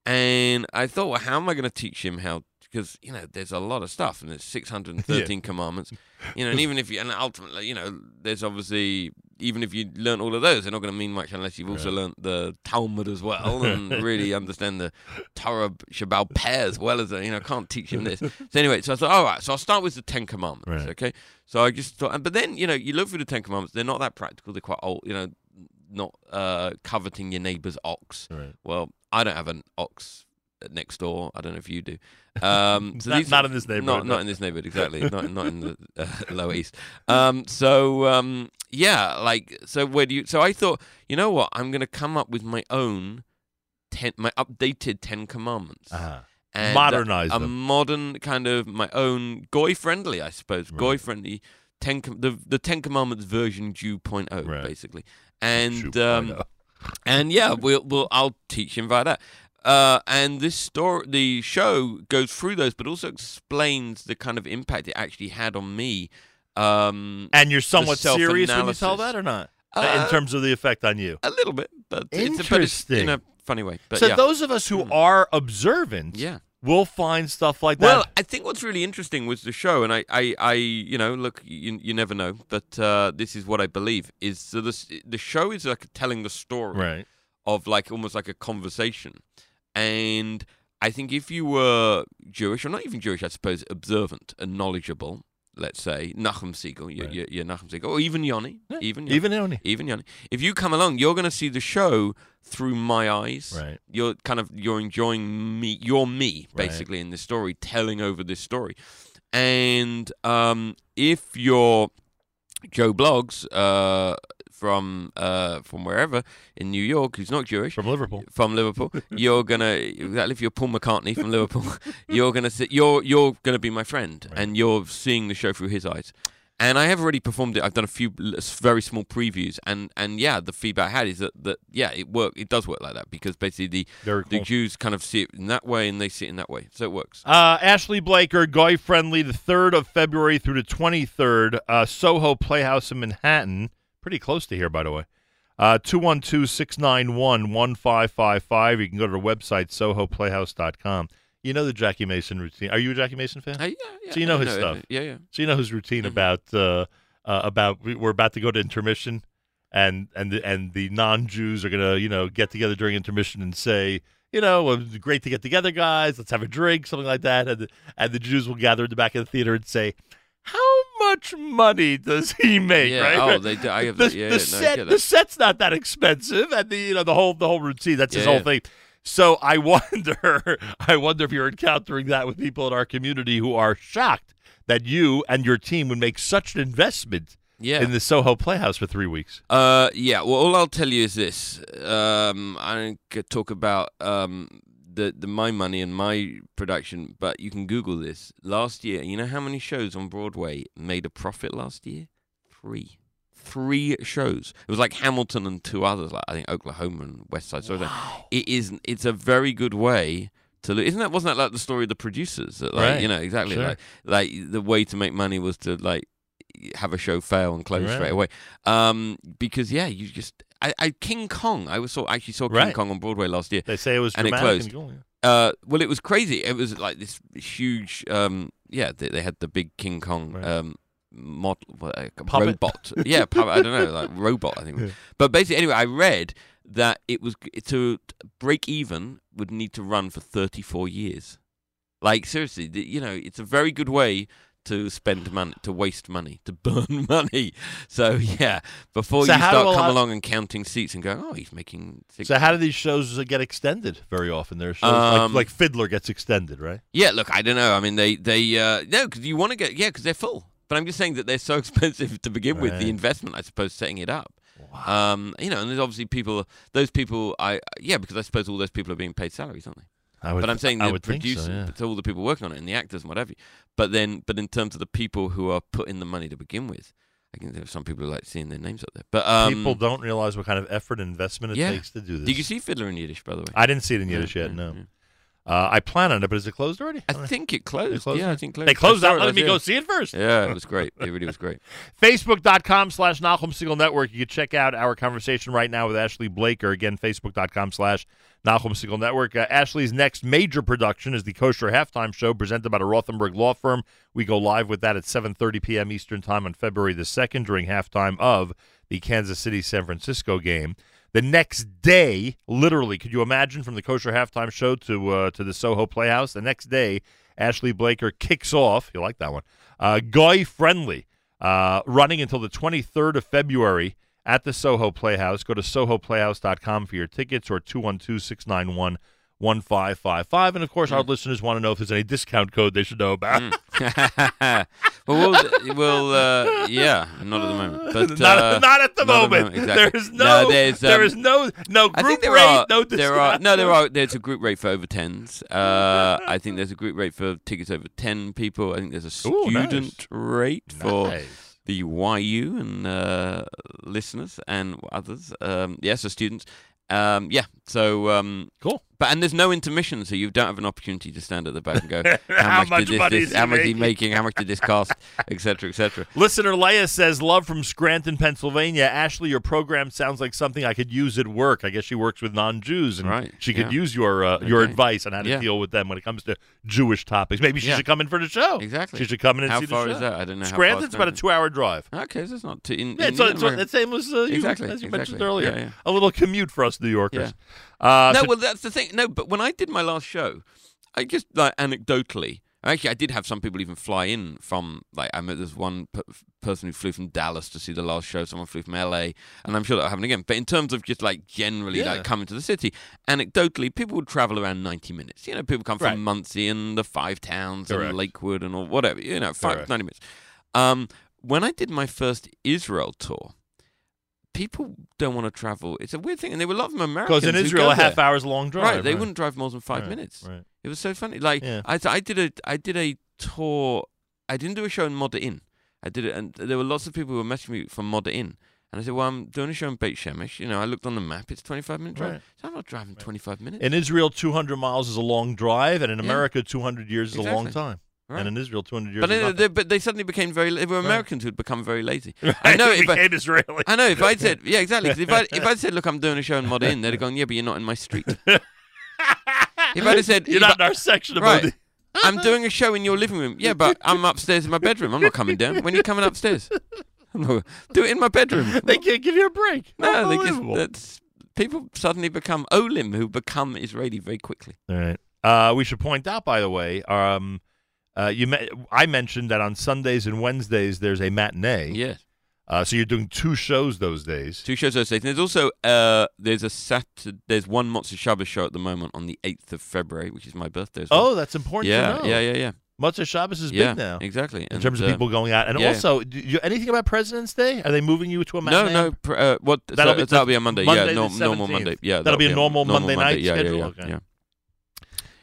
And I thought, well, how am I going to teach him how? Because you know, there's a lot of stuff, and there's (laughs) 613 commandments. You know, and even if you, and ultimately, you know, there's obviously even if you learn all of those, they're not going to mean much unless you've also learnt the Talmud as well (laughs) and really understand the Torah Shebaal Peh as well as the, you know, can't teach him this. So anyway, so I thought, all right, so I'll start with the Ten Commandments, Right. okay? So I just thought, but then you know, you look through the Ten Commandments, they're not that practical. They're quite old, you know, not uh, coveting your neighbor's ox. Right. Well, I don't have an ox next door. I don't know if you do. Um, Not- (laughs) these- not in this neighborhood, Not, no. not in this neighborhood, exactly. not not in the uh, (laughs) Lower East. Um, so um, yeah, like so. Where do you? So I thought, you know what? I'm going to come up with my own ten, my updated Ten Commandments. Uh-huh. And, Modernize uh, a them. modern kind of my own goy friendly, I suppose. Goy friendly ten com- the the Ten Commandments version 2.0 basically. And (laughs) um, and yeah, we'll, we'll I'll teach him about that. Uh, and this story, the show goes through those, but also explains the kind of impact it actually had on me. Um, And you're somewhat serious when you tell that or not? Uh, in terms of the effect on you? A little bit, but it's, but it's in a funny way. But so yeah. those of us who are observant Yeah. We'll find stuff like that. Well, I think what's really interesting was the show, and I, I, I you know, look, you, you never know, but uh, this is what I believe is so this the show is like telling the story Right. of like almost like a conversation, and I think if you were Jewish or not even Jewish, I suppose observant and knowledgeable. Let's say Nachum Segal, you're, you're, you're Nachum Segal, or even Yoni, even Yoni, even Yoni. even Yoni. If you come along, you're going to see the show through my eyes. Right. You're kind of you're enjoying me. You're me Right. basically in this story, telling over this story. And um, if you're Joe Bloggs uh, from uh, from wherever in New York, who's not Jewish, from Liverpool, from Liverpool, (laughs) you're gonna exactly if you're Paul McCartney from Liverpool, (laughs) you're gonna sit, you're you're gonna be my friend, and you're seeing the show through his eyes. And I have already performed it. I've done a few very small previews, and, and yeah, the feedback I had is that, that yeah, it work. It does work like that because basically the Very the cool. Jews kind of see it in that way, and they see it in that way, so it works. Uh, Ashley Blaker, Guy Friendly, the 3rd of February through the 23rd, uh, Soho Playhouse in Manhattan. Pretty close to here, by the way. Uh, 212 691 1555. You can go to the website, sohoplayhouse.com. You know the Jackie Mason routine. Are you a Jackie Mason fan? Uh, yeah, yeah, so you know I his know it. stuff. Yeah, yeah. So you know his routine about uh, uh, about we- we're about to go to intermission, and and the, and the non-Jews are gonna you know get together during intermission and say you know great to get together, guys. Let's have a drink, something like that, and the, and the Jews will gather in the back of the theater and say. How much money does he (laughs) make? Yeah, right? oh, they do- I have the, that- yeah, the no, set. The set's not that expensive, and the you know the whole the whole routine. That's his whole yeah. thing. So I (laughs) wonder, I wonder if you're encountering that with people in our community who are shocked that you and your team would make such an investment Yeah. in the Soho Playhouse for three weeks. Uh, yeah. Well, all I'll tell you is this. Um, I get- talk about um the the my money and my production, but you can Google this. Last year, you know how many shows on Broadway made a profit last year? Three. Three shows. It was like Hamilton and two others, like I think Oklahoma and West Side Story. It is. It's a very good way to. lo- Isn't that? Wasn't that like the story of the producers? That, like, Right. You know exactly. Sure. Like like the way to make money was to like have a show fail and close Right. straight away. Um, because yeah, you just I, I King Kong. I was saw actually saw King Right. Kong on Broadway last year. They say it was and it closed. and Uh, well, it was crazy. It was like this huge. Um, yeah, they, they had the big King Kong. Um, model uh, robot (laughs) yeah puppet, i don't know like robot i think but basically anyway i read that it was to break even would need to run for 34 years like seriously you know it's a very good way to spend money to waste money to (laughs) burn money so yeah before So you start lot- along and counting seats and going oh he's making six So how do these shows get extended? Very often, their shows Um, like, like Fiddler gets extended, right? Yeah, look, I don't know. I mean, they they uh, no, because you want to get yeah, because they're full. But I'm just saying that they're so (laughs) expensive to begin with. The investment, I suppose, setting it up. Um, you know, and there's obviously people. Those people, I yeah, because I suppose all those people are being paid salaries, aren't they? I would but I'm saying the think so, producers, yeah. all the people working on it, and the actors and whatever. But then, but in terms of the people who are putting the money to begin with, I think there are some people who like seeing their names up there. But um, People don't realize what kind of effort and investment it yeah. takes to do this. Did you see Fiddler in Yiddish, by the way? I didn't see it in Yeah, Yiddish yet. yeah, No. Uh, I plan on it, but is it closed already? I think it closed. closed yeah, I think closed. They closed out it letting me go see it first. Yeah, it (laughs) was great. It really was great. Facebook.com slash Nachum Segal Network. You can check out our conversation right now with Ashley Blaker. Again, Facebook.com slash Nachum Segal Network. Uh, Ashley's next major production is the Kosher Halftime Show presented by the Rothenberg Law Firm. We go live with that at 7.30 p.m. Eastern Time on February the 2nd during halftime of the Kansas City-San Francisco game. The next day, literally, could you imagine from the Kosher Halftime Show to uh, to the Soho Playhouse? The next day, Ashley Blaker kicks off. You like that one? Uh, Guy Friendly, uh, running until the 23rd of February at the Soho Playhouse. Go to sohoplayhouse.com for your tickets or 212 691 1555. And of course, our listeners want to know if there's any discount code they should know about. (laughs) (laughs) well, we'll, we'll uh, yeah, not at the moment. But (laughs) Not- uh, not at the moment. exactly. There is no- there's, um, is no- no I think group there rate, are, no there are no there are there's a group rate for over tens. Uh, I think there's a group rate for tickets over ten people. I think there's a Ooh, nice. student rate for Nice. the YU and uh, listeners and others. Um, yes, the students. Um, yeah, so um, cool. But and there's no intermission, so you don't have an opportunity to stand at the back and go, (laughs) How "How, much, did this, money this how much is he making?" making? How much did this cost, (laughs) etc., etc." Listener Leia says, Love from Scranton, Pennsylvania. Ashley, your program sounds like something I could use at work. I guess she works with non Jews, and Right, she could yeah. use your uh, your Okay. advice on how to Yeah. deal with them when it comes to Jewish topics. Maybe she Yeah. should come in for the show. Exactly. She should come in and How see far the show. is that? I don't know how far Scranton's about a two hour drive. Okay, so it's not too. In, Yeah, in it's, it's, America- the same as, uh, you, exactly, as you exactly. mentioned earlier. A little commute for us New Yorkers. Uh, no, so- well, that's the thing. No, but when I did my last show, I just like anecdotally. Actually, I did have some people even fly in from like I met there's one person who flew from Dallas to see the last show. Someone flew from LA, and I'm sure that'll happen again. But in terms of just like generally Yeah. like coming to the city, anecdotally, people would travel around 90 minutes. You know, people come Right. from Monsey and the Five Towns Correct. and Lakewood and all whatever. You know, five, 90 minutes. Um, when I did my first Israel tour. People don't want to travel. It's a weird thing, and there were a lot of them Americans. Because in Israel, a half there. hour's a long drive, Right, they right. wouldn't drive more than five Right, minutes. right. It was so funny. Like Yeah. I, I did a, I did a tour. I didn't do a show in Modi'in. I did it, and there were lots of people who were messaging me from Modi'in. And I said, "Well, I'm doing a show in Beit Shemesh. You know, I looked on the map; it's 25 minute drive. Right. So I'm not driving 25 minutes. In Israel, 200 miles is a long drive, and in Yeah. America, 200 years is a long time. Right. And in Israel, 200 years But is they, but they suddenly became very. They were Americans who'd become very lazy. Right, (laughs) I know. they If I, became Israeli. I know. If I'd said, yeah, exactly. if I if I'd said, look, I'm doing a show in Modi'in, they'd have gone, yeah, but you're not in my street. (laughs) if I'd have said, You're not I- in our section of right. I'm doing a show in your living room. Yeah, but I'm upstairs in my bedroom. I'm not coming down. When are you coming upstairs? (laughs) Do it in my bedroom. they can't give you a break. No, they just that's people suddenly become Olim who become Israeli very quickly. All right. Uh, we should point out, by the way, um, uh, you me- I mentioned that on Sundays and Wednesdays there's a matinee. Yes. Uh, so you're doing two shows those days. Two shows those days. And there's also uh, there's a Saturday, there's one Motzei Shabbos show at the moment on the 8th of February, which is my birthday. As well. Oh, that's important Yeah, to know. yeah, yeah, yeah. Motzei Shabbos is Yeah, big now. exactly. In And, terms of uh, people going out. And yeah. also, you, anything about President's Day? Are they moving you to a matinee? no. Pr- uh, what? That'll so, be- that'll be a Monday. Monday yeah, norm, normal Monday. Yeah, That'll be a normal normal Monday night Yeah, schedule? yeah, Okay. yeah.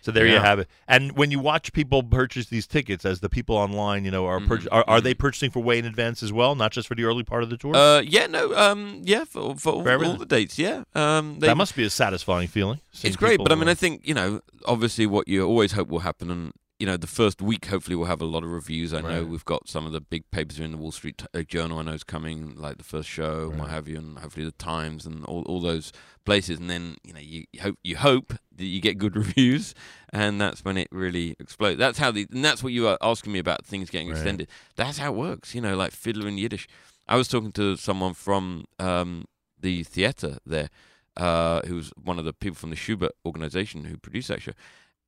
Yeah. So there you have it. And when you watch people purchase these tickets, as the people online, you know, are Mhm, purch- are, are they purchasing for way in advance as well, not just for the early part of the tour? Uh, yeah, no, um, yeah, for, for, all, all the dates, yeah. Um, they, that must be a satisfying feeling. it's great, but I mean, uh, I think you know, obviously, what you always hope will happen, and you know, the first week hopefully we'll have a lot of reviews. I know we've got some of the big papers in the Wall Street uh, Journal. I know is coming, like the first show, and what have you, and hopefully the Times and all, all those places. And then you know, you you hope you hope that you get good (laughs) reviews, and that's when it really explodes. That's how the and that's what you were asking me about things getting Right. extended. That's how it works. You know, like fiddler in Yiddish. I was talking to someone from um, the theater there, uh, who was one of the people from the Shubert organization who produced that show,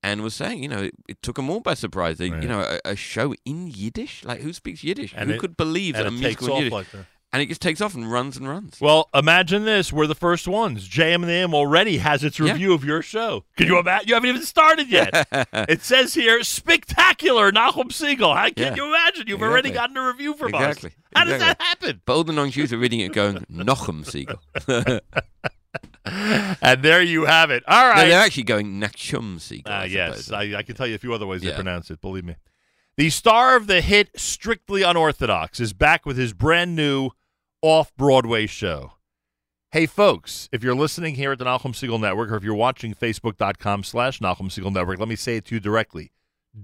and was saying, you know, it, it took them all by surprise. They, Right. you know, a, a show in Yiddish, like who speaks Yiddish? And who it- could believe that a musical Yiddish? like that. And it just takes off and runs and runs. Well, imagine this: we're the first ones. JM and M already has its Yeah. review of your show. Could you imagine? You haven't even started yet. (laughs) it says here, spectacular, Nachum Segal. How can Yeah. you imagine? You've already gotten a review from exactly. us. How does that happen? But all the non-Jews are reading it, going Nochem Siegel. (laughs) no, (laughs) And there you have it. All right. they're actually going Nachum Siegel. Ah, I yes. I, I can tell you a few other ways they pronounce it. Believe me. The star of the hit "Strictly Unorthodox" is back with his brand new off-Broadway show. Hey, folks, if you're listening here at the Nachum Segal Network or if you're watching Facebook.com slash Nahum Siegel Network, let me say it to you directly.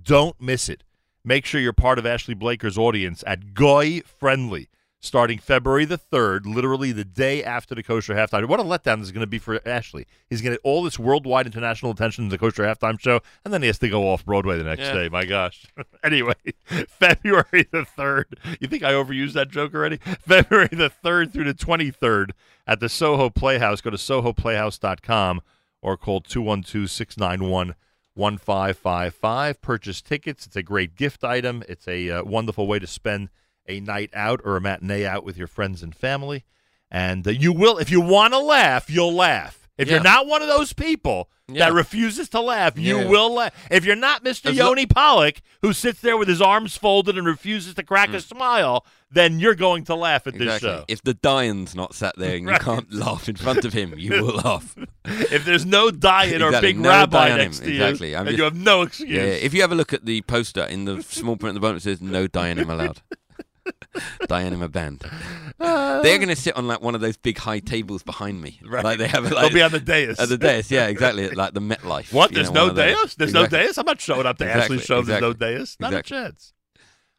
Don't miss it. Make sure you're part of Ashley Blaker's audience at Goy Friendly starting February the 3rd, literally the day after the Kosher Halftime. What a letdown this is going to be for Ashley. He's going to get all this worldwide international attention to the Kosher Halftime Show, and then he has to go off Broadway the next Yeah. day. My gosh. (laughs) anyway, (laughs) February the 3rd. You think I overused that joke already? (laughs) February the 3rd through the 23rd at the Soho Playhouse. Go to sohoplayhouse.com or call 212 691 1555. Purchase tickets. It's a great gift item. It's a uh, wonderful way to spend a night out or a matinee out with your friends and family. And uh, you will, if you want to laugh, you'll laugh. If Yeah. you're not one of those people Yeah. that refuses to laugh, you Yeah. will laugh. If you're not Mr. As lo- Yoni Pollock, who sits there with his arms folded and refuses to crack a smile, then you're going to laugh at this Mm. Exactly. show. If the Dayan's not sat there and you (laughs) can't laugh in front of him, you will (laughs) laugh. if there's no or Exactly, big no rabbi next to exactly. you, I'm just- you have no excuse. If you have a look at the poster in the small print at the bottom, it says no Dayanim allowed. (laughs) (laughs) Dayanim are banned. They're going to sit on like one of those big high tables behind me. Right. Like they have. They'll be on the dais. At the dais, yeah, exactly. at, Like the MetLife. What? There's know, no one of those. dais? There's Exactly. no dais? I'm not showing up to Exactly, Ashley's show. There's no dais. Not Exactly. a chance.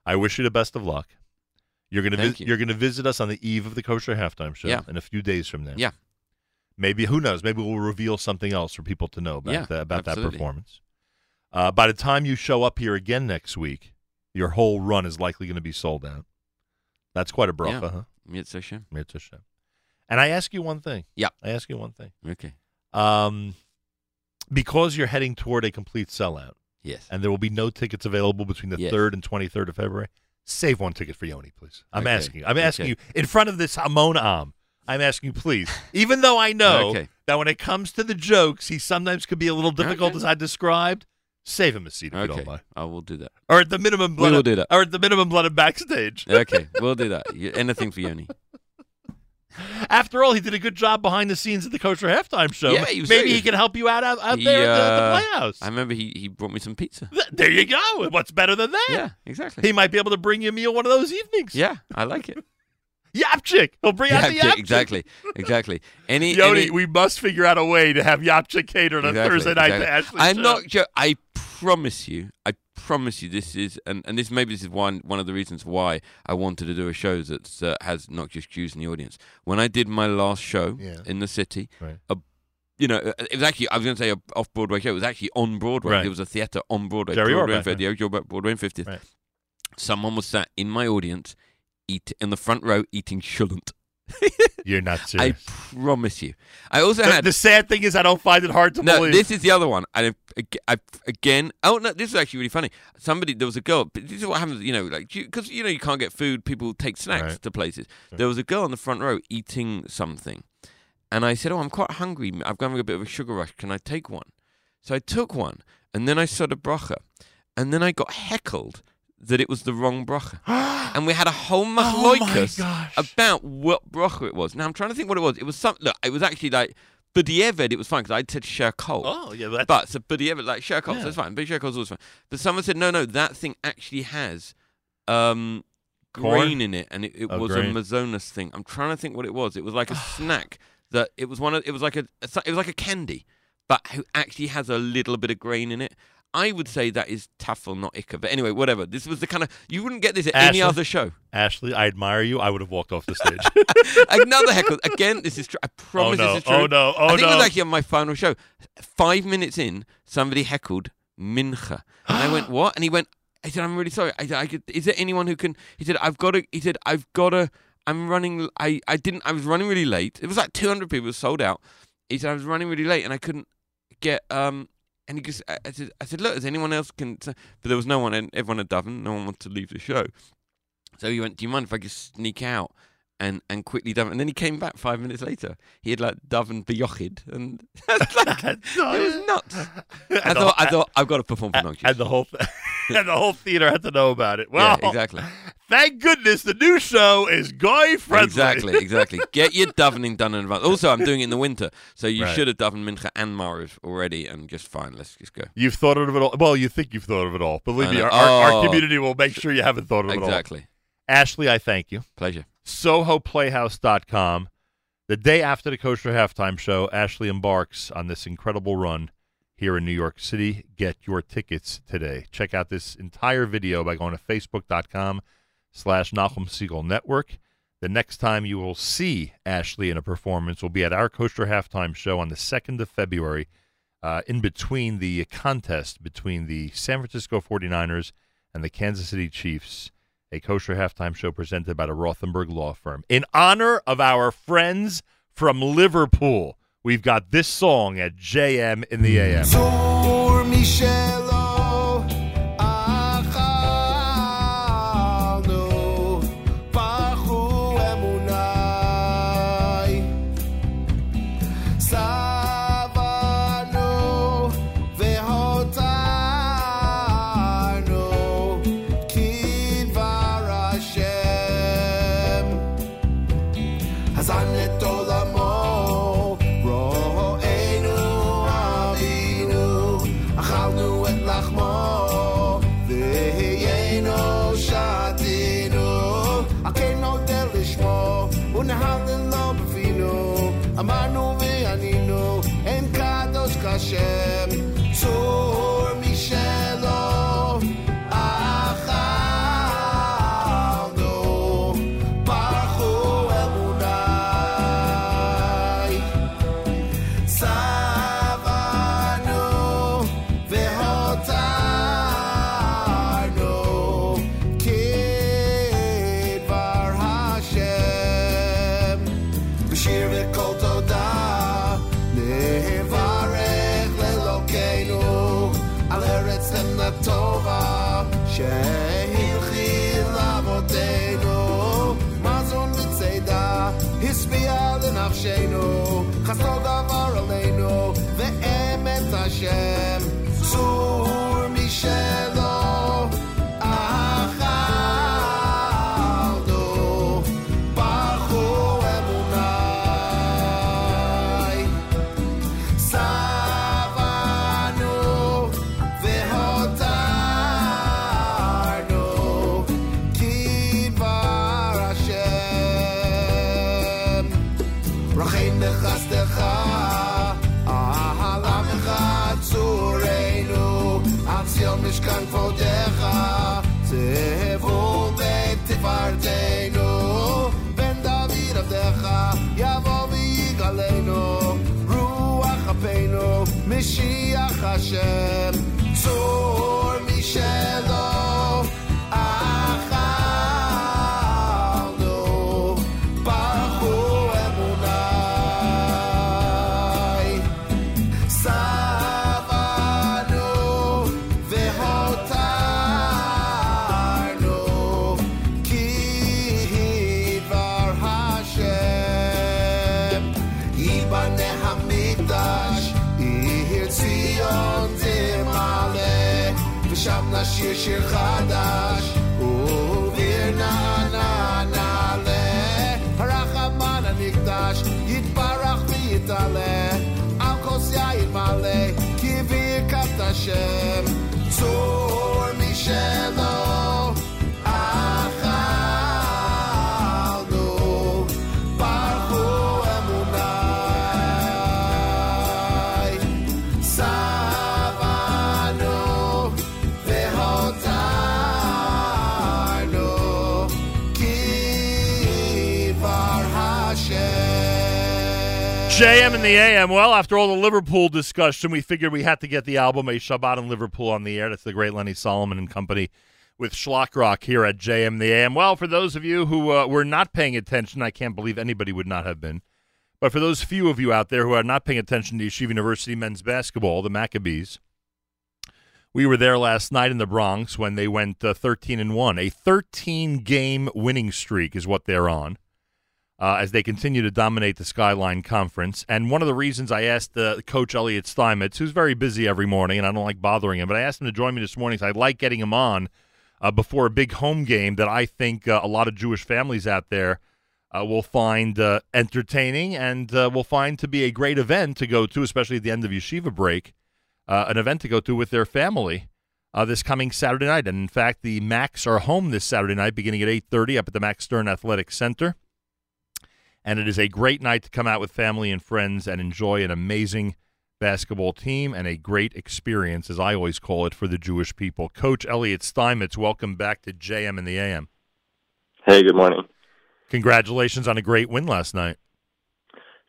I wish you the best of luck. You're gonna Thank vis- you. you're gonna visit us on the eve of the kosher halftime show Yeah. in a few days from now. Yeah. Maybe who knows? Maybe we'll reveal something else for people to know about Yeah, that, about that performance. Uh, by the time you show up here again next week, your whole run is likely going to be sold out. That's quite a bracha, Yeah. huh? Mitzvah Shem. Mitzvah Shem. And I ask you one thing. Yeah. I ask you one thing. Okay. Um, because you're heading toward a complete sellout. Yes. And there will be no tickets available between the Yes. 3rd and 23rd of February. Save one ticket for Yoni, please. I'm Okay. asking you. I'm asking Okay. you in front of this Hamon Am. I'm asking you, please. (laughs) Even though I know Okay. that when it comes to the jokes, he sometimes could be a little difficult as I described. Save him a seat if you Okay. don't mind. I will do that. Or at the minimum, blood. We will do that. Or at the minimum, let him backstage. (laughs) Okay, (laughs) we'll do that. Anything for Yoni. After all, he did a good job behind the scenes at the Kosher halftime show. Yeah, he Maybe he can help you out out, out He, there at the, uh, the Playhouse. I remember he, he brought me some pizza. Th- There you go. What's better than that? Yeah, exactly. He might be able to bring you a meal one of those evenings. Yeah, I like it. (laughs) Yapchik. He'll bring out the Yapchik, Yapchik. exactly, exactly. Any, (laughs) Yoni, any- we must figure out a way to have Yapchik catered on Exactly, Thursday night exactly. to Ashley. I'm show. not. Jo- I promise you. I promise you. This is, and, and this maybe this is one one of the reasons why I wanted to do a show that uh, has not just Jews in the audience. When I did my last show Yeah. in the city, Right. a, you know, it was actually I was going to say a off Broadway show. It was actually on Broadway. Right. There was a theatre on Broadway. Jerry Broadway, and 50, yeah, Broadway and 50th. Right. Someone was sat in my audience, eat in the front row eating shulent. (laughs) You're not I promise you. I also the, had the sad thing is, I don't find it hard to no, believe. this is the other one. Ag- I, again, oh no, this is actually really funny. Somebody, there was a girl. But this is what happens, you know, like because you, know you can't get food. People take snacks Right. to places. There was a girl on the front row eating something, and I said, "Oh, I'm quite hungry. I've got a bit of a sugar rush. Can I take one?" So I took one, and then I saw the bracha, and then I got heckled that it was the wrong bracha, (gasps) and we had a whole Oh my machloikas gosh. about what bracha it was. Now I'm trying to think what it was. It was some. Look, it was actually like. But it was fine because I said Sherkol. Oh, yeah, that's- But so, but like Sherkol, Yeah. so it's fine. But Sherkol's always fine. But someone said, no, no, that thing actually has um, grain in it, and it, it Oh, was grain. a Mazonas thing. I'm trying to think what it was. It was like a (sighs) snack that it was one of. It was like a. It was like a candy, but who actually has a little bit of grain in it. I would say that is tafel, not ikka. But anyway, whatever. This was the kind of you wouldn't get this at any other show. Ashley, I admire you. I would have walked off the stage. (laughs) Another heckle. Again, this is true. I promise no. this is true. Oh, no. Oh, I think it no. was actually on my final show. Five minutes in, somebody heckled Mincha. And I went, (gasps) what? And he went, I said, I'm really sorry. I, I could, is there anyone who can, he said, I've got to, he said, I've got to, I'm running, I, I didn't, I was running really late. It was like 200 people, sold out. He said, I was running really late and I couldn't get, um, and he just, I I said, I said, look, is anyone else can, but there was no one, and everyone had done, no one wanted to leave the show. So he went, "Do you mind if I just sneak out and and quickly dove?" And then he came back five minutes later. He had like dove and beyochid, and (laughs) like, (laughs) it was nuts. I thought, I thought I've got to perform for Noctis. and the whole th- (laughs) and the whole theater had to know about it. Well, yeah, exactly, Thank goodness the new show is guy friendly. exactly, exactly. Get your davening done in advance. Also, I'm doing it in the winter, so you Right. should have davened mincha and mariv already, and just fine. Let's just go. You've thought of it all. Well, you think you've thought of it all. Believe me, our, our, our Oh. community will make sure you haven't thought of it all. Exactly. Ashley, I thank you. Pleasure. SohoPlayhouse.com. The day after the Kosher Halftime Show, Ashley embarks on this incredible run here in New York City. Get your tickets today. Check out this entire video by going to facebook.com slash Nachum Segal Network. The next time you will see Ashley in a performance will be at our Kosher Halftime Show on the 2nd of February, uh, in between the contest between the San Francisco 49ers and the Kansas City Chiefs, a Kosher Halftime Show presented by the Rothenberg Law Firm. In honor of our friends from Liverpool, we've got this song at JM in the AM. המקדש עיר ציון תמלא ושם נשיר שיר חדש וביר נענה נעלה הרחמן הנקדש יתברך ויתעלה על כוס יין מלא כברכת השם צור משלו JM and the AM. Well, after all the Liverpool discussion, we figured we had to get the album A Shabbat in Liverpool on the air. That's the great Lenny Solomon and company with Shlock Rock here at JM the AM. Well, for those of you who uh, were not paying attention, I can't believe anybody would not have been. But for those few of you out there who are not paying attention to Yeshiva University men's basketball, the Maccabees, we were there last night in the Bronx when they went uh, 13 and 1. A 13 game winning streak is what they're on uh, as they continue to dominate the Skyline Conference. And one of the reasons I asked uh, Coach Elliot Steinmetz, who's very busy every morning, and I don't like bothering him, but I asked him to join me this morning because I like getting him on uh, before a big home game that I think uh, a lot of Jewish families out there uh, will find uh, entertaining and will find to be a great event to go to, especially at the end of yeshiva break, an event to go to with their family. This coming Saturday night, and in fact, the Macs are home this Saturday night, beginning at eight thirty, up at the Max Stern Athletic Center. And it is a great night to come out with family and friends and enjoy an amazing basketball team and a great experience, as I always call it, for the Jewish people. Coach Elliot Steinmetz, welcome back to JM and the AM. Hey, good morning. Congratulations on a great win last night.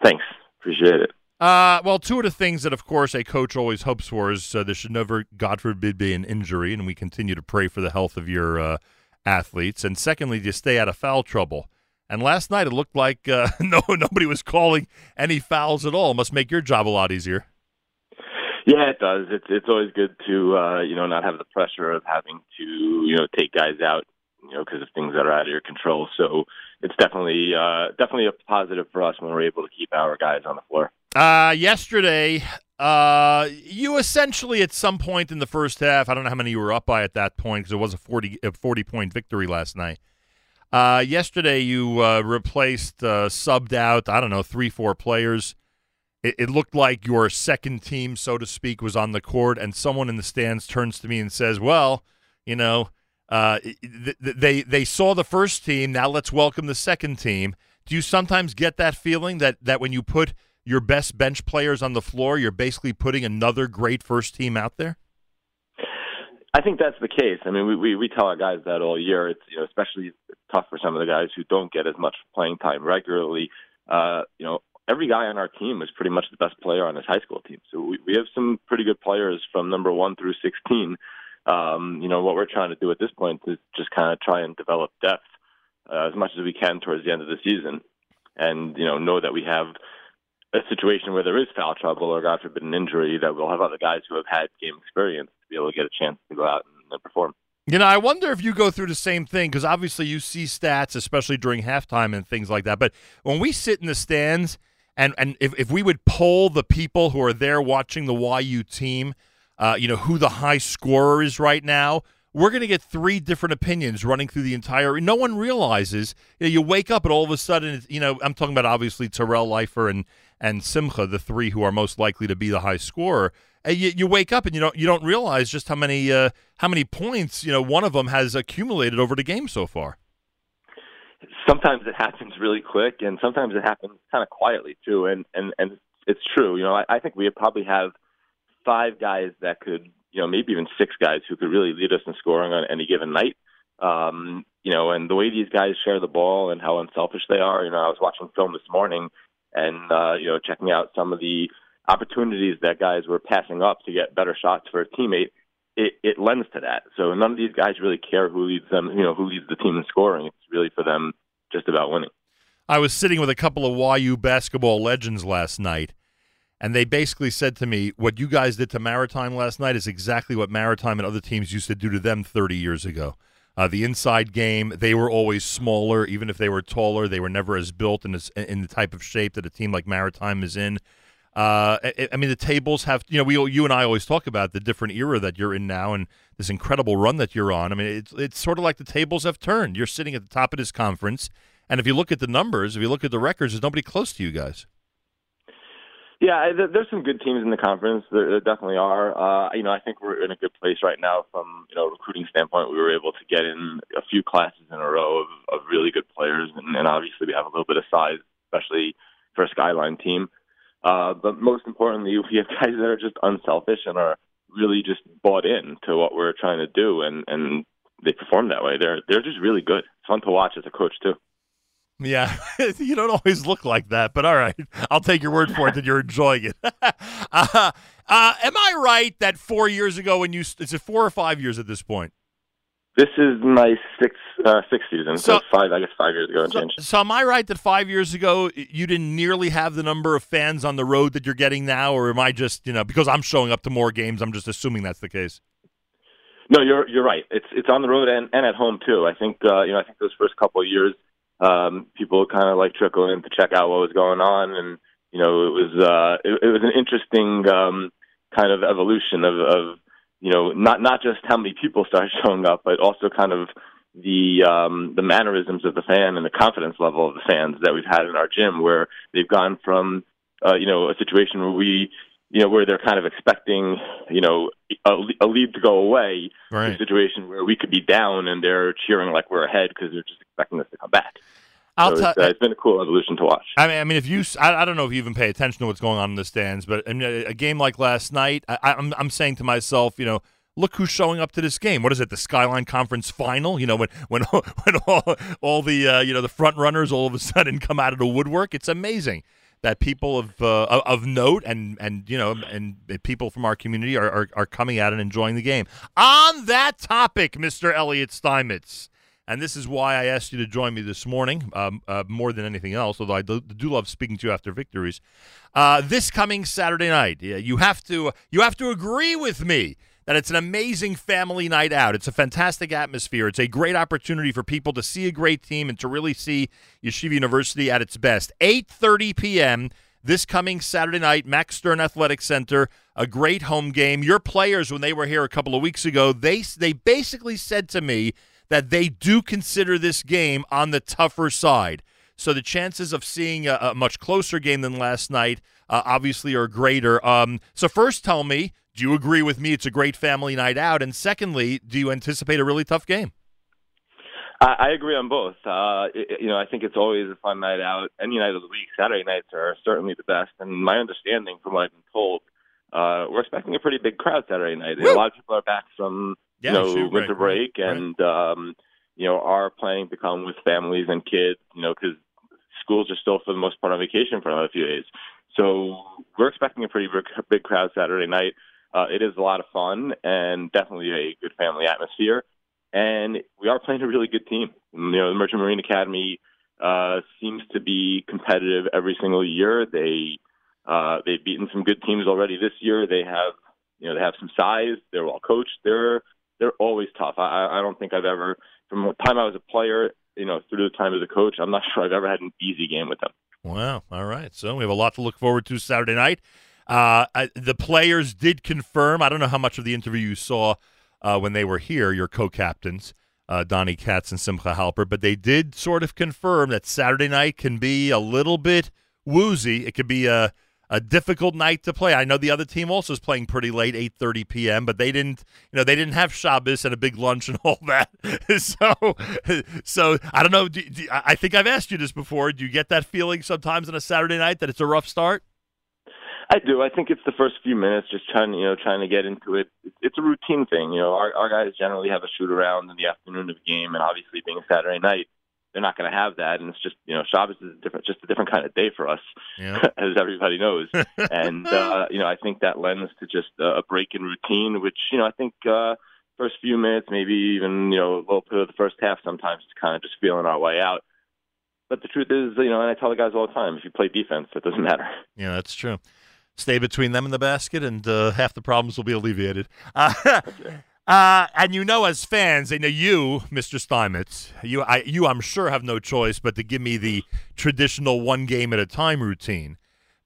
Thanks. Appreciate it. Uh, well, two of the things that, of course, a coach always hopes for is uh, there should never, God forbid, be an injury, and we continue to pray for the health of your uh, athletes. And secondly, to stay out of foul trouble. And last night it looked like uh, (laughs) no nobody was calling any fouls at all. Must make your job a lot easier. Yeah, it does. It's it's always good to uh, you know not have the pressure of having to you know take guys out you know because of things that are out of your control. So it's definitely uh, definitely a positive for us when we're able to keep our guys on the floor. Uh, yesterday, uh, you essentially at some point in the first half, I don't know how many you were up by at that point because it was a 40, a 40 point victory last night. Uh, yesterday, you uh, replaced, uh, subbed out, I don't know, three, four players. It, it looked like your second team, so to speak, was on the court, and someone in the stands turns to me and says, Well, you know, uh, th- th- they, they saw the first team, now let's welcome the second team. Do you sometimes get that feeling that, that when you put your best bench players on the floor, you're basically putting another great first team out there? I think that's the case. I mean, we, we we tell our guys that all year. It's you know especially tough for some of the guys who don't get as much playing time regularly. Uh, you know, every guy on our team is pretty much the best player on his high school team. So we, we have some pretty good players from number one through sixteen. Um, you know, what we're trying to do at this point is just kind of try and develop depth uh, as much as we can towards the end of the season, and you know, know that we have a situation where there is foul trouble or God forbid an injury, that we'll have other guys who have had game experience to be able to get a chance to go out and, and perform. You know, I wonder if you go through the same thing because obviously you see stats, especially during halftime and things like that. But when we sit in the stands and and if, if we would poll the people who are there watching the YU team, uh, you know, who the high scorer is right now, we're going to get three different opinions running through the entire. No one realizes. You, know, you wake up and all of a sudden, you know, I'm talking about obviously Turell Leifer and and Simcha, the three who are most likely to be the high scorer. And you, you wake up and you don't you don't realize just how many uh, how many points you know one of them has accumulated over the game so far. Sometimes it happens really quick, and sometimes it happens kind of quietly too. And and and it's true. You know, I, I think we probably have five guys that could, you know, maybe even six guys who could really lead us in scoring on any given night. Um, you know, and the way these guys share the ball and how unselfish they are. You know, I was watching film this morning and uh, you know checking out some of the opportunities that guys were passing up to get better shots for a teammate, it, it lends to that. So none of these guys really care who leads them, you know, who leads the team in scoring. It's really for them just about winning. I was sitting with a couple of YU basketball legends last night, and they basically said to me, "What you guys did to Maritime last night is exactly what Maritime and other teams used to do to them 30 years ago." Uh, the inside game, they were always smaller, even if they were taller. They were never as built and in the type of shape that a team like Maritime is in. Uh, I, I mean, the tables have you know we you and I always talk about the different era that you're in now and this incredible run that you're on. I mean, it's it's sort of like the tables have turned. You're sitting at the top of this conference, and if you look at the numbers, if you look at the records, there's nobody close to you guys. Yeah, there's some good teams in the conference. There, definitely are. Uh, you know, I think we're in a good place right now from you know recruiting standpoint. We were able to get in a few classes in a row of, of really good players, and, and obviously we have a little bit of size, especially for a Skyline team. Uh, but most importantly, (laughs) we have guys that are just unselfish and are really just bought in to what we're trying to do, and and they perform that way. They're they're just really good. It's fun to watch as a coach too. Yeah, (laughs) you don't always look like that, but all right, I'll take your word for it that you're enjoying it. (laughs) uh, uh, am I right that four years ago, when you is it four or five years at this point? This is my sixth uh, sixth season, so, So- five I guess five years ago and So, change. so am I right that five years ago you didn't nearly have the number of fans on the road that you're getting now, or am I just you know because I'm showing up to more games, I'm just assuming that's the case? No, you're you're right. It's it's on the road and, and at home too. I think uh, you know I think those first couple of years, um, people kind of like trickle in to check out what was going on, and you know it was uh, it, it was an interesting um, kind of evolution of, of you know not not just how many people (laughs) started showing up, but also kind of the um, the mannerisms of the fan and the confidence level of the fans that we've had in our gym, where they've gone from uh, you know a situation where we you know, where they're kind of expecting, you know, a, a lead to go away, to a situation where we could be down and they're cheering like we're ahead because they're just expecting us to come back. I'll so tell- it's, uh, it's been a cool evolution to watch. I mean, I mean, if you, I don't know if you even pay attention to what's going on in the stands, but I mean, a, a game like last night, I, I'm, I'm saying to myself, you know, look who's showing up to this game. What is it, the Skyline Conference Final? You know, when when (laughs) when all, all the uh, you know the front runners all of a sudden come out of the woodwork. It's amazing that people of uh, of- note and and you know and people from our community are, are are coming out and enjoying the game. On that topic, Mister Elliot Steinmetz. And this is why I asked you to join me this morning, um, uh, more than anything else. Although I do, do love speaking to you after victories. Uh, this coming Saturday night, you have to you have to agree with me that it's an amazing family night out. It's a fantastic atmosphere. It's a great opportunity for people to see a great team and to really see Yeshiva University at its best. 8:30 p.m. this coming Saturday night, Max Stern Athletic Center. A great home game. Your players, when they were here a couple of weeks ago, they they basically said to me that they do consider this game on the tougher side. So the chances of seeing a, a much closer game than last night uh, obviously are greater. Um, so first, tell me, do you agree with me? It's a great family night out, and secondly, do you anticipate a really tough game? I, I agree on both. Uh, it, you know, I think it's always a fun night out. Any night of the week, Saturday nights are certainly the best. And my understanding, from what I've been told, uh, we're expecting a pretty big crowd Saturday night. A lot of people are back from Yeah, you know shoot, winter right, break and um, you know are planning to come with families and kids. You know, because schools are still for the most part on vacation for another few days. So we're expecting a pretty big, big crowd Saturday night. Uh, it is a lot of fun and definitely a good family atmosphere. And we are playing a really good team. You know, the Merchant Marine Academy uh, seems to be competitive every single year. They uh, they've beaten some good teams already this year. They have you know they have some size. They're well coached. They're they're always tough. I, I don't think I've ever from the time I was a player, you know, through the time as a coach, I'm not (laughs) sure I've ever had an easy game with them. Wow. All right. So we have a lot to look forward to Saturday night. Uh, I, the players did confirm. I don't know how much of the interview you saw uh, when they were here, your co-captains, uh, Donnie Katz and Simcha Halpert, but they did sort of confirm that Saturday night can be a little bit woozy. It could be a a difficult night to play. I know the other team also is playing pretty late, eight thirty p.m., but they didn't, you know, they didn't have Shabbos and a big lunch and (laughs) all that. (laughs) so, so I don't know. Do, do, I think I've asked you this before. Do you get that feeling sometimes on a Saturday night that it's a rough start? I do. I think it's the first few minutes, just trying, you know, trying to get into it. It's- a routine thing. You know, our, our guys generally have a shoot around in the afternoon of the game, and obviously being a Saturday night, they're not going to have that. And it's just, you know, Shabbos is a different, just a different kind of day for us, (laughs) as everybody knows. (laughs) and uh, you know, I think that lends to just a break in routine, which you know, I think uh, first few minutes, maybe even you know, a little bit of the first half, sometimes it's kind of just feeling our way out. But the truth is, you know, and I tell the guys all the time, if you play defense, it doesn't matter. (laughs) Yeah, that's true. Stay between them and the basket, and uh, half the problems will be alleviated. Uh, uh, and you know, as fans, I know you, Mr. Steinmetz, you, I, you, I'm sure have no choice but to give me the traditional one game at a time routine.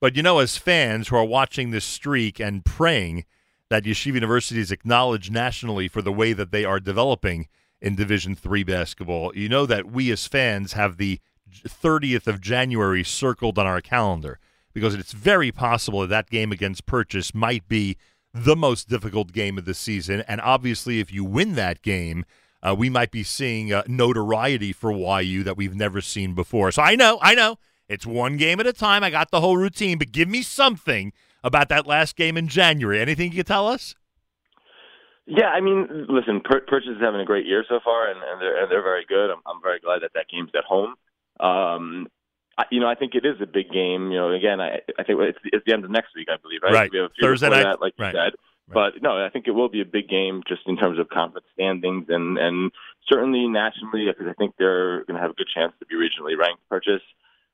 But you know, as fans who are watching this streak and praying that Yeshiva University is acknowledged nationally for the way that they are developing in Division Three basketball, you know that we as fans have the 30th of January circled on our calendar because it's very possible that that game against Purchase might be the most difficult game of the season. And obviously, if you win that game, uh, we might be seeing uh, notoriety for YU that we've never seen before. So I know, I know, it's one game at a time. I got the whole routine, but give me something about that last game in January. Anything you can tell us? Yeah, I mean, listen, Pur- Purchase is having a great year so far, and, and they're and they're very good. I'm, I'm very glad that that game's at home. Um, you know, I think it is a big game. You know, again, I, I think it's, it's the end of next week, I believe, right? Right. We have a few Thursday night. that, like Right. you said. But no, I think it will be a big game just in terms of conference standings and and certainly nationally because I think they're going to have a good chance to be regionally ranked. Purchase,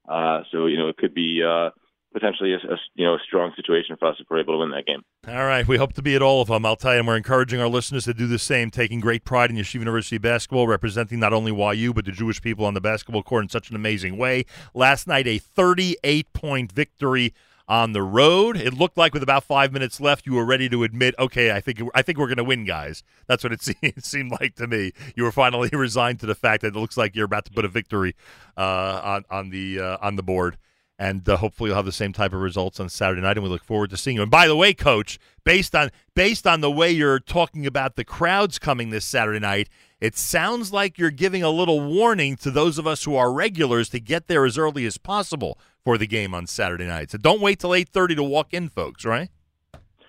uh, so you know it could be uh, potentially a, a you know a strong situation for us if we're able to win that game. All right, we hope to be at all of them. I'll tell you, and we're encouraging our listeners to do the same, taking great pride in Yeshiva University basketball, representing not only YU but the Jewish people on the basketball court in such an amazing way. Last night, a 38 point victory on the road. It looked like with about five minutes left, you were ready to admit, okay, I think I think we're going to win, guys. That's what it (laughs) seemed, seemed like to me. You were finally (laughs) resigned to the fact that it looks like you're about to put a victory uh, on on the uh, on the board. And uh, hopefully, you'll have the same type of results on Saturday night, and we look forward to seeing you. And by the way, Coach, based on based on the way you're talking about the crowds coming this Saturday night, it sounds like you're giving a little warning to those of us who are regulars to get there as early as possible for the game on Saturday night. So don't wait till eight thirty to walk in, folks. Right?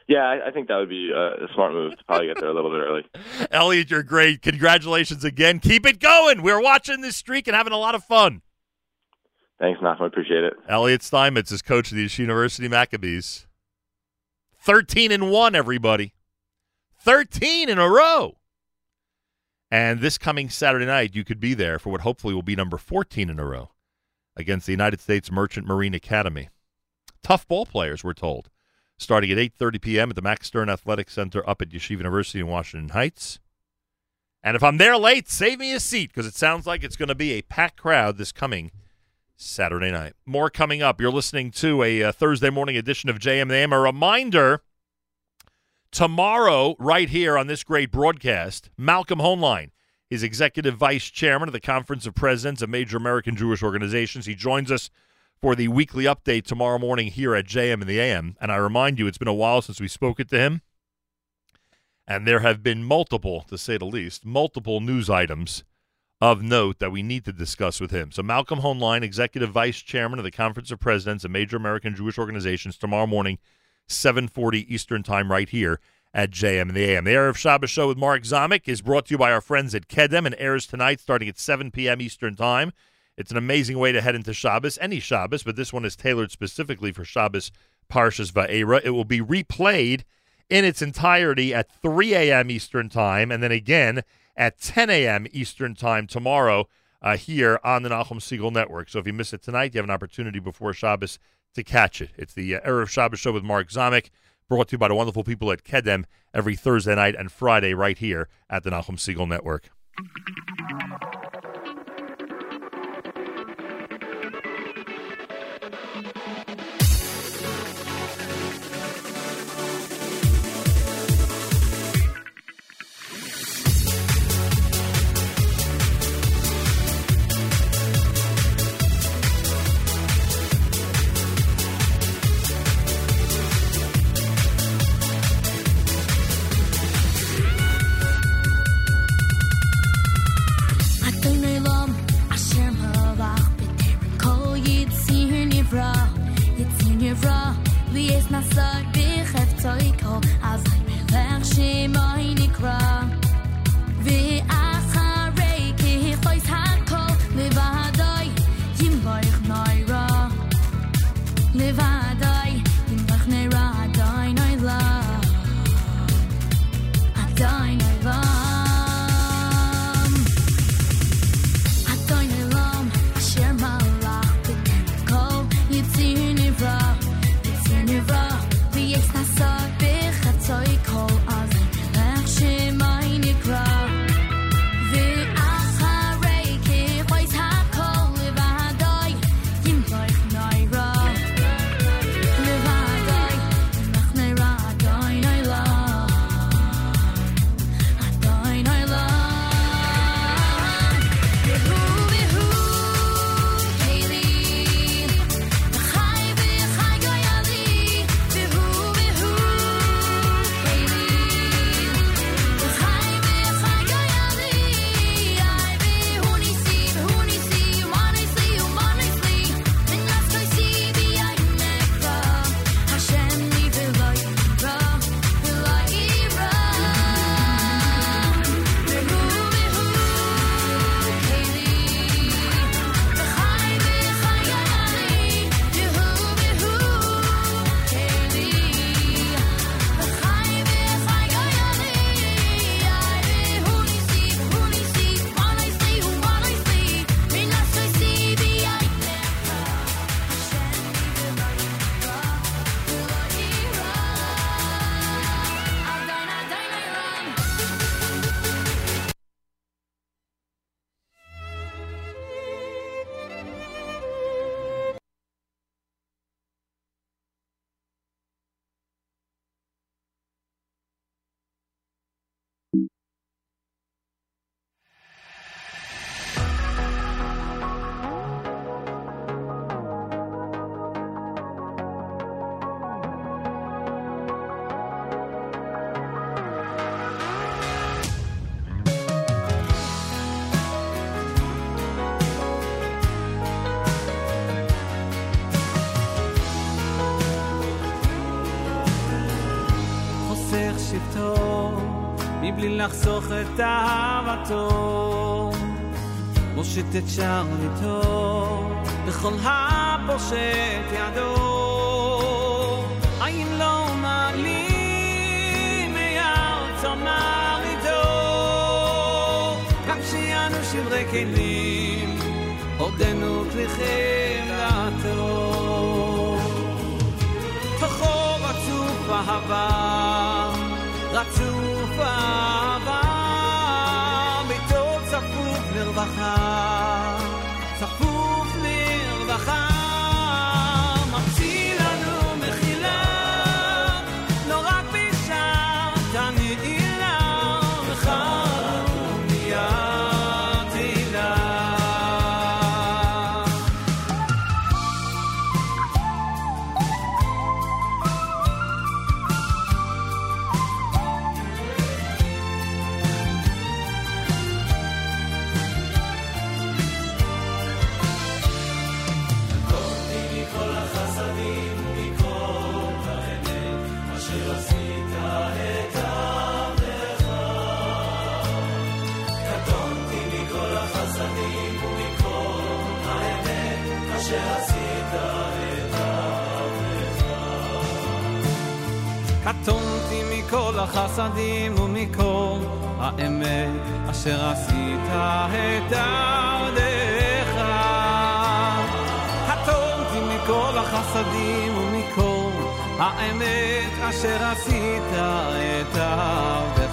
Yeah, I, I think that would be uh, a smart move to probably get there a little bit early. (laughs) Elliot, you're great. Congratulations again. Keep it going. We're watching this streak and having a lot of fun. Thanks, Malcolm. I appreciate it. Elliot Steinmetz is coach of the University Maccabees. 13 and 1, everybody. 13 in a row. And this coming Saturday night, you could be there for what hopefully will be number 14 in a row against the United States Merchant Marine Academy. Tough ball players, we're told. Starting at 8:30 p.m. at the Max Stern Athletic Center up at Yeshiva University in Washington Heights. And if I'm there late, save me a seat because it sounds like it's going to be a packed crowd this coming Saturday night. More coming up. You're listening to a uh, Thursday morning edition of JMAM. A reminder tomorrow, right here on this great broadcast, Malcolm Hoenlein is executive vice chairman of the Conference of Presidents of Major American Jewish Organizations. He joins us for the weekly update tomorrow morning here at JM and the AM. And I remind you, it's been a while since we spoke it to him. And there have been multiple, to say the least, multiple news items of note that we need to discuss with him. So Malcolm Hoenlein, Executive Vice Chairman of the Conference of Presidents of Major American Jewish Organizations, tomorrow morning, 7.40 Eastern Time right here at JM and the AM. The Erev Shabbos Show with Mark Zamek is brought to you by our friends at Kedem and airs tonight starting at 7 p.m. Eastern Time. It's an amazing way to head into Shabbos, any Shabbos, but this one is tailored specifically for Shabbos Parshas Va'era. It will be replayed in its entirety at 3 a.m. Eastern Time, and then again at 10 a.m. Eastern Time tomorrow uh, here on the Nachum Segal Network. So if you miss it tonight, you have an opportunity before Shabbos to catch it. It's the uh, Erev Shabbos Show with Mark Zamek, brought to you by the wonderful people at Kedem every Thursday night and Friday right here at the Nachum Segal Network. לחסוך את אהבתו, מושיט את שרביטו, לכל הפושט ידו. האם לא מעלים מארצו מרעידו, גם שיענו שברי כלים, עודנו צריכים לעתור. כחוב עצוב אהבה bajar. החסדים ומכל האמת אשר עשית את עבדיך. הטורתי מכל החסדים ומכל האמת אשר עשית את עבדיך.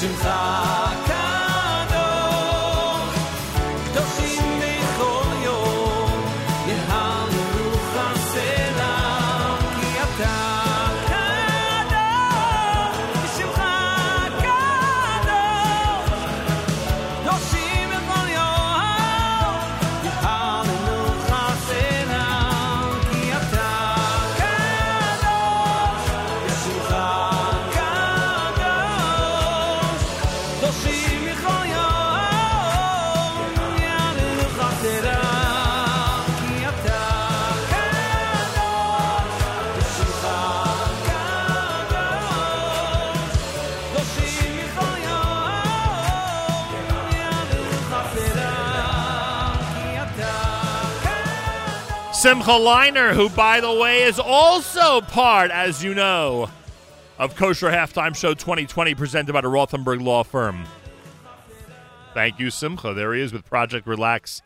nation's eye. Simcha Leiner, who, by the way, is also part, as you know, of Kosher Halftime Show 2020 presented by the Rothenberg Law Firm. Thank you, Simcha. There he is with Project Relax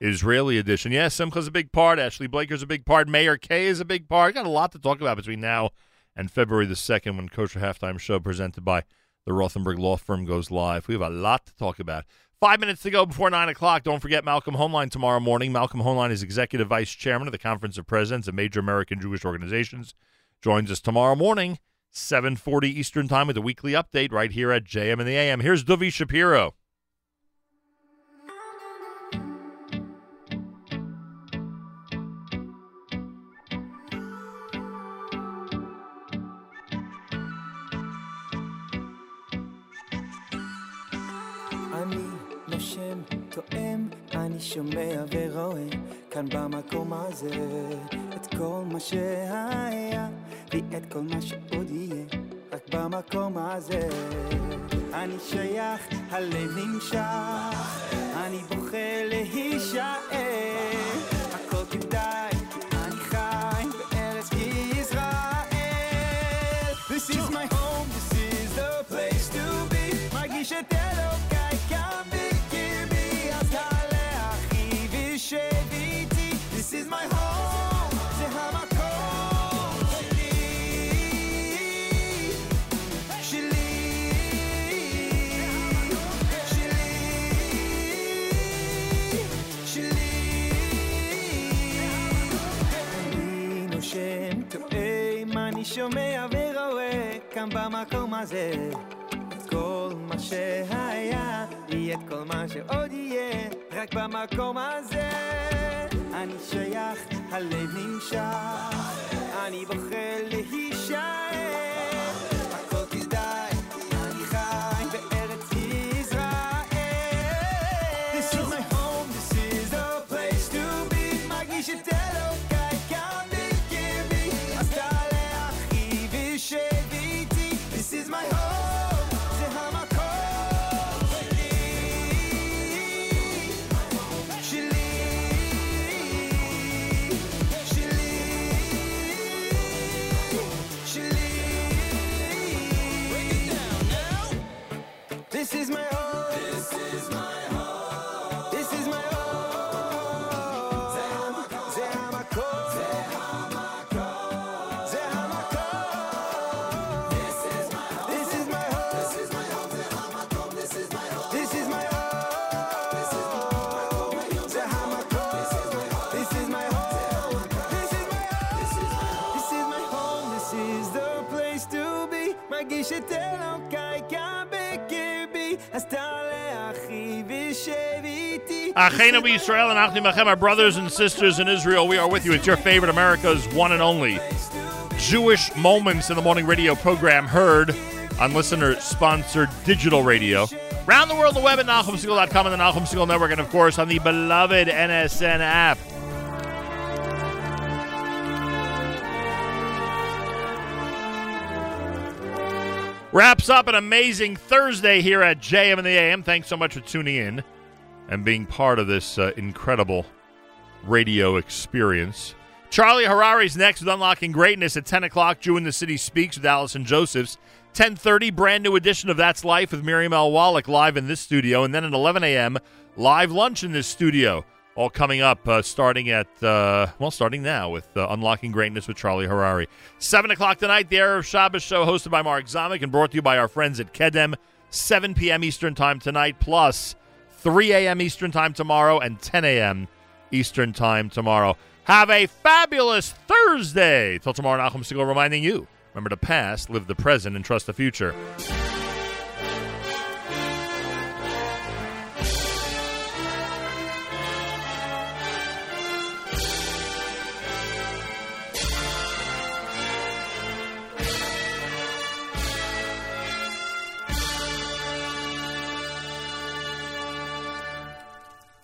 Israeli edition. Yes, Yeah, Simcha's a big part. Ashley Blaker's a big part. Meir Kay is a big part. Got a lot to talk about between now and February the 2nd when Kosher Halftime Show presented by the Rothenberg Law Firm goes live. We have a lot to talk about. Five minutes to go before 9 o'clock. Don't forget Malcolm Hoenlein tomorrow morning. Malcolm Hoenlein is Executive Vice Chairman of the Conference of Presidents of Major American Jewish Organizations. Joins us tomorrow morning, 740 Eastern Time with a weekly update right here at JM and the AM. Here's Duvi Shapiro. תואם, אני שומע ורואה כאן במקום הזה את כל מה שהיה ואת כל מה שעוד יהיה רק במקום הזה. אני שייך, הלב נמשך אני בוחר להישאר כאן במקום הזה. את כל מה שהיה, יהיה את כל מה שעוד יהיה. רק במקום הזה אני שייך, הלב נמשך. אני בוחר להישאר Achenu Israel and Achim our brothers and sisters in Israel, we are with you. It's your favorite America's one and only Jewish Moments in the Morning radio program heard on listener-sponsored digital radio. Round the world, the web at NachumSegal.com and the Nachum Segal Network, and of course on the beloved NSN app. Wraps up an amazing Thursday here at JM and the AM. Thanks so much for tuning in and being part of this uh, incredible radio experience. Charlie Harary's next with Unlocking Greatness at 10 o'clock. Jew in the City Speaks with Allison Josephs. 10.30, brand new edition of That's Life with Miriam L. Wallach live in this studio. And then at 11 a.m., live lunch in this studio. All coming up uh, starting at, uh, well, starting now with uh, Unlocking Greatness with Charlie Harary. 7 o'clock tonight, the Erev Shabbos show hosted by Mark Zamek and brought to you by our friends at Kedem. 7 p.m. Eastern Time tonight, plus 3 a.m. Eastern Time tomorrow and 10 a.m. Eastern Time tomorrow. Have a fabulous Thursday. Till tomorrow, Nachum Segal reminding you remember the past, live the present, and trust the future.